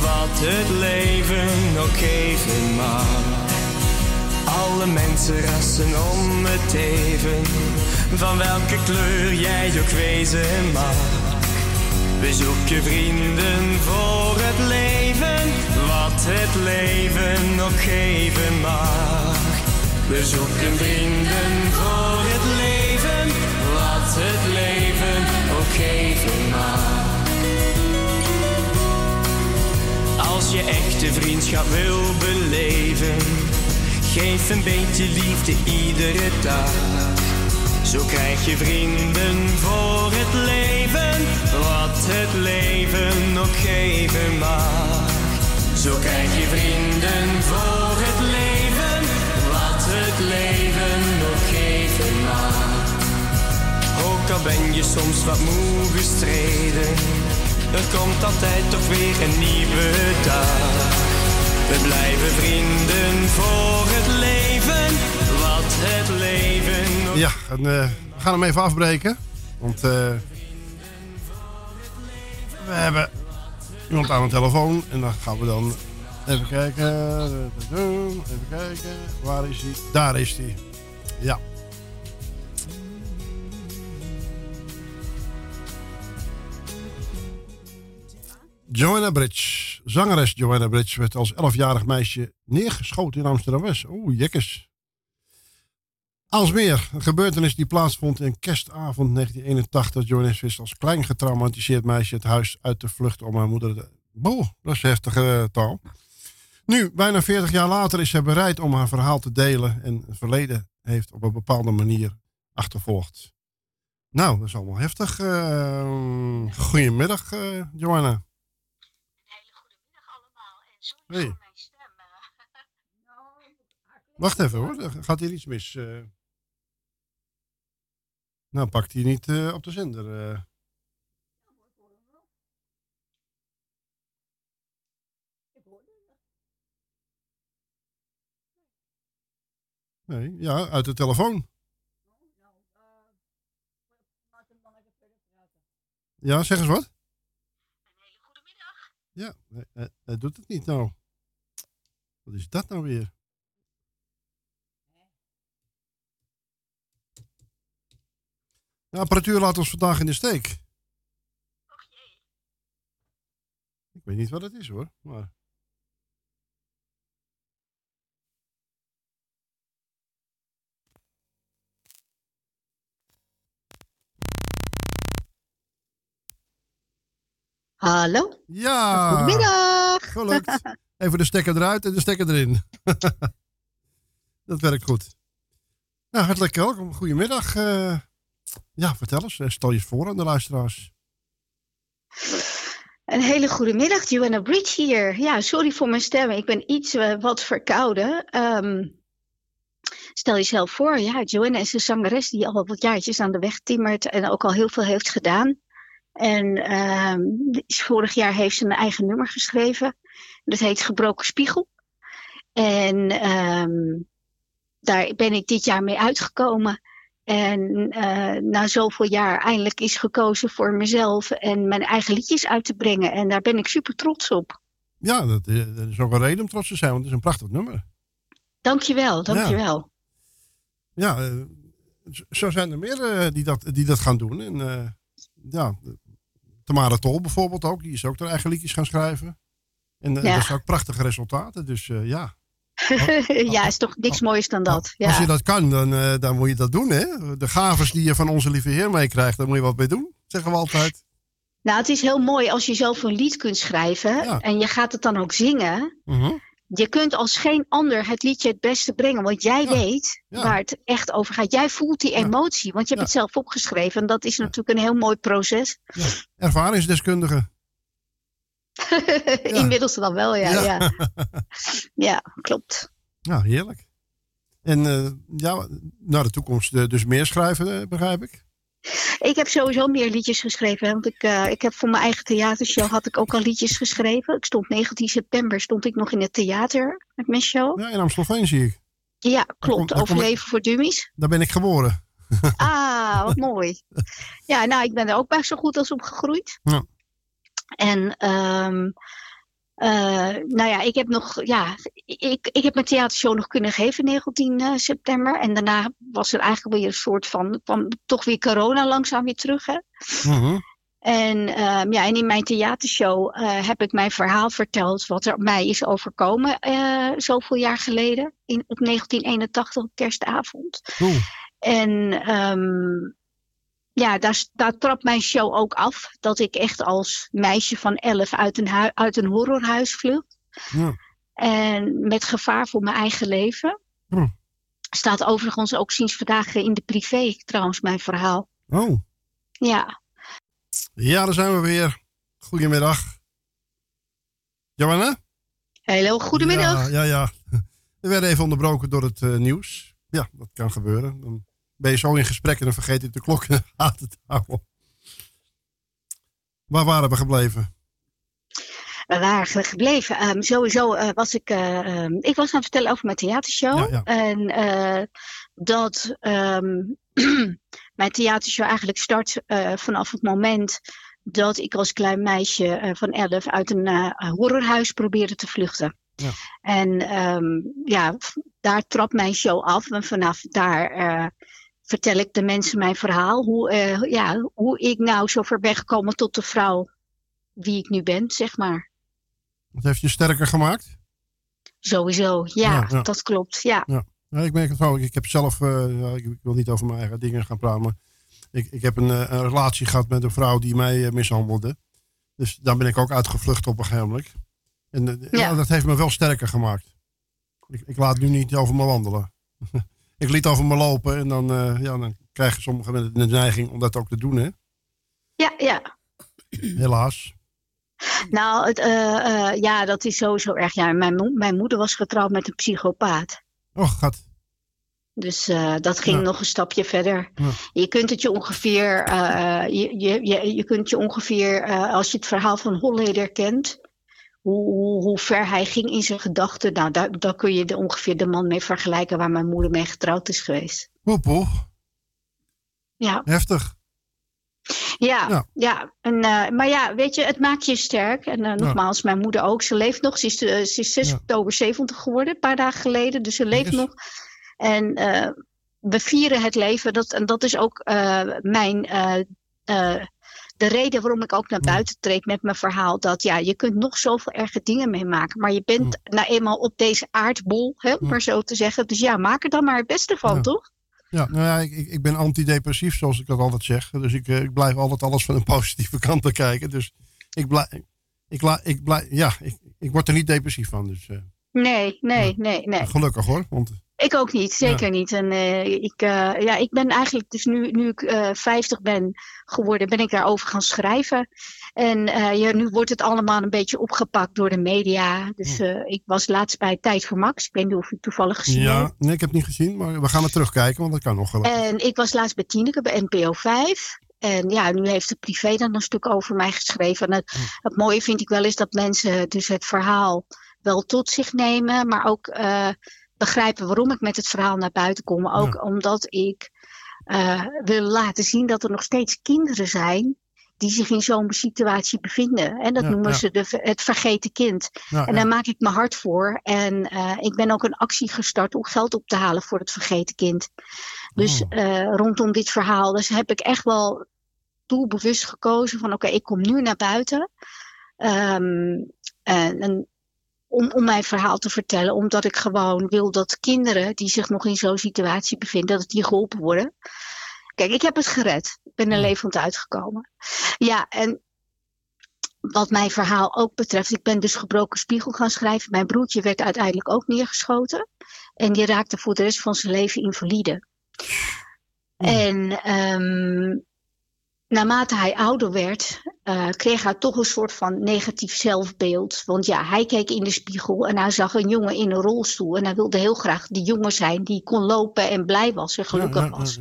wat het leven nog geven mag. Alle mensen rassen om het even, van welke kleur jij ook wezen mag. We zoeken vrienden voor het leven, wat het leven nog geven mag. We zoeken vrienden voor het leven, wat het leven ook geven mag. Als je echte vriendschap wil beleven, geef een beetje liefde iedere dag. Zo krijg je vrienden voor het leven, wat het leven nog geven mag. Zo krijg je vrienden voor het het leven nog geven mag. Ook al ben je soms wat moe gestreden, er komt altijd toch weer een nieuwe dag. We blijven vrienden voor het leven, wat het leven nog Ja, en, eh, we gaan hem even afbreken. Want eh, we hebben iemand aan de telefoon. En dan gaan we dan even kijken. Even kijken. Waar is hij? Daar is hij. Ja. Joanna Bridge, zangeres Joanna Bridge, werd als 11-jarig meisje neergeschoten in Amsterdam-West. Oeh, jekkes. Alsmeer, een gebeurtenis die plaatsvond in kerstavond 1981. Johannes wist als klein getraumatiseerd meisje het huis uit te vluchten om haar moeder. te- Boah, dat is heftige eh, taal. Nu, bijna 40 jaar later is zij bereid om haar verhaal te delen en het verleden heeft op een bepaalde manier achtervolgd. Nou, dat is allemaal heftig. Eh, goedemiddag, eh Johanna. Hey. Wacht even hoor, er gaat hier iets mis. eh. Nou, pakt hij niet eh, op de zender. Nee, ja, uit de telefoon. Ja, zeg eens wat. Ja, hij, hij- hij doet het niet nou. Wat is dat nou weer? De apparatuur laat ons vandaag in de steek. Ik weet niet wat het is hoor, maar... Hallo? Ja! Goedemiddag! Gelukt. Even de stekker eruit en de stekker erin. dat werkt goed. Nou, hartelijk welkom. Goedemiddag. eh. ja, vertel eens. eh, Stel je eens voor aan de luisteraars. Een hele goede middag, Joanna Bridge hier. Ja, sorry voor mijn stem. Ik ben iets eh, wat verkouden. Ehm, stel jezelf voor, ja, Joanna is een zangeres die al wat jaartjes aan de weg timmert en ook al heel veel heeft gedaan. En ehm, vorig jaar heeft ze een eigen nummer geschreven. Dat heet Gebroken Spiegel. En ehm, daar ben ik dit jaar mee uitgekomen. En eh, na zoveel jaar eindelijk is gekozen voor mezelf en mijn eigen liedjes uit te brengen. En daar ben ik super trots op. Ja, dat, is- dat is ook een reden om trots te zijn, want het is een prachtig nummer. Dankjewel, dankjewel. Ja, eh, z- zo zijn er meer eh, die, dat, die dat gaan doen. En eh, ja, Tamara Tol bijvoorbeeld ook, die is ook haar eigen liedjes gaan schrijven. En eh, Ja. dat zijn ook prachtige resultaten, dus eh, ja. ja, is toch niks moois dan dat. Ja. Als je dat kan, dan, eh, dan moet je dat doen, hè. De gaves die je van onze lieve Heer meekrijgt, daar moet je wat mee doen, zeggen we altijd. Nou, het is heel mooi als je zelf een lied kunt schrijven en je gaat het dan ook zingen. Mhm. Je kunt als geen ander het liedje het beste brengen, want jij weet Ja. waar het echt over gaat. Jij voelt die emotie, want je hebt het zelf opgeschreven. En dat is natuurlijk een heel mooi proces. Ervaringsdeskundige. Inmiddels dan wel, ja. Ja. Ja, klopt. Ja, heerlijk. En eh, ja, naar de toekomst eh, dus meer schrijven, eh, begrijp ik. Ik heb sowieso meer liedjes geschreven. Want ik, eh, ik heb voor mijn eigen theatershow had ik ook al liedjes geschreven. Ik stond 19 september stond ik nog in het theater met mijn show. Ja, in Amstelveen zie ik. Ja, klopt. daar kom ik- Overleven voor dummies. Daar ben ik geboren. Ah, wat mooi. Ja, nou, ik ben er ook best zo goed als op gegroeid. Ja. En ehm, eh, nou ja, ik heb nog, ja, ik, ik heb mijn theatershow nog kunnen geven 19 eh, september. En daarna was er eigenlijk weer een soort van, van toch weer corona langzaam weer terug. Hè? Mhm. En, ehm, ja, en in mijn theatershow eh, heb ik mijn verhaal verteld wat er mij is overkomen eh, zoveel jaar geleden. In, op 1981 op kerstavond. En ehm, ja, daar, daar trapt mijn show ook af. Dat ik echt als meisje van elf uit een, uit een horrorhuis vlucht. Ja. En met gevaar voor mijn eigen leven. Hm. Staat overigens ook sinds vandaag in de privé trouwens mijn verhaal. Oh, Ja. ja, daar zijn we weer. Goedemiddag. Johanna? Hallo, goedemiddag. Ja, ja, ja. We werden even onderbroken door het eh, nieuws. Ja, dat kan gebeuren. Dan ben je zo in gesprek en dan vergeet je de klok in de gaten te houden. Waar waren we gebleven? We waren gebleven. Ehm, sowieso eh, was ik. eh, ehm, ik was aan het vertellen over mijn theatershow. Ja, ja. En eh, dat ehm, mijn theatershow eigenlijk start vanaf het moment dat ik als klein meisje van elf uit een horrorhuis probeerde te vluchten. Ja. En ja, daar trapt mijn show af. En vanaf daar vertel ik de mensen mijn verhaal. Hoe, eh, ja, hoe ik nou zo ver ben gekomen tot de vrouw wie ik nu ben, zeg maar. Wat heeft je sterker gemaakt? Sowieso, ja, Ja, ja. dat klopt. Ja. Ja. Ik merk het wel. Ik heb zelf, eh, ik, wil niet over mijn eigen dingen gaan praten, maar ik, ik heb een, eh, een relatie gehad met een vrouw die mij mishandelde. Dus daar ben ik ook uitgevlucht op een gegeven moment. En ja. dat heeft me wel sterker gemaakt. Ik, ik laat nu niet over me wandelen. ik liet over me lopen en dan, eh, ja, dan krijgen sommigen de neiging om dat ook te doen, hè? Ja, ja. Helaas. Nou, het, eh, eh, ja, dat is sowieso erg. Ja, mijn, mo- mijn moeder was getrouwd met een psychopaat. Oh, gat. Dus dat ging Ja. nog een stapje verder. Ja. Je kunt het je ongeveer, eh, je, je, je, je kunt je ongeveer, als je het verhaal van Holleder kent, hoe, hoe, hoe ver hij ging in zijn gedachten, nou, daar, daar kun je de, ongeveer de man mee vergelijken waar mijn moeder mee getrouwd is geweest. Poep, poep. Ja. Heftig. Ja, Ja. ja. En, eh, maar ja, weet je, het maakt je sterk. En eh, nogmaals, mijn moeder ook. Ze leeft nog. Ze is, eh, ze is 6 oktober 70 geworden, een paar dagen geleden. Dus ze leeft nog. En eh, we vieren het leven. Dat, en dat is ook eh, mijn... de reden waarom ik ook naar buiten treed met mijn verhaal. Dat ja, je kunt nog zoveel erge dingen meemaken. Maar je bent nou eenmaal op deze aardbol, hè, om maar zo te zeggen. Dus ja, maak er dan maar het beste van, Ja. toch? Ja, nou ja, ik, ik, ben antidepressief, zoals ik dat altijd zeg. Dus ik, eh, ik blijf altijd alles van een positieve kant bekijken. Dus ik blijf, ik, la, ik blijf, ja, ik, ik word er niet depressief van. Dus eh, Nee, nee, nee, nee. gelukkig hoor. Want Ik ook niet, zeker niet. En eh, ik, eh, ja, ik ben eigenlijk, dus nu, nu ik eh 50 ben geworden, ben ik daarover gaan schrijven. En ja, nu wordt het allemaal een beetje opgepakt door de media. Dus ik was laatst bij Tijd voor Max. Ik weet niet of u het toevallig gezien hebt. ja, nee, ik heb het niet gezien, maar we gaan er terugkijken, want dat kan nog wel. En ik was laatst bij Tineke bij NPO 5. En ja, nu heeft de privé dan een stuk over mij geschreven. En het, het mooie vind ik wel is dat mensen dus het verhaal wel tot zich nemen. Maar ook begrijpen waarom ik met het verhaal naar buiten kom. Ook omdat ik eh, wil laten zien dat er nog steeds kinderen zijn die zich in zo'n situatie bevinden. En dat Ja, noemen ja. ze de, het vergeten kind. Ja, en daar maak ik me hard voor. En eh, ik ben ook een actie gestart om geld op te halen voor het vergeten kind. Dus Oh. eh, rondom dit verhaal. Dus heb ik echt wel doelbewust gekozen van oké, ik kom nu naar buiten. Ehm, en, en om, om mijn verhaal te vertellen. Omdat ik gewoon wil dat kinderen die zich nog in zo'n situatie bevinden, dat die geholpen worden. Kijk, ik heb het gered. Ik ben er levend uitgekomen. Ja, en wat mijn verhaal ook betreft, ik ben dus gebroken spiegel gaan schrijven. Mijn broertje werd uiteindelijk ook neergeschoten. En die raakte voor de rest van zijn leven invalide. En ehm, naarmate hij ouder werd, eh, kreeg hij toch een soort van negatief zelfbeeld. Want ja, hij keek in de spiegel en hij zag een jongen in een rolstoel. En hij wilde heel graag die jongen zijn die kon lopen en blij was en gelukkig was.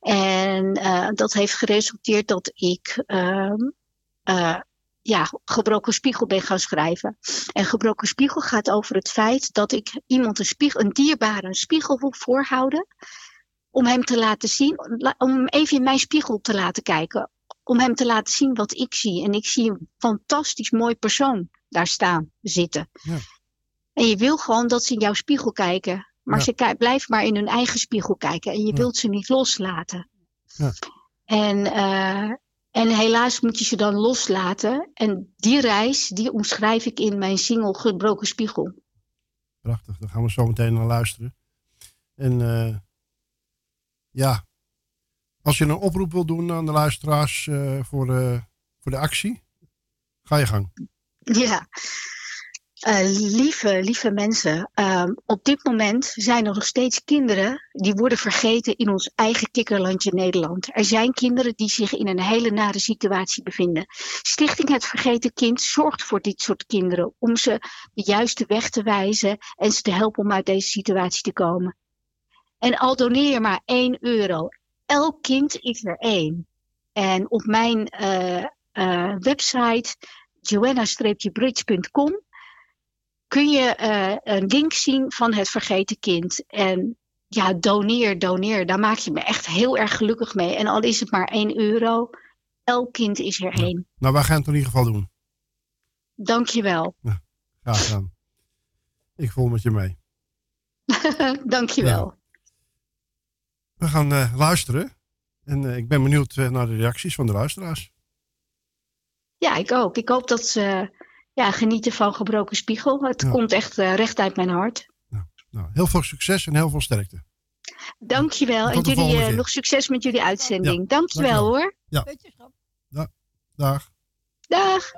En eh, dat heeft geresulteerd dat ik eh, ja, gebroken spiegel ben gaan schrijven. En gebroken spiegel gaat over het feit dat ik iemand een, spiegel, een dierbare een spiegel wil voorhouden. Om hem te laten zien, om even in mijn spiegel te laten kijken. Om hem te laten zien wat ik zie. En ik zie een fantastisch mooi persoon daar staan, zitten. En je wil gewoon dat ze in jouw spiegel kijken. Maar Ja. ze blijven maar in hun eigen spiegel kijken. En je wilt ze niet loslaten. Ja. En, eh, en helaas moet je ze dan loslaten. En die reis, die omschrijf ik in mijn single Gebroken Spiegel. Prachtig, daar gaan we zo meteen naar luisteren. En eh, ja, als je een oproep wil doen aan de luisteraars eh, voor, eh, voor de actie, ga je gang. Ja. Eh, lieve, lieve mensen, ehm, op dit moment zijn er nog steeds kinderen die worden vergeten in ons eigen kikkerlandje Nederland. Er zijn kinderen die zich in een hele nare situatie bevinden. Stichting Het Vergeten Kind zorgt voor dit soort kinderen om ze de juiste weg te wijzen en ze te helpen om uit deze situatie te komen. En al doneer je maar 1 euro. Elk kind is er één. En op mijn eh, eh, website joanna-bridge.com kun je eh, een link zien van het vergeten kind. En ja, doneer, doneer. Daar maak je me echt heel erg gelukkig mee. En al is het maar 1 euro, elk kind is er één. Nou, wij gaan het in ieder geval doen. Dank je wel. Graag gedaan. Ik voel met je mee. Dank je wel. We gaan eh, luisteren. En eh, ik ben benieuwd eh, naar de reacties van de luisteraars. Ja, ik ook. Ik hoop dat ze ja, genieten van Gebroken Spiegel. Het Ja. komt echt recht uit mijn hart. Nou, heel veel succes en heel veel sterkte. Dank je wel. Tot En de jullie nog succes met jullie uitzending. Ja, Dank je wel dankjewel. hoor. Ja. Da- dag. Dag.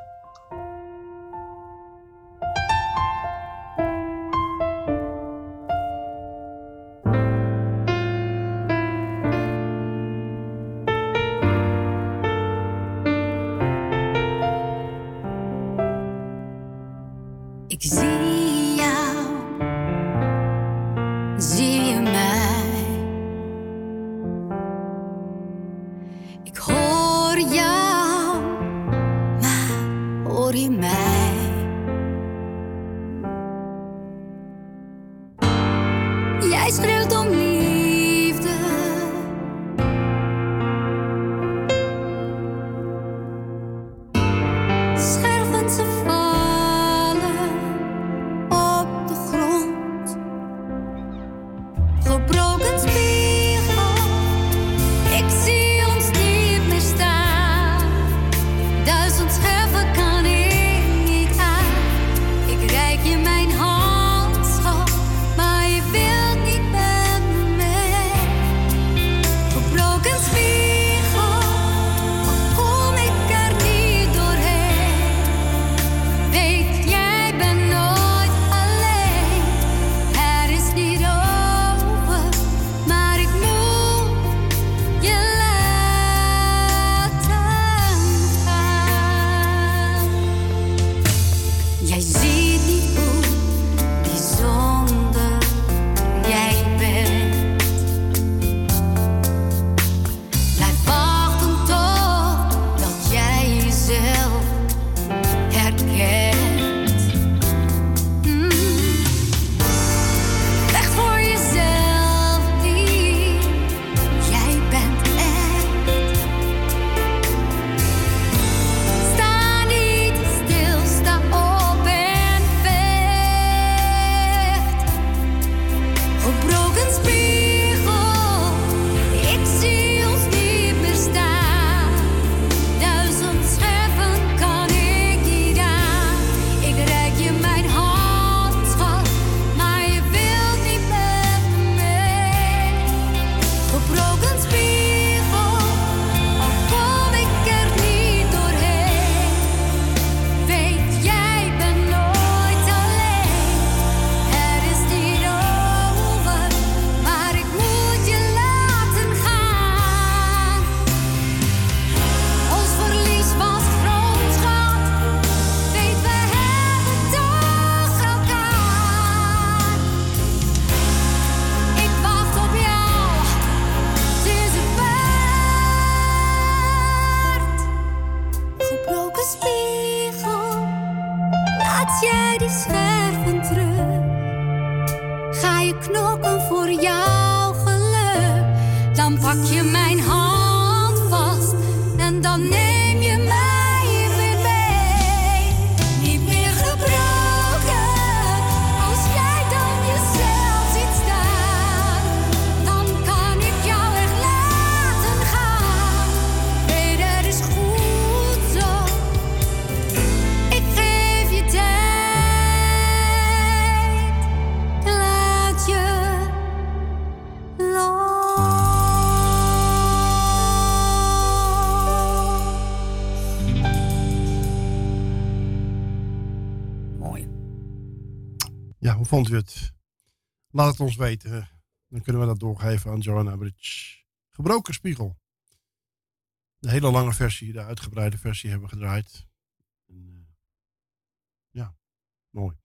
Vond u het? Laat het ons weten. Dan kunnen we dat doorgeven aan Joanna Bridge. Gebroken spiegel. De hele lange versie, de uitgebreide versie hebben we gedraaid. Eh, ja, mooi.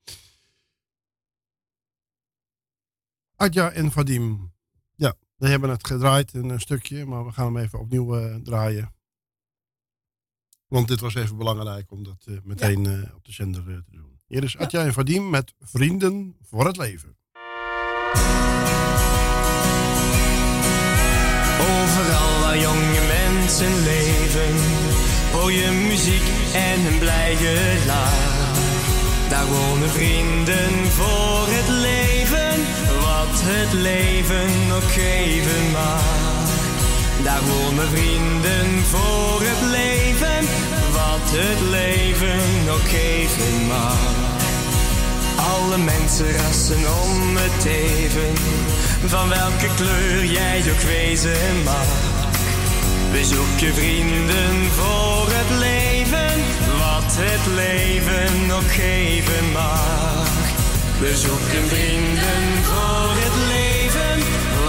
Adja en Vadim. Ja, we hebben het gedraaid in een stukje, maar we gaan hem even opnieuw eh, draaien. Want dit was even belangrijk om dat eh, meteen op de zender te doen. Hier is Adja en Vadim met Vrienden voor het Leven. Overal waar jonge mensen leven, hoor je muziek en een blij gelaat. Daar wonen vrienden voor het leven, wat het leven nog geven mag. Daar wonen vrienden voor het leven, wat het leven nog geven mag. Alle mensen rassen om het even, van welke kleur jij ook wezen mag. We zoeken vrienden voor het leven, wat het leven nog geven mag. We zoeken vrienden voor het leven,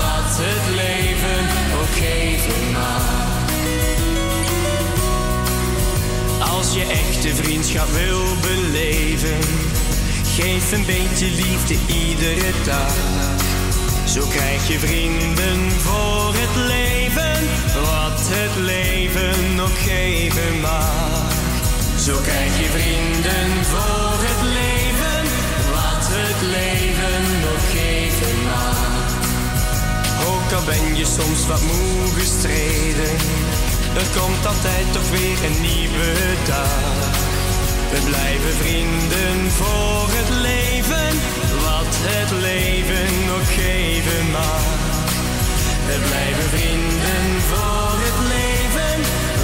wat het leven ook geven mag. Als je echte vriendschap wil beleven, geef een beetje liefde iedere dag. Zo krijg je vrienden voor het leven, wat het leven nog geven mag. Zo krijg je vrienden voor het leven, wat het leven nog geven mag. ben je soms wat moe gestreden. Er komt altijd toch weer een nieuwe dag. We blijven vrienden voor het leven, wat het leven nog geven mag. We blijven vrienden voor het leven,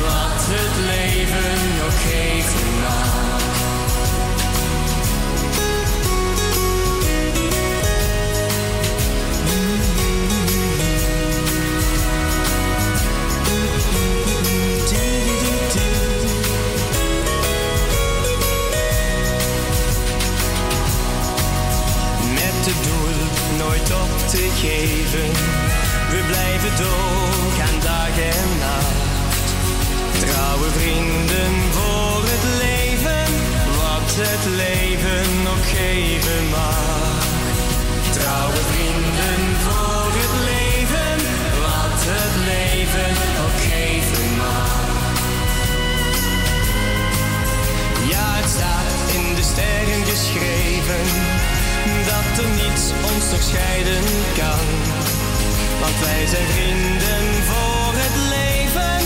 wat het leven nog geven mag. Geven. We blijven doorgaan dag en nacht. Trouwe vrienden voor het leven, wat het leven nog geven mag. Trouwe vrienden voor het leven, wat het leven nog geven mag. Ja, het staat in de sterren geschreven dat er niets ons nog scheiden kan. Want wij zijn vrienden voor het leven,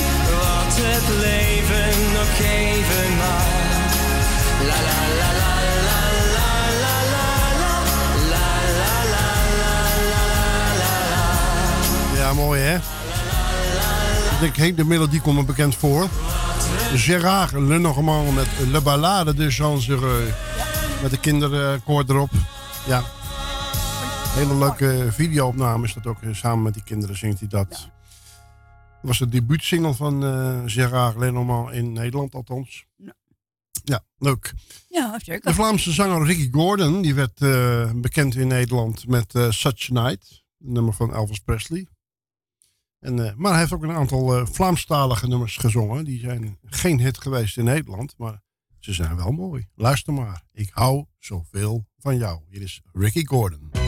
wat het leven nog geven mag. La la la la. Ja, mooi hè? Ik denk, de melodie komt me bekend voor. Gérard Lenormand met Le Ballade de Jean Zereux. Met de kinderkoor erop. Ja. Hele leuke video-opname is dat ook. Samen met die kinderen zingt hij dat. Dat was de debuutsingle van eh Gérard Lenormand in Nederland althans. Ja, leuk. Ja, De zeker. Vlaamse zanger Ricky Gordon, die werd eh, bekend in Nederland met eh, Such a Night. Een nummer van Elvis Presley. En, eh, maar hij heeft ook een aantal eh, Vlaamstalige nummers gezongen. Die zijn geen hit geweest in Nederland, maar ze zijn wel mooi. Luister maar. Ik hou zoveel van jou. Hier is Ricky Gordon.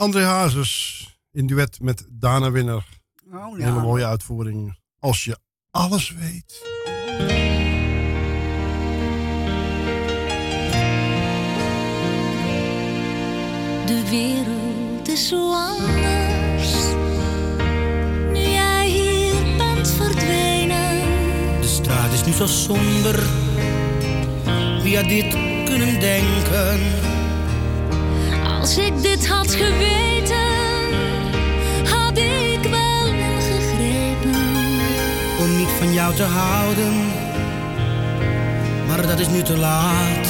André Hazes in duet met Dana Winner. Oh, Een ja. hele mooie uitvoering. Als je alles weet. De wereld is zo anders. Nu jij hier bent verdwenen. De straat is nu zo somber. Wie had dit kunnen denken? Geweten, had ik wel ingegrepen. Om niet van jou te houden. Maar dat is nu te laat.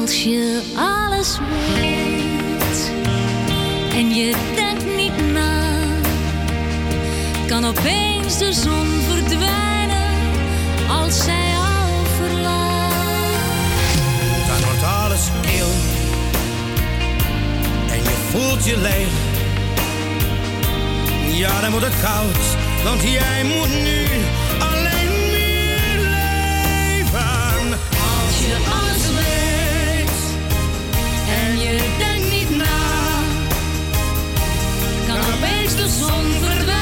Als je alles weet en je denkt niet na, kan opeens de zon verdwijnen als zij voelt je leeg. Ja, dan wordt het koud. Want jij moet nu alleen meer leven. Als je alles weet en je denkt niet na, kan opeens de zon verdwijnen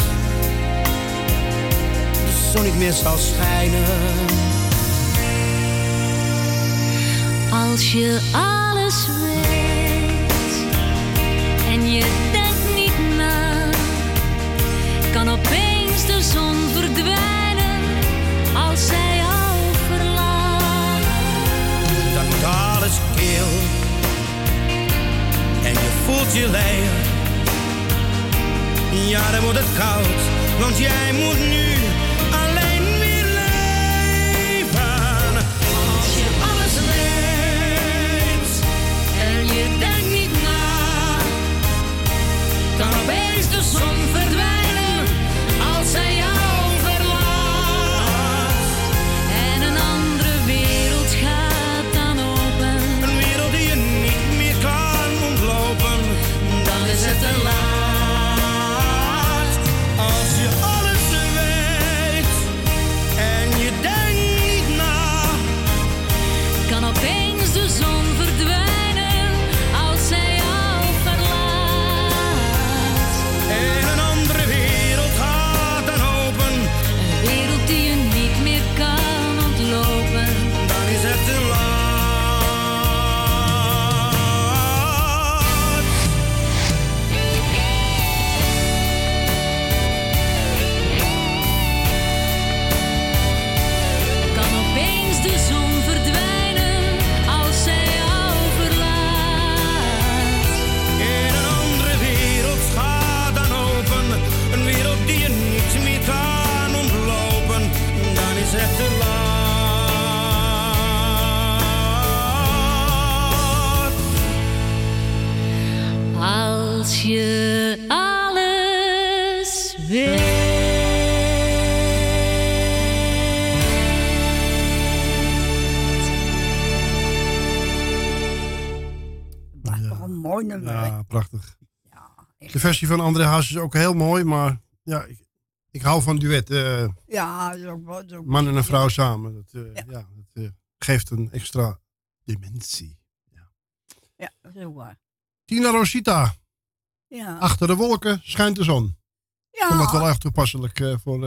zon niet meer zal schijnen. Als je alles weet en je denkt niet na, kan opeens de zon verdwijnen als zij jou verlaat. Dan wordt alles kil. En je voelt je leeg. Ja, dan wordt het koud. Want jij moet nu De versie van André Hazes is ook heel mooi, maar ja, ik, ik hou van duet. eh, Ja, dat is ook wel. dat is ook man en een vrouw samen. Dat, eh, ja. dat eh, geeft een extra dimensie. Ja, dat is ook waar. Tina Rosita, Ja. achter de wolken schijnt de zon. Ja. Ik vond dat wel echt toepasselijk voor...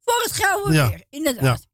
Voor het gouden Ja. weer, inderdaad.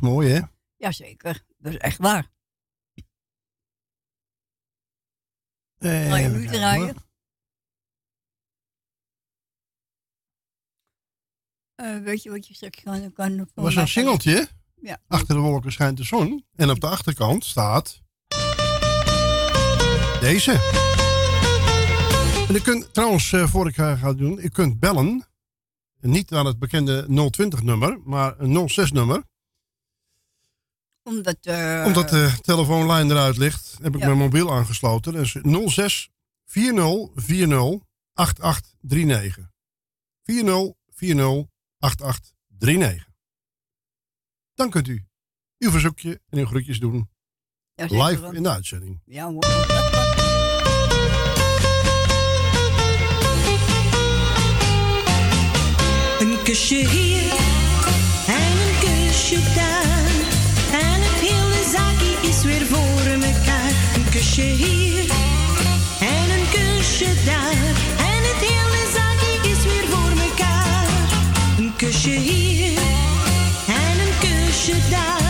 mooi, hè? Jazeker, dat is echt waar. kan Ga je nu draaien? Eh, weet je wat je straks kan? kan was een singeltje. Ja. Achter de wolken schijnt de zon. En op de achterkant staat... Deze. En je kunt trouwens, uh, voor ik ga doen, je kunt bellen. Niet aan het bekende 020-nummer, maar een 06-nummer omdat, de telefoonlijn eruit ligt, heb ik mijn mobiel aangesloten. Dus 06 40 40 8839. 40 40 8839. Dan kunt u uw verzoekje en uw groetjes doen. Live in de uitzending. Ja. Een kusje hier en een kusje is weer voor mekaar. Een kusje hier en een kusje daar. En het hele zaakje is weer voor mekaar. Een kusje hier en een kusje daar.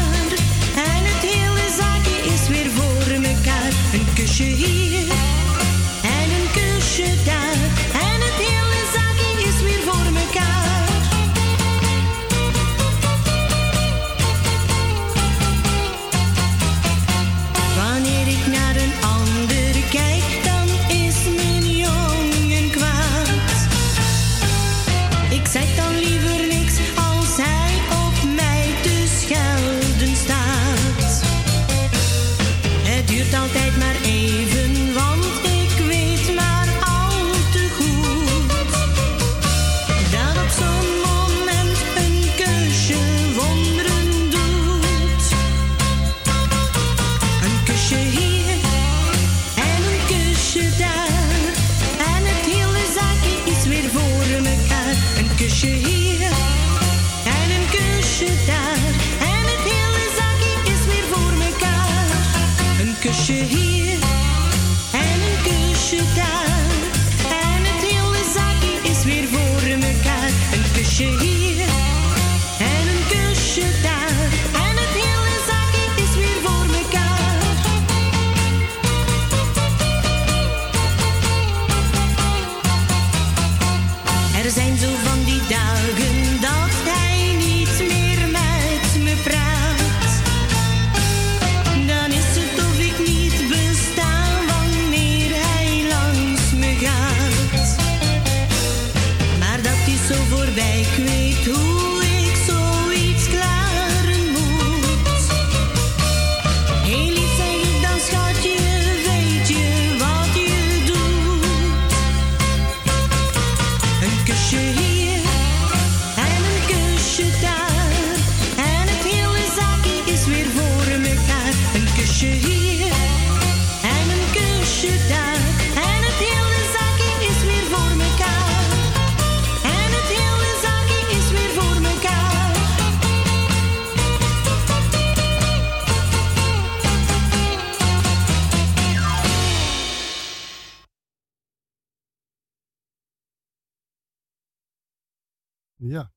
Ja.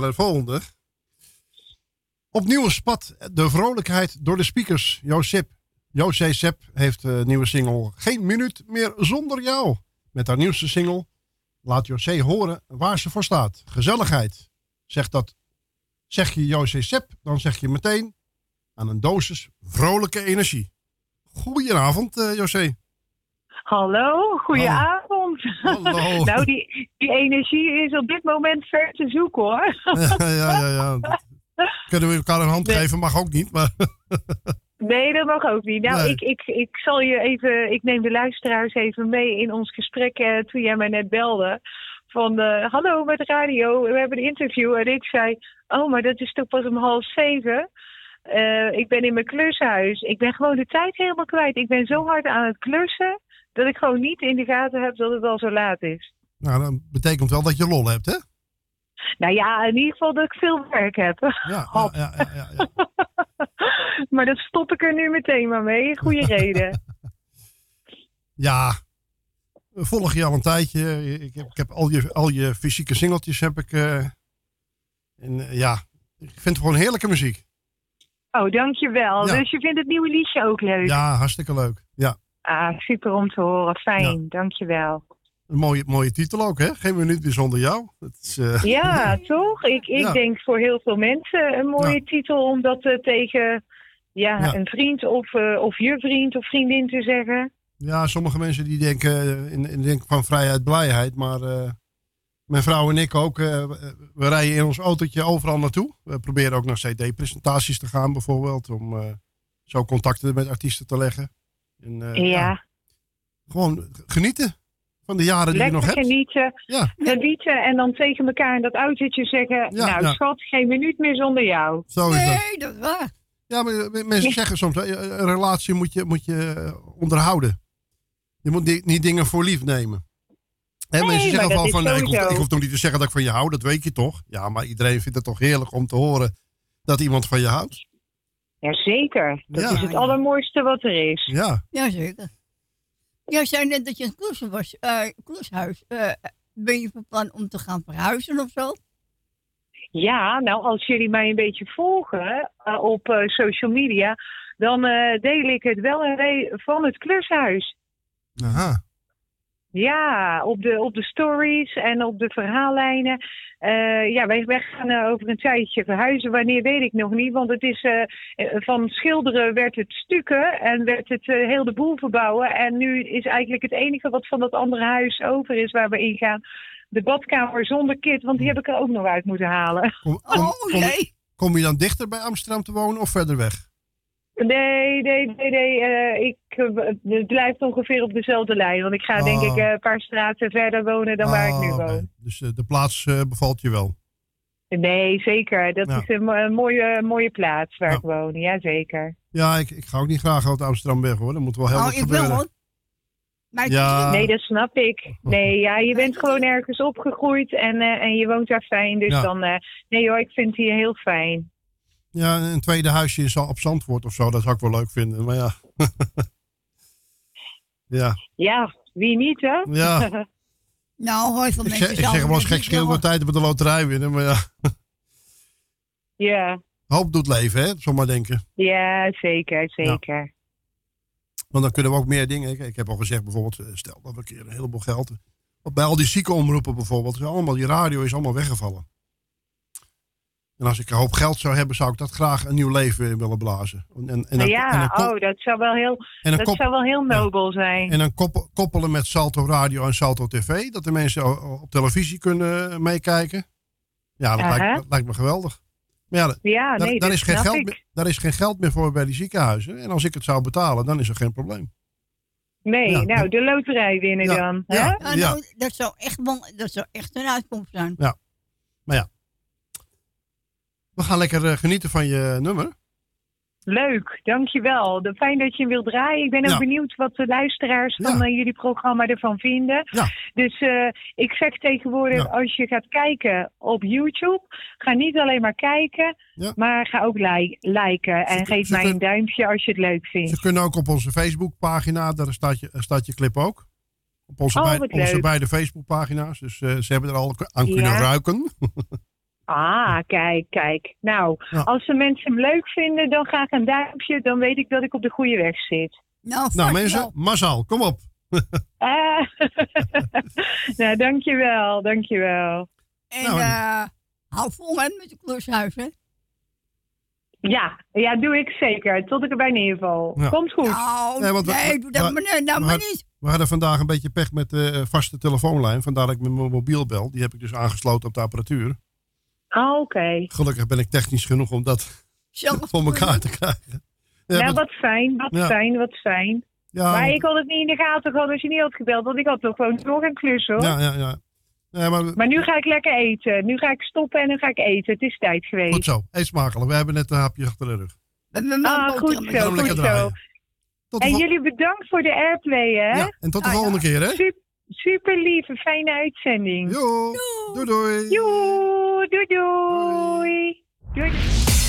Naar de volgende. Opnieuw spat de vrolijkheid door de speakers. Josep, José Sepp heeft een nieuwe single Geen minuut meer zonder jou. Met haar nieuwste single laat José horen waar ze voor staat. Gezelligheid. Zeg, dat, zeg je José Sepp, dan zeg je meteen aan een dosis vrolijke energie. Goedenavond, eh, José. Hallo, goedenavond. Hallo. nou, die, die energie is op dit moment ver te zoeken hoor. ja, ja, ja. Kunnen we elkaar een hand Nee. geven? Mag ook niet, maar... Nee, dat mag ook niet. Nou, Nee. ik, ik, ik zal je even, ik neem de luisteraars even mee in ons gesprek eh, toen jij mij net belde. Van, eh, hallo met radio, we hebben een interview. En ik zei, oh, maar dat is toch pas om half zeven? Eh, ik ben in mijn klushuis. Ik ben gewoon de tijd helemaal kwijt. Ik ben zo hard aan het klussen, dat ik gewoon niet in de gaten heb dat het al zo laat is. Nou, dat betekent wel dat je lol hebt, hè? Nou ja, in ieder geval dat ik veel werk heb. Ja, ja, ja, ja, ja. maar dat stop ik er nu meteen maar mee. Goede reden. Ja, we volgen je al een tijdje. Ik heb, ik heb al, je, al je fysieke singeltjes heb ik. eh, en eh, ja, ik vind het gewoon heerlijke muziek. Oh, dankjewel. Ja. Dus je vindt het nieuwe liedje ook leuk? Ja, hartstikke leuk. Ja, Ah, super om te horen. Fijn, dankjewel. een mooie, mooie titel ook, hè? Geen minuut meer zonder jou. Dat is, eh, Ja, toch? Ik, ik Ja. denk voor heel veel mensen een mooie titel om dat eh, tegen ja, een vriend of, eh, of je vriend of vriendin te zeggen. Ja, sommige mensen die denken, in, in denken van vrijheid, blijheid. Maar mijn vrouw en ik ook. we- rijden in ons autootje overal naartoe. We proberen ook naar CD-presentaties te gaan bijvoorbeeld. Om zo contacten met artiesten te leggen. En, eh, ja. Gewoon genieten van de jaren die je nog Lekker hebt. genieten. Ja. Genieten en dan tegen elkaar in dat autootje zeggen... nou ja. schat, geen minuut meer zonder jou. Zo is dat. Nee, dat is waar. Ja, maar eh, mensen zeggen soms, eh, een relatie moet je, moet je onderhouden. Je moet niet dingen voor lief nemen. En Nee, mensen maar zeggen is van, nee, ik, hoef, ik hoef toch niet te zeggen dat ik van je hou, dat weet je toch? Ja, maar iedereen vindt het toch heerlijk om te horen dat iemand van je houdt? Jazeker. Dat Ja. is het allermooiste wat er is. Ja. Jazeker. Jij zei net dat je een klusser was, eh, klushuis. Eh, ben je van plan om te gaan verhuizen of zo? Ja, nou, als jullie mij een beetje volgen eh, op eh, social media, dan eh, deel ik het wel en van het klushuis. Aha. Ja, op de, op de stories en op de verhaallijnen. Eh, ja, wij, wij gaan eh, over een tijdje verhuizen. Wanneer weet ik nog niet. Want het is eh, van schilderen werd het stukken en werd het heel de boel verbouwen. En nu is eigenlijk het enige wat van dat andere huis over is waar we in gaan. De badkamer zonder kit, want die heb ik er ook nog uit moeten halen. Kom, kom, kom, kom je dan dichter bij Amsterdam te wonen of verder weg? Nee, nee, nee, nee. eh, ik, het blijft ongeveer op dezelfde lijn. Want ik ga denk Oh. ik eh, een paar straten verder wonen dan waar ik nu oké. woon. Dus eh, de plaats bevalt je wel. Nee, zeker. Dat Ja. is een, mo- een mooie, mooie plaats waar ik woon. Ja, zeker. Ja, ik, ik ga ook niet graag uit Amsterdam weg hoor. Er moet wel heel wat ik hoor. Maar ja, Nee, dat snap ik. Nee, ja, je bent gewoon ergens opgegroeid en, eh, en je woont daar fijn. Dus Ja. dan, eh, nee hoor, ik vind het hier heel fijn. Ja, een tweede huisje is op Zandvoort of zo. Dat zou ik wel leuk vinden. Maar ja. ja. Ja, wie niet, hè? Ja. Nou, veel Ik mensen zeg, ik zeg wel eens gek tijd op de loterij winnen. Maar ja, ja, hoop doet leven, hè? Zomaar denken. ja, zeker, zeker. Want dan kunnen we ook meer dingen. Ik, heb al gezegd bijvoorbeeld, eh, stel dat we een keer een heleboel geld. Bij al die ziekenomroepen bijvoorbeeld. Allemaal, die radio is allemaal weggevallen. En als ik een hoop geld zou hebben, zou ik dat graag een nieuw leven willen blazen. En, en, en dan, ja, en dan kop- oh, dat zou wel heel, dat kop- zou wel heel nobel zijn. en dan koppel- koppelen met Salto Radio en Salto TV. Dat de mensen op televisie kunnen eh, meekijken. Ja, dat, lijkt, dat lijkt me geweldig. Maar ja, Ja, daar, nee, daar is geen geld meer, daar is geen geld meer voor bij die ziekenhuizen. En als ik het zou betalen, dan is er geen probleem. Nee, Ja. nou, de loterij winnen Ja, dan. ja, hè? Ja, nou, dat, zou echt, dat zou echt een uitkomst zijn. Ja. Maar ja. We gaan lekker eh, genieten van je nummer. Leuk, dankjewel. Fijn dat je hem wilt draaien. Ik ben ook Ja. benieuwd wat de luisteraars van eh, jullie programma ervan vinden. Dus eh, ik zeg tegenwoordig, als je gaat kijken op YouTube, ga niet alleen maar kijken, maar ga ook li- liken. En geef ze mij een duimpje als je het leuk vindt. Ze kunnen ook op onze Facebookpagina, daar staat je, staat je clip ook. Op onze, Oh, bij- onze beide Facebookpagina's. Dus eh, ze hebben er al aan kunnen ruiken. Ah, kijk, kijk. Nou, Ja. als de mensen hem leuk vinden, dan graag een duimpje. Dan weet ik dat ik op de goede weg zit. Nou, nou mensen, massaal, kom op. Ah, nou, dankjewel, dankjewel. En Nou, eh hou vol hè, met je klushuis, hè? Ja, ja, doe ik zeker. Tot ik erbij neerval. Ja. Komt goed. Nou, Nee, want we- nee, doe dat we- maar, nee, nou maar niet. We hadden vandaag een beetje pech met de eh, vaste telefoonlijn. Vandaar dat ik met mijn mobiel bel. Die heb ik dus aangesloten op de apparatuur. Ah, oké. Gelukkig ben ik technisch genoeg om dat voor elkaar te krijgen. Ja, nou, maar- wat fijn, wat Ja. fijn, wat fijn. Ja, maar ik had het niet in de gaten gehad als je niet had gebeld, want ik had toch gewoon nog een klus hoor. ja, ja, ja. Ja, maar, Maar nu ga ik lekker eten. Nu ga ik stoppen en dan ga ik eten. Het is tijd geweest. goed zo. Eet smakelijk. We hebben net een hapje achter de rug. Ah, goed zo, goed zo. draaien. Tot de En vol- jullie bedankt voor de airplay, hè? Ja, en tot de volgende keer, hè? Super, super lieve, fijne uitzending. Jo, doei doei. Jo, doei doei. Doei. De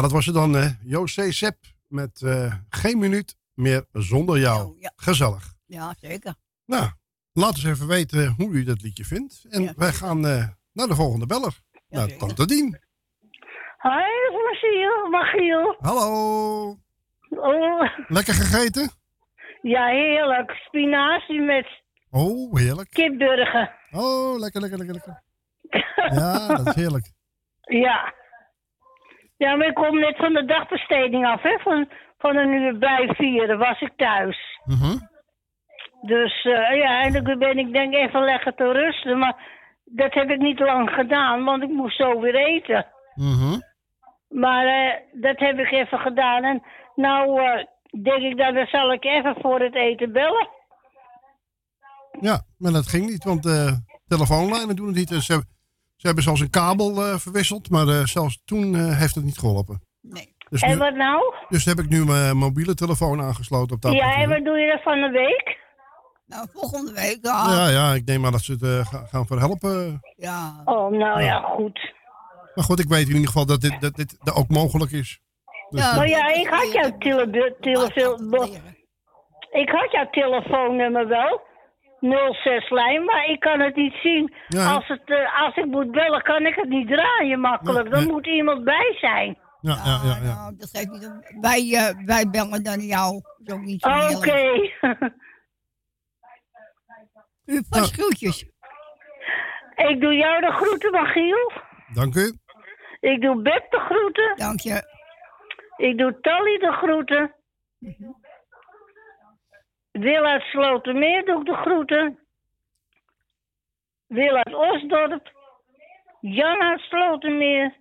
Ja, dat was het dan, hè. José Sepp met eh, geen minuut meer zonder jou. Gezellig. Ja, zeker. Nou, laat eens even weten hoe u dat liedje vindt. En wij gaan eh, naar de volgende beller. naar Tante Dien. Hoi, Magiel. Magiel. Hallo. Oh, Lekker gegeten? ja, heerlijk. Spinazie met Oh, heerlijk. kipburger. Oh, lekker, lekker, lekker, lekker. Ja, dat is heerlijk. Ja. Ja, maar ik kom net van de dagbesteding af, hè. Van, van een uur bij vier was ik thuis. Mhm. Dus eh, ja, en dan ben ik denk even lekker te rusten. Maar dat heb ik niet lang gedaan, want ik moest zo weer eten. Mhm. Maar eh, dat heb ik even gedaan. En nou eh, denk ik dat dan zal ik even voor het eten bellen. Ja, maar dat ging niet, want de telefoonlijnen doen het niet. Dus Ze, ze hebben zelfs een kabel eh, verwisseld, maar eh, zelfs toen eh, heeft het niet geholpen. Nee. Dus en nu, wat nou? dus heb ik nu mijn mobiele telefoon aangesloten op dat ja, en wat doe je er van de week? Nou, volgende week. Ja, ja, ik neem aan dat ze het ga- gaan verhelpen. Ja. Oh, nou ja, Ja. goed. Maar goed, ik weet in ieder geval dat dit, dat dit dat ook mogelijk is. Dus, Maar eh, Oh ja, ik had jouw tele tele ik had jouw telefoonnummer wel. 06 lijn, maar ik kan het niet zien. Ja. Als, het, eh, als ik moet bellen, kan ik het niet draaien makkelijk. Dan moet iemand bij zijn. ja, ja, ja, ja. Nou, dat geeft niet. Wij, eh, wij bellen dan jou. Zo niet zo Oké. U vast groetjes. ik doe jou de groeten, Magiel. Dank u. Ik doe Beb de groeten. Dank je. Ik doe Tally de groeten. Wil uit Slotermeer doe de groeten. Wil uit Osdorp. Jan uit Slotermeer.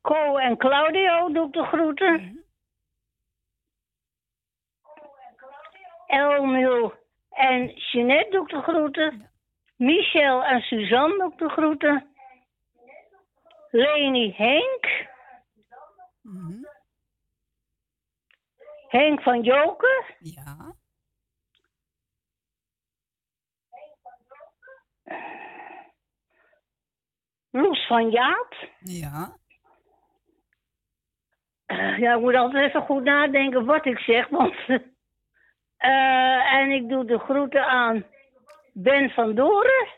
Co en Claudio doe de groeten. Elmil en Jeanette doe de groeten. Michel en Suzanne doe de groeten. Leni Henk. Henk van Joker. Ja. Loes van Jaap. Ja. Eh, ja, ik moet altijd even goed nadenken wat ik zeg, want... eh, en ik doe de groeten aan Ben van Doren.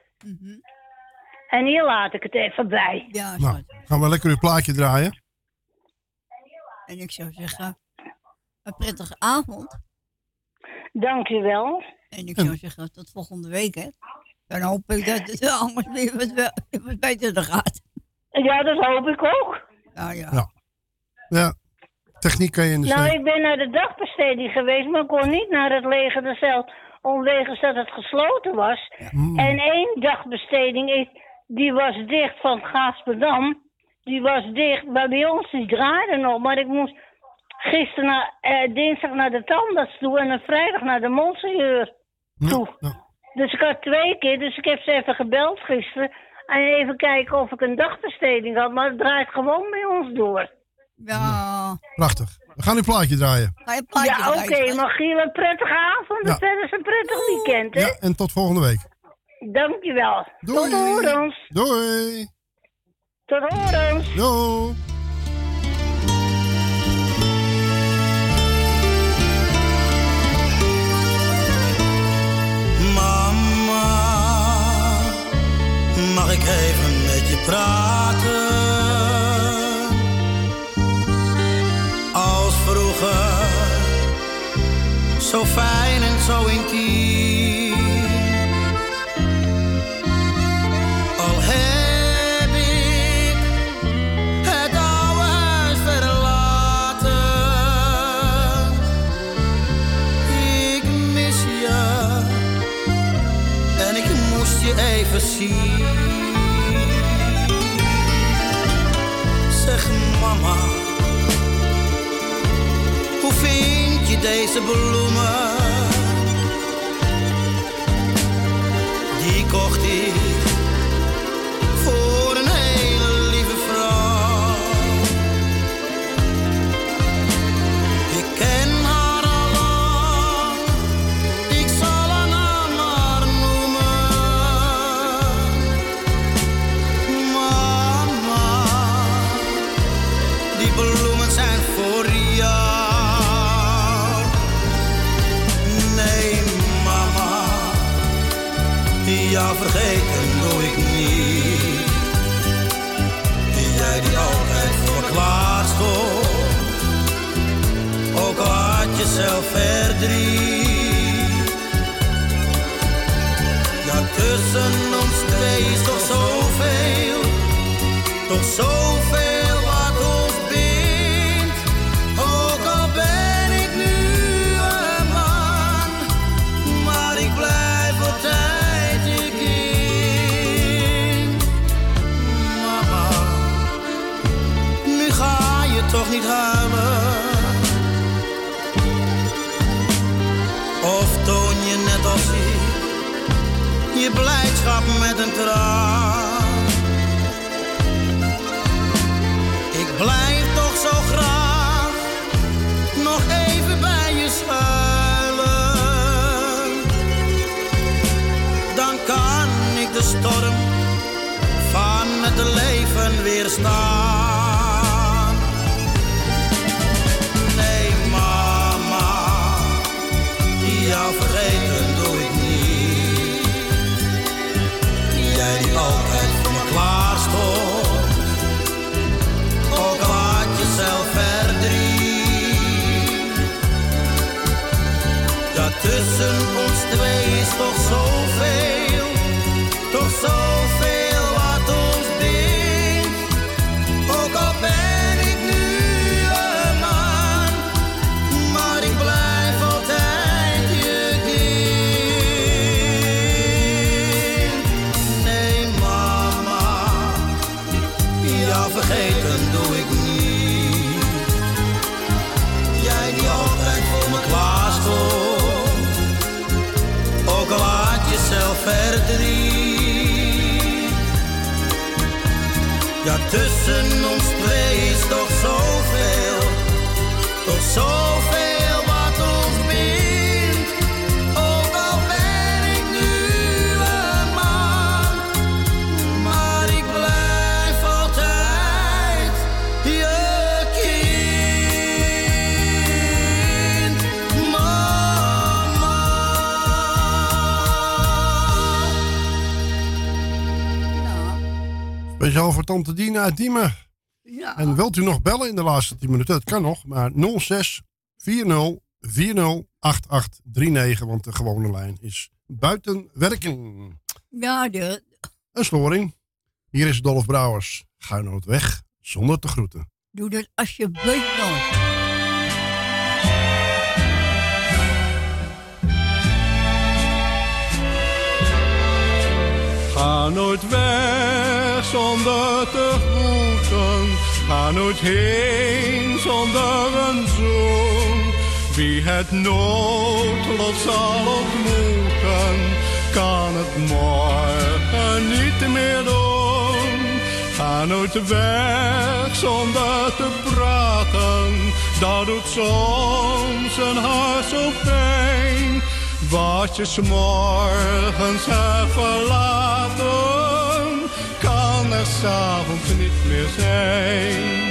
En hier laat ik het even bij. Ja, Nou, gaan we lekker uw plaatje draaien. En ik zou zeggen, een prettige avond. Dank u wel. En ik zou zeggen, tot volgende week, hè. Dan hoop ik dat het anders weer wat, beter gaat. Ja, dat hoop ik ook. Nou ja. Ja. Ja, techniek kan je in de Nou, ik ben naar de dagbesteding geweest, maar ik kon niet naar het leger zelf. Omwegens dat het gesloten was. Mm. En één dagbesteding, is- die was dicht van Gaasperdam. Die was dicht, maar bij ons die draaide nog. Maar ik moest gisteren, naar, eh, dinsdag naar de tandarts toe en een vrijdag naar de monseigneur toe. Dus ik had twee keer, dus ik heb ze even gebeld gisteren. En even kijken of ik een dagbesteding had, maar het draait gewoon bij ons door. Ja. Prachtig. We gaan uw plaatje draaien. Ga je Ja, oké, Magiel, een prettige avond en Ja. verder is een prettig weekend, hè? Ja, en tot volgende week. Dankjewel. Doei. Tot horens. Doei. Tot horens. Doei. Ik even met je praten? Als vroeger, zo fijn en zo intiem. Moest je even zien. Zeg mama, hoe vind je deze bloemen? Die kocht ik tussen ons twee is toch zoveel, toch zoveel wat ons bindt. Ook al ben ik nu een man, maar ik blijf altijd je kind. Mama, nu ga je toch niet huilen. Blijdschap met een traan. Ik blijf toch zo graag nog even bij je schuilen. Dan kan ik de storm van het leven weerstaan. Toch zoveel, tussen ons twee Speciaal voor Tante Dina uit Diemen. Ja. En wilt u nog bellen in de laatste 10 minuten? Dat kan nog, maar 06 40 40 8839, want de gewone lijn is buiten werking. Ja, de, Een storing. Hier is Dolf Brouwers. Ga nooit weg zonder te groeten. doe dat alsjeblieft nog. Ga nooit weg zonder te groeten. Ga nooit heen zonder een zoen. Wie het noodlot zal ontmoeten, kan het morgen niet meer doen. Ga nooit weg zonder te praten. Dat doet soms een hart zo pijn. Wat je s'morgens hebt verlaten, er s'avonds niet meer zijn.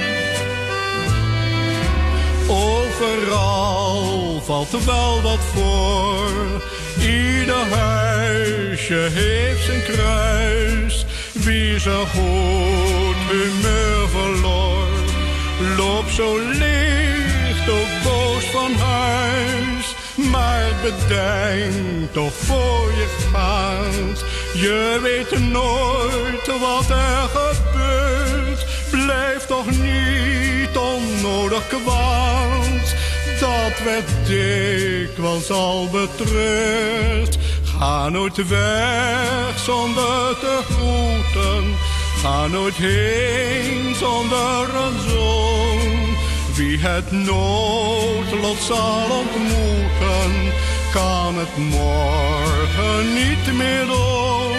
Overal valt er wel wat voor. Ieder huisje heeft zijn kruis. Wie zijn goed humeur verloor, loopt zo licht ook boos van huis. Maar bedenk toch voor je gaat. Je weet nooit wat er gebeurt. Blijf toch niet onnodig kwaad. Dat werd dikwijls al betreurd. Ga nooit weg zonder te groeten. Ga nooit heen zonder een zoen. Wie het noodlot zal ontmoeten, kan het morgen niet meer doen.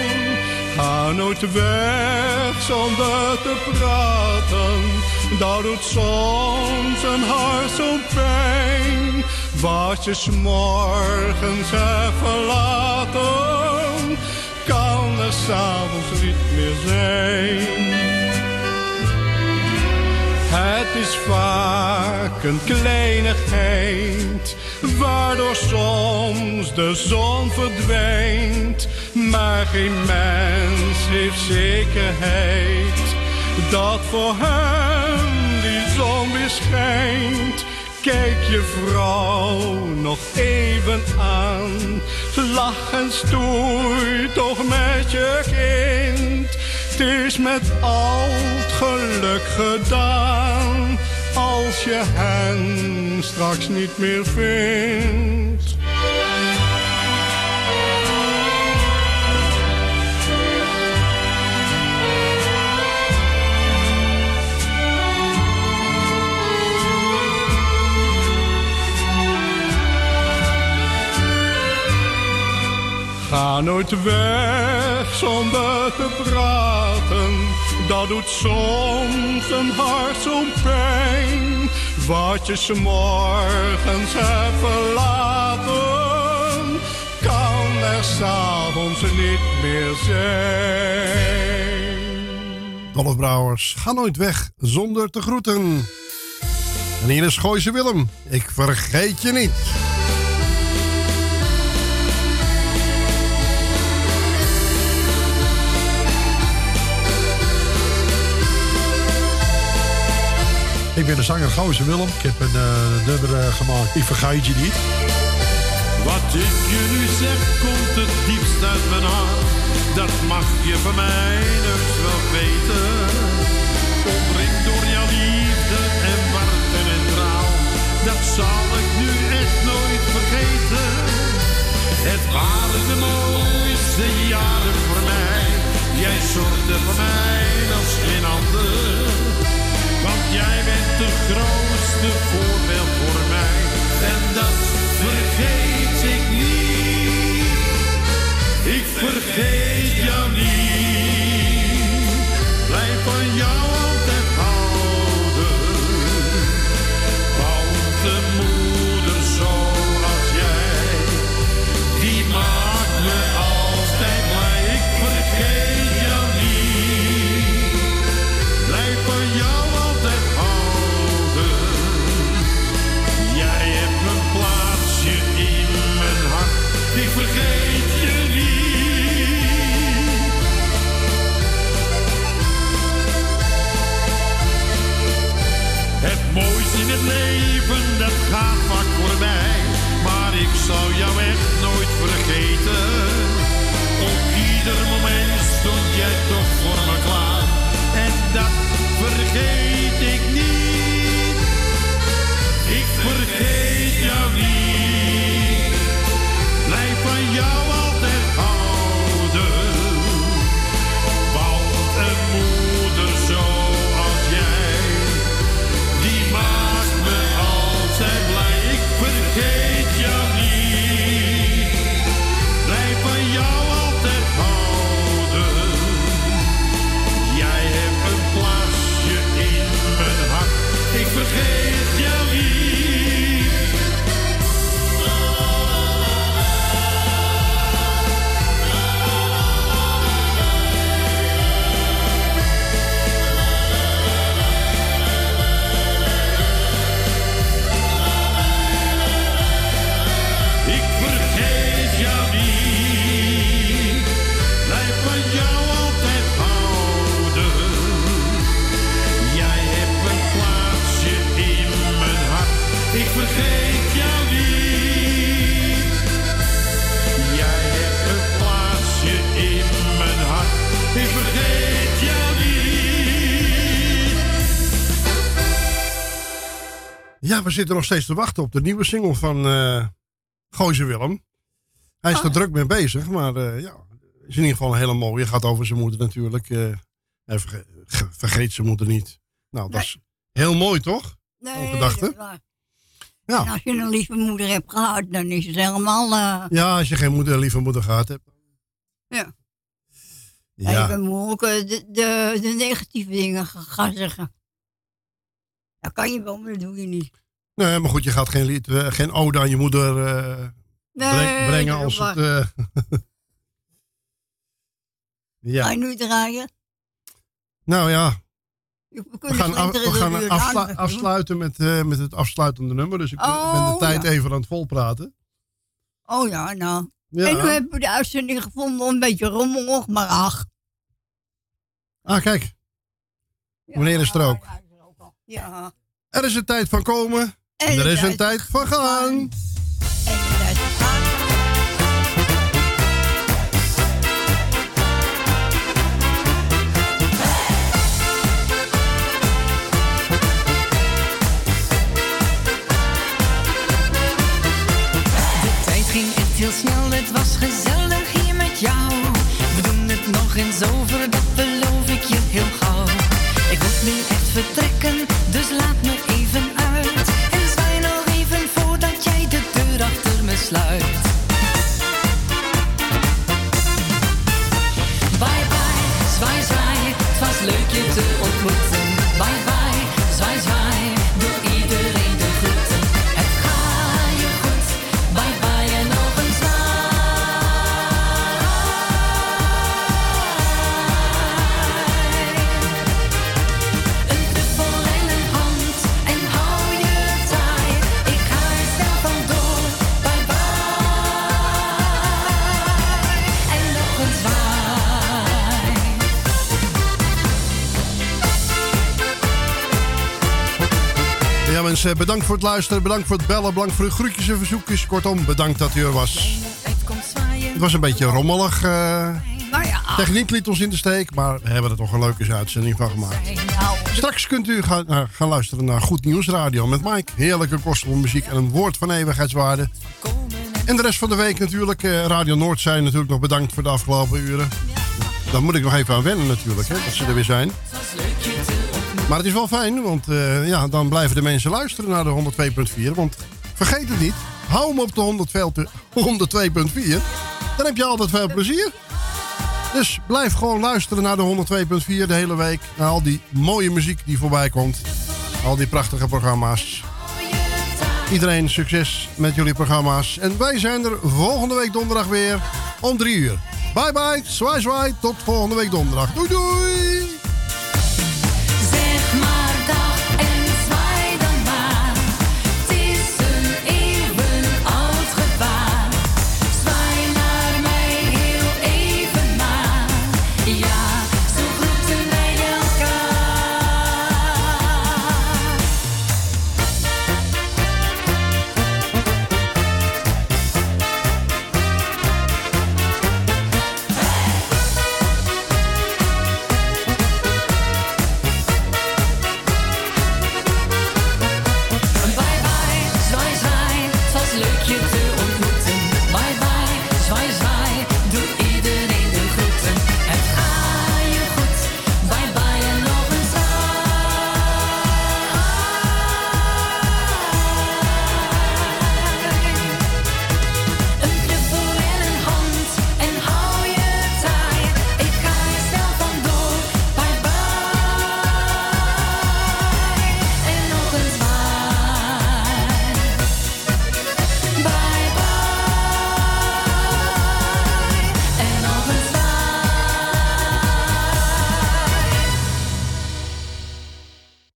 Ga nooit weg zonder te praten, dat doet soms een hart zo'n pijn. Wat je s'morgens hebt verlaten, kan er s'avonds niet meer zijn. Het is vaak een kleinigheid, waardoor soms de zon verdwijnt. Maar geen mens heeft zekerheid dat voor hem die zon weer schijnt. Kijk je vrouw nog even aan, lach en stoei toch met je kind. Het is met al het geluk gedaan, als je hen straks niet meer vindt. Ga nooit weg zonder te praten, dat doet soms een hart zo'n pijn. Wat je 's morgens hebt verlaten, kan er s'avonds niet meer zijn. Dolph Brouwers, ga nooit weg zonder te groeten. En hier is Gooise Willem, ik vergeet je niet. Ik ben de zanger Gozer Willem. Ik heb een eh, nummer eh, gemaakt. Ik vergeet je niet. Wat ik je nu zeg, komt het diepst uit mijn hart. Dat mag je van mij dus wel weten. Omringd door jouw liefde en warmte en trouw. Dat zal ik nu echt nooit vergeten. Het waren de mooiste jaren voor mij. Jij zorgde voor mij als geen ander. Jij bent de grootste voorbeeld voor mij. En dat vergeet ik niet. Ik vergeet jou niet. Leven, dat gaat Ja, we zitten nog steeds te wachten op de nieuwe single van Gooise Willem. Hij is Oh. er druk mee bezig, maar eh, ja, is in ieder geval een hele mooie. Gaat over zijn moeder natuurlijk. ge- vergeet zijn moeder niet. Nou, dat is heel mooi, toch? Nee, Zo'n gedachte. dat is waar. Ja. En als je een lieve moeder hebt gehad, dan is het helemaal... Ja, als je geen moeder, lieve moeder gehad hebt. ja. Ja. Even ook eh, de, de, de negatieve dingen ga- gaan zeggen. Dat kan je wel, maar dat doe je niet. Nee, maar goed, je gaat geen, lied, eh, geen ode aan je moeder eh, Nee, breng- brengen als het... eh, Ga je nu draaien? nou ja. We gaan, af- we gaan de afslu- afsluiten met, met het afsluitende nummer. Dus ik ben- ben de Oh, tijd ja. even aan het volpraten. Oh ja, nou. Ja. En nu hebben we de uitzending gevonden, een beetje rommelig, maar ach. Ah, kijk. Meneer is er ook. Ja. Er is een tijd van komen. En er is een tijd van tijd ging echt heel snel, het was gezellig hier met jou. We doen het nog eens over, dat beloof ik je heel gauw. Ik moet nu echt vertrekken, dus laat me achter mensen, bedankt voor het luisteren. Bedankt voor het bellen. Bedankt voor uw groetjes en verzoekjes. Kortom, bedankt dat u er was. Het was een beetje rommelig. eh Nou ja. Techniek liet ons in de steek, maar we hebben er toch een leuke uitzending van gemaakt. Straks kunt u gaan, nou, gaan luisteren naar Goed Nieuws Radio met Mike. Heerlijke gospelmuziek en een woord van eeuwigheidswaarde. En de rest van de week natuurlijk. eh, Radio Noord zijn natuurlijk nog bedankt voor de afgelopen uren. Daar moet ik nog even aan wennen natuurlijk, hè, dat ze er weer zijn. Maar het is wel fijn, want eh, ja, dan blijven de mensen luisteren naar de 102.4. Want vergeet het niet, hou hem op de 102 102.4. Dan heb je altijd veel plezier. Dus blijf gewoon luisteren naar de 102.4 de hele week. Naar al die mooie muziek die voorbij komt. Al die prachtige programma's. Iedereen succes met jullie programma's. En wij zijn er volgende week donderdag weer om 3 uur. Bye bye, zwaai zwaai, tot volgende week donderdag. Doei doei!